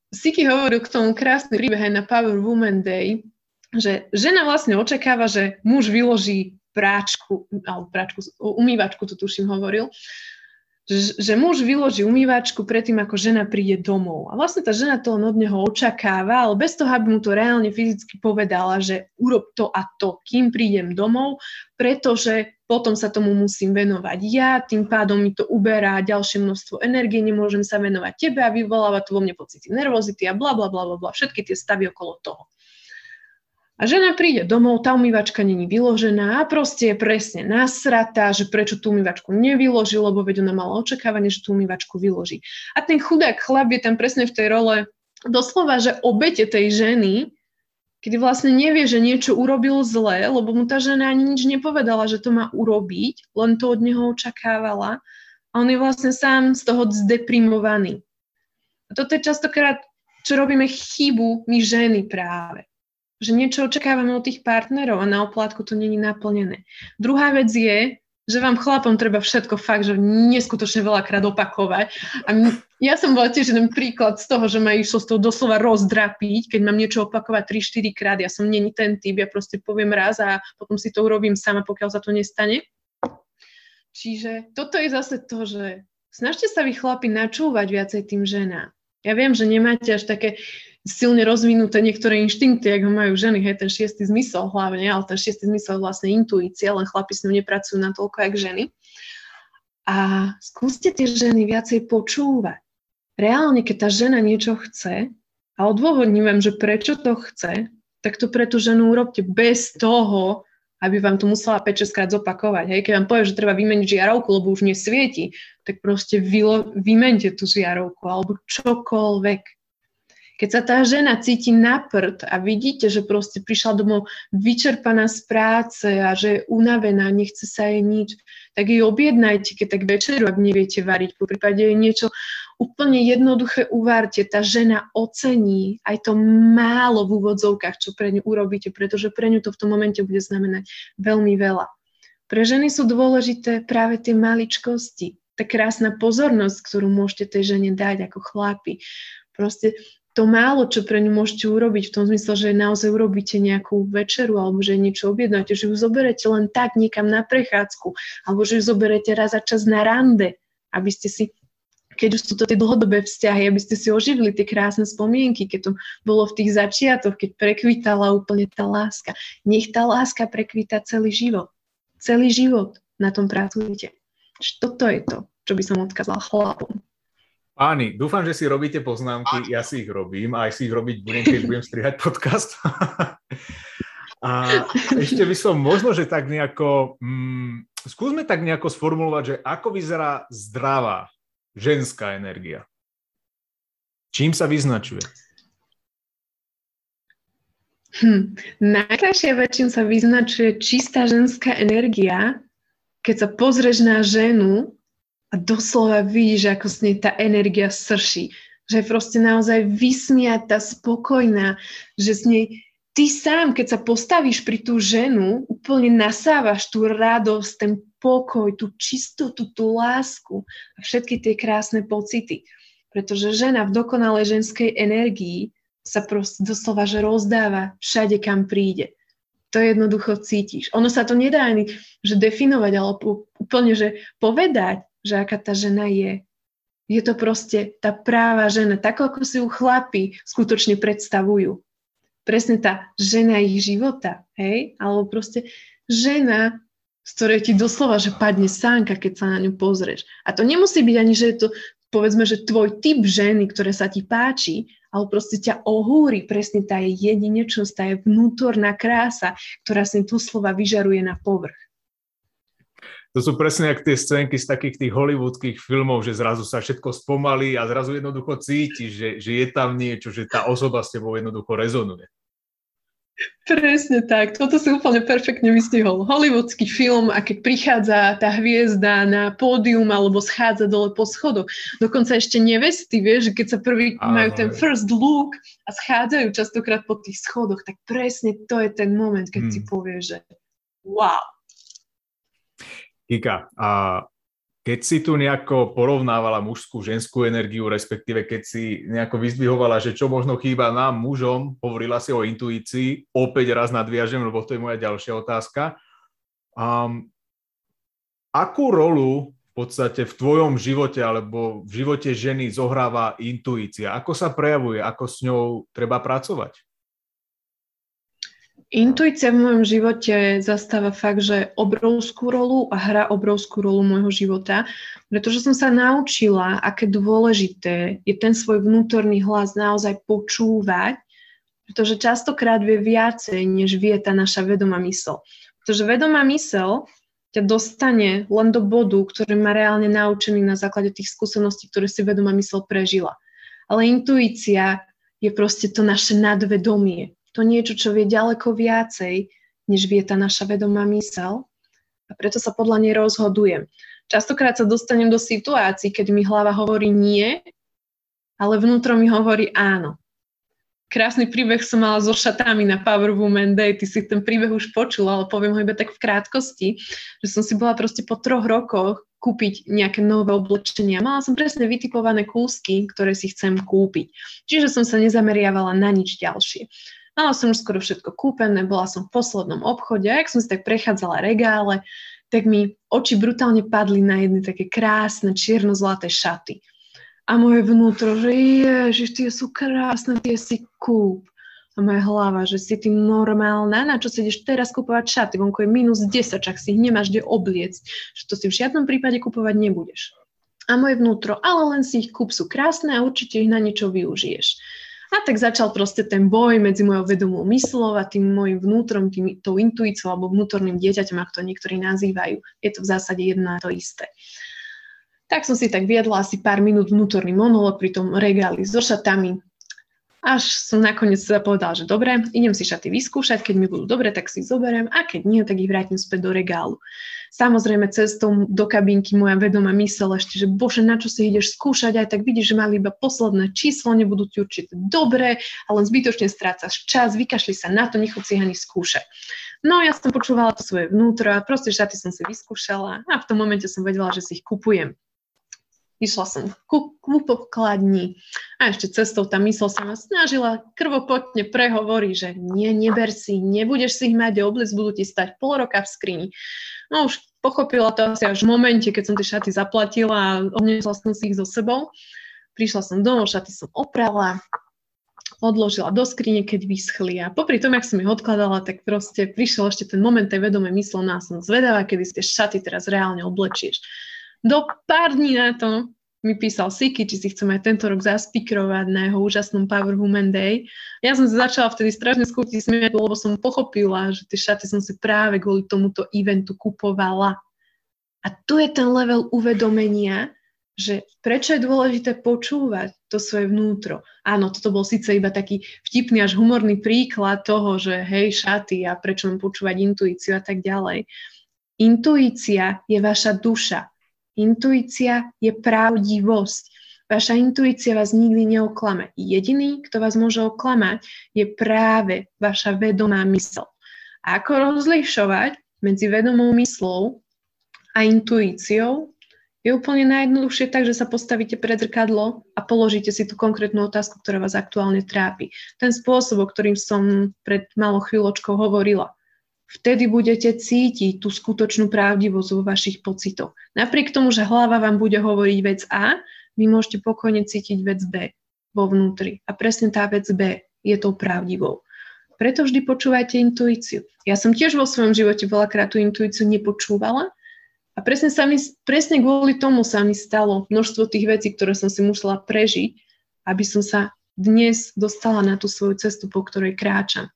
Siki hovoril k tomu krásny príbeh aj na Power Woman Day, že žena vlastne očakáva, že muž vyloží práčku, alebo práčku, umývačku, to tuším hovoril, že, muž vyloží umývačku predtým, ako žena príde domov. A vlastne tá žena to od neho očakáva, ale bez toho, aby mu to reálne fyzicky povedala, že urob to a to, kým prídem domov, pretože potom sa tomu musím venovať ja, tým pádom mi to uberá ďalšie množstvo energie, nemôžem sa venovať tebe a vyvoláva to vo mne pocity nervozity a bla bla bla bla, všetky tie stavy okolo toho. A žena príde domov, tá umývačka není vyložená a proste je presne nasratá, že prečo tú umývačku nevyložil, lebo veď ona mala očakávanie, že tú umývačku vyloží. A ten chudák chlap je tam presne v tej role doslova, že obete tej ženy, kedy vlastne nevie, že niečo urobil zle, lebo mu tá žena ani nič nepovedala, že to má urobiť, len to od neho očakávala. A on je vlastne sám z toho zdeprimovaný. A toto je častokrát, čo robíme chybu my ženy práve že niečo očakávame od tých partnerov a na oplátku to není naplnené. Druhá vec je, že vám chlapom treba všetko fakt, že neskutočne veľakrát opakovať. A ja som bola tiež jeden príklad z toho, že ma išlo z toho doslova rozdrapiť, keď mám niečo opakovať 3-4 krát. Ja som není ten typ, ja proste poviem raz a potom si to urobím sama, pokiaľ sa to nestane. Čiže toto je zase to, že snažte sa vy chlapi načúvať viacej tým ženám. Ja viem, že nemáte až také silne rozvinuté niektoré inštinkty, ako majú ženy, hej, ten šiestý zmysel hlavne, ale ten šiestý zmysel je vlastne intuícia, len chlapi s ňou nepracujú na toľko, jak ženy. A skúste tie ženy viacej počúvať. Reálne, keď tá žena niečo chce a odôvodním vám, že prečo to chce, tak to pre tú ženu urobte bez toho, aby vám to musela 5-6 krát zopakovať. Hej? Keď vám povie, že treba vymeniť žiarovku, lebo už nesvieti, tak proste vymente tú žiarovku alebo čokoľvek keď sa tá žena cíti na prd a vidíte, že proste prišla domov vyčerpaná z práce a že je unavená, nechce sa jej nič, tak jej objednajte, keď tak večeru, ak neviete variť. Po prípade je niečo úplne jednoduché uvárte. Tá žena ocení aj to málo v úvodzovkách, čo pre ňu urobíte, pretože pre ňu to v tom momente bude znamenať veľmi veľa. Pre ženy sú dôležité práve tie maličkosti, tá krásna pozornosť, ktorú môžete tej žene dať ako chlapi. Proste to málo, čo pre ňu môžete urobiť, v tom zmysle, že naozaj urobíte nejakú večeru alebo že niečo objednáte, že ju zoberete len tak niekam na prechádzku alebo že ju zoberete raz za čas na rande, aby ste si keď už sú to tie dlhodobé vzťahy, aby ste si oživili tie krásne spomienky, keď to bolo v tých začiatoch, keď prekvítala úplne tá láska. Nech tá láska prekvíta celý život. Celý život na tom pracujete. Toto je to, čo by som odkázala chlapom. Páni, dúfam, že si robíte poznámky, ja si ich robím a aj si ich robiť budem, keď budem strihať podcast. a ešte by som možno, že tak nejako, mm, skúsme tak nejako sformulovať, že ako vyzerá zdravá ženská energia. Čím sa vyznačuje? Hm. Najkrajšia vec, čím sa vyznačuje čistá ženská energia, keď sa pozrieš na ženu, a doslova vidíš, ako s nej tá energia srší. Že je proste naozaj vysmiatá, spokojná, že s nej ty sám, keď sa postavíš pri tú ženu, úplne nasávaš tú radosť, ten pokoj, tú čistotu, tú lásku a všetky tie krásne pocity. Pretože žena v dokonalej ženskej energii sa proste doslova, že rozdáva všade, kam príde. To jednoducho cítiš. Ono sa to nedá ani že definovať, ale úplne, že povedať, že aká tá žena je. Je to proste tá práva žena, tak ako si ju chlapi skutočne predstavujú. Presne tá žena ich života, hej? Alebo proste žena z ktorej ti doslova, že padne sánka, keď sa na ňu pozrieš. A to nemusí byť ani, že je to, povedzme, že tvoj typ ženy, ktoré sa ti páči, ale proste ťa ohúri presne tá je jedinečnosť, tá je vnútorná krása, ktorá si tu slova vyžaruje na povrch. To sú presne jak tie scénky z takých tých hollywoodských filmov, že zrazu sa všetko spomalí a zrazu jednoducho cítiš, že, že je tam niečo, že tá osoba s tebou jednoducho rezonuje. Presne tak. Toto si úplne perfektne vystihol. Hollywoodský film a keď prichádza tá hviezda na pódium alebo schádza dole po schodoch. Dokonca ešte nevesty, vieš, že keď sa prvý Áno, majú ten first look a schádzajú častokrát po tých schodoch, tak presne to je ten moment, keď hmm. si povieš, že wow. Kika, a keď si tu nejako porovnávala mužskú, ženskú energiu, respektíve keď si nejako vyzdvihovala, že čo možno chýba nám, mužom, hovorila si o intuícii, opäť raz nadviažem, lebo to je moja ďalšia otázka. Um, akú rolu v podstate v tvojom živote alebo v živote ženy zohráva intuícia? Ako sa prejavuje? Ako s ňou treba pracovať? Intuícia v mojom živote zastáva fakt, že obrovskú rolu a hrá obrovskú rolu môjho života, pretože som sa naučila, aké dôležité je ten svoj vnútorný hlas naozaj počúvať, pretože častokrát vie viacej, než vie tá naša vedomá mysel. Pretože vedomá mysel ťa dostane len do bodu, ktorý má reálne naučený na základe tých skúseností, ktoré si vedomá mysel prežila. Ale intuícia je proste to naše nadvedomie to niečo, čo vie ďaleko viacej, než vie tá naša vedomá mysel. A preto sa podľa nej rozhodujem. Častokrát sa dostanem do situácií, keď mi hlava hovorí nie, ale vnútro mi hovorí áno. Krásny príbeh som mala so šatami na Power Woman Day. Ty si ten príbeh už počula, ale poviem ho iba tak v krátkosti, že som si bola proste po troch rokoch kúpiť nejaké nové oblečenia. Mala som presne vytipované kúsky, ktoré si chcem kúpiť. Čiže som sa nezameriavala na nič ďalšie. Mala som už skoro všetko kúpené, bola som v poslednom obchode a ak som si tak prechádzala regále, tak mi oči brutálne padli na jedny také krásne čierno-zlaté šaty. A moje vnútro, že ježiš, tie sú krásne, tie si kúp. A moja hlava, že si ty normálna, na čo si teraz kupovať šaty, vonko je minus 10, čak si ich nemáš kde obliecť, že to si v žiadnom prípade kupovať nebudeš. A moje vnútro, ale len si ich kúp, sú krásne a určite ich na niečo využiješ. A tak začal proste ten boj medzi mojou vedomou myslou a tým môjim vnútrom, tým, tou intuíciou alebo vnútorným dieťaťom, ako to niektorí nazývajú. Je to v zásade jedno a to isté. Tak som si tak viedla asi pár minút vnútorný monolog pri tom regáli so šatami, až som nakoniec teda povedala, že dobre, idem si šaty vyskúšať, keď mi budú dobre, tak si ich zoberiem a keď nie, tak ich vrátim späť do regálu. Samozrejme, cestou do kabinky moja vedomá mysel ešte, že bože, na čo si ideš skúšať, aj tak vidíš, že mali iba posledné číslo, nebudú ti určite dobré, ale zbytočne strácaš čas, vykašli sa na to, nechod si ani skúšať. No ja som počúvala to svoje vnútro a proste šaty som si vyskúšala a v tom momente som vedela, že si ich kupujem. Išla som ku, ku pokladni a ešte cestou tá mysl sa ma snažila krvopotne prehovorí, že nie, neber si, nebudeš si ich mať oblic, budú ti stať pol roka v skrini. No už pochopila to asi až v momente, keď som tie šaty zaplatila a odnesla som si ich so sebou. Prišla som domov, šaty som oprala, odložila do skrine, keď vyschli. A popri tom, ak som ich odkladala, tak proste prišiel ešte ten moment tej vedomej mysle, no a som zvedavá, kedy ste šaty teraz reálne oblečieš. Do pár dní na to mi písal Siki, či si chceme aj tento rok zaspikrovať na jeho úžasnom Power Woman Day. Ja som sa začala vtedy strašne skúti smiať, lebo som pochopila, že tie šaty som si práve kvôli tomuto eventu kupovala. A tu je ten level uvedomenia, že prečo je dôležité počúvať to svoje vnútro. Áno, toto bol síce iba taký vtipný až humorný príklad toho, že hej, šaty a prečo mám počúvať intuíciu a tak ďalej. Intuícia je vaša duša Intuícia je pravdivosť. Vaša intuícia vás nikdy neoklame. Jediný, kto vás môže oklamať, je práve vaša vedomá mysl. A ako rozlišovať medzi vedomou myslou a intuíciou, je úplne najjednoduchšie tak, že sa postavíte pred zrkadlo a položíte si tú konkrétnu otázku, ktorá vás aktuálne trápi. Ten spôsob, o ktorým som pred malou chvíľočkou hovorila. Vtedy budete cítiť tú skutočnú pravdivosť vo vašich pocitoch. Napriek tomu, že hlava vám bude hovoriť vec A, vy môžete pokojne cítiť vec B vo vnútri. A presne tá vec B je tou pravdivou. Preto vždy počúvajte intuíciu. Ja som tiež vo svojom živote veľakrát tú intuíciu nepočúvala a presne, sa mi, presne kvôli tomu sa mi stalo množstvo tých vecí, ktoré som si musela prežiť, aby som sa dnes dostala na tú svoju cestu, po ktorej kráčam.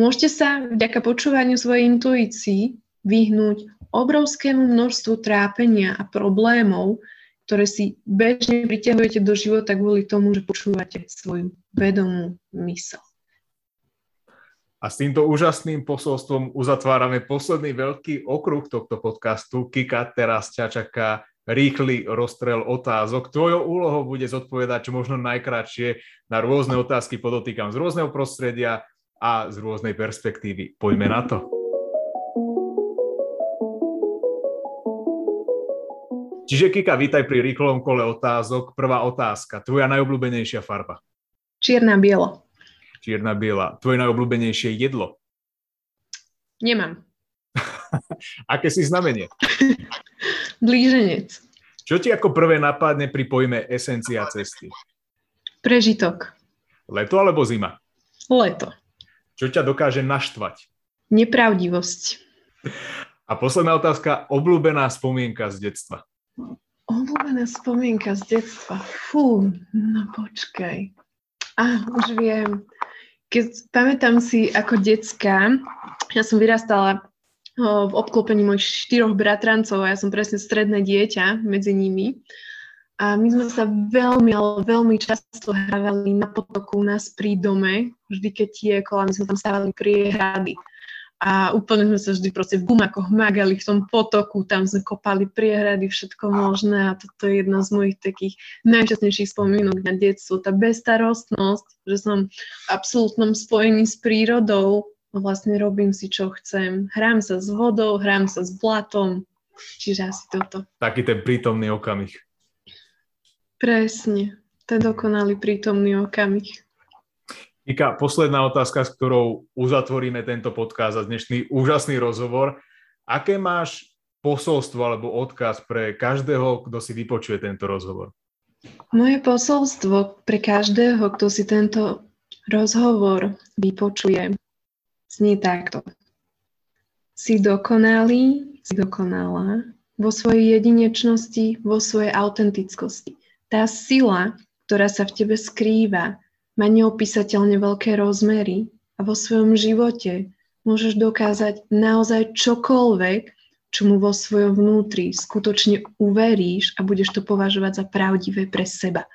Môžete sa vďaka počúvaniu svojej intuícii vyhnúť obrovskému množstvu trápenia a problémov, ktoré si bežne priťahujete do života kvôli tomu, že počúvate svoju vedomú mysel. A s týmto úžasným posolstvom uzatvárame posledný veľký okruh tohto podcastu. Kika, teraz ťa čaká rýchly rozstrel otázok. Tvojou úlohou bude zodpovedať čo možno najkračšie na rôzne otázky, podotýkam z rôzneho prostredia a z rôznej perspektívy. Poďme na to. Čiže Kika, vítaj pri rýchlom kole otázok. Prvá otázka. Tvoja najobľúbenejšia farba? Čierna biela. Čierna biela. Tvoje najobľúbenejšie jedlo? Nemám. Aké si znamenie? Blíženec. Čo ti ako prvé napadne pri pojme esencia cesty? Prežitok. Leto alebo zima? Leto. Čo ťa dokáže naštvať? Nepravdivosť. A posledná otázka, obľúbená spomienka z detstva. Obľúbená spomienka z detstva. Fú, no počkaj. A už viem. Keď pamätám si ako decka, ja som vyrastala v obklopení mojich štyroch bratrancov a ja som presne stredné dieťa medzi nimi. A my sme sa veľmi, ale veľmi často hrávali na potoku u nás pri dome. Vždy, keď tiekol a my sme tam stávali priehrady a úplne sme sa vždy proste v gumakoch magali v tom potoku, tam sme kopali priehrady, všetko možné a toto je jedna z mojich takých najčastnejších spomínok na detstvo. Tá bezstarostnosť, že som v absolútnom spojení s prírodou, vlastne robím si, čo chcem. Hrám sa s vodou, hrám sa s blatom, čiže asi toto. Taký ten prítomný okamih. Presne, ten dokonalý prítomný okamih. Ika, posledná otázka, s ktorou uzatvoríme tento podcast a dnešný úžasný rozhovor. Aké máš posolstvo alebo odkaz pre každého, kto si vypočuje tento rozhovor? Moje posolstvo pre každého, kto si tento rozhovor vypočuje, znie takto. Si dokonalý, si dokonalá vo svojej jedinečnosti, vo svojej autentickosti. Tá sila, ktorá sa v tebe skrýva, má neopísateľne veľké rozmery a vo svojom živote môžeš dokázať naozaj čokoľvek, čo mu vo svojom vnútri skutočne uveríš a budeš to považovať za pravdivé pre seba.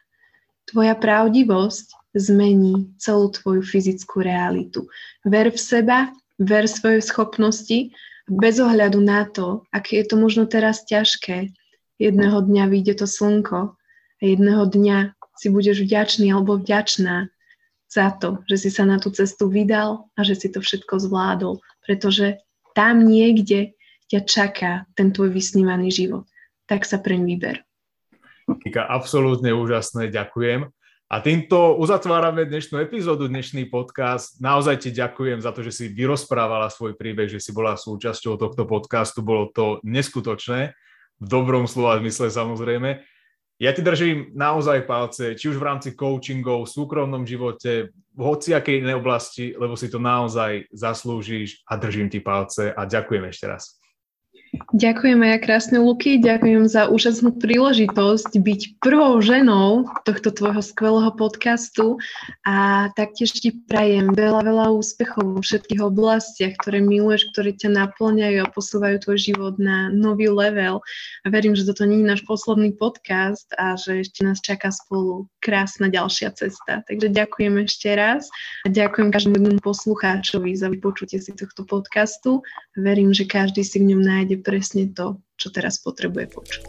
Tvoja pravdivosť zmení celú tvoju fyzickú realitu. Ver v seba, ver svojej schopnosti, bez ohľadu na to, aké je to možno teraz ťažké. Jedného dňa vyjde to slnko jedného dňa si budeš vďačný alebo vďačná za to, že si sa na tú cestu vydal a že si to všetko zvládol, pretože tam niekde ťa čaká ten tvoj vysnívaný život. Tak sa preň vyber. Kika, absolútne úžasné, ďakujem. A týmto uzatvárame dnešnú epizódu, dnešný podcast. Naozaj ti ďakujem za to, že si vyrozprávala svoj príbeh, že si bola súčasťou tohto podcastu. Bolo to neskutočné, v dobrom slova zmysle samozrejme. Ja ti držím naozaj palce, či už v rámci coachingov, v súkromnom živote, v hociakej inej oblasti, lebo si to naozaj zaslúžiš a držím ti palce a ďakujem ešte raz. Ďakujem aj krásne Luky, ďakujem za úžasnú príležitosť byť prvou ženou tohto tvojho skvelého podcastu a taktiež ti prajem veľa, veľa úspechov vo všetkých oblastiach, ktoré miluješ, ktoré ťa naplňajú a posúvajú tvoj život na nový level. A verím, že toto nie je náš posledný podcast a že ešte nás čaká spolu krásna ďalšia cesta. Takže ďakujem ešte raz a ďakujem každému poslucháčovi za vypočutie si tohto podcastu. Verím, že každý si v ňom nájde presne to, čo teraz potrebuje počuť.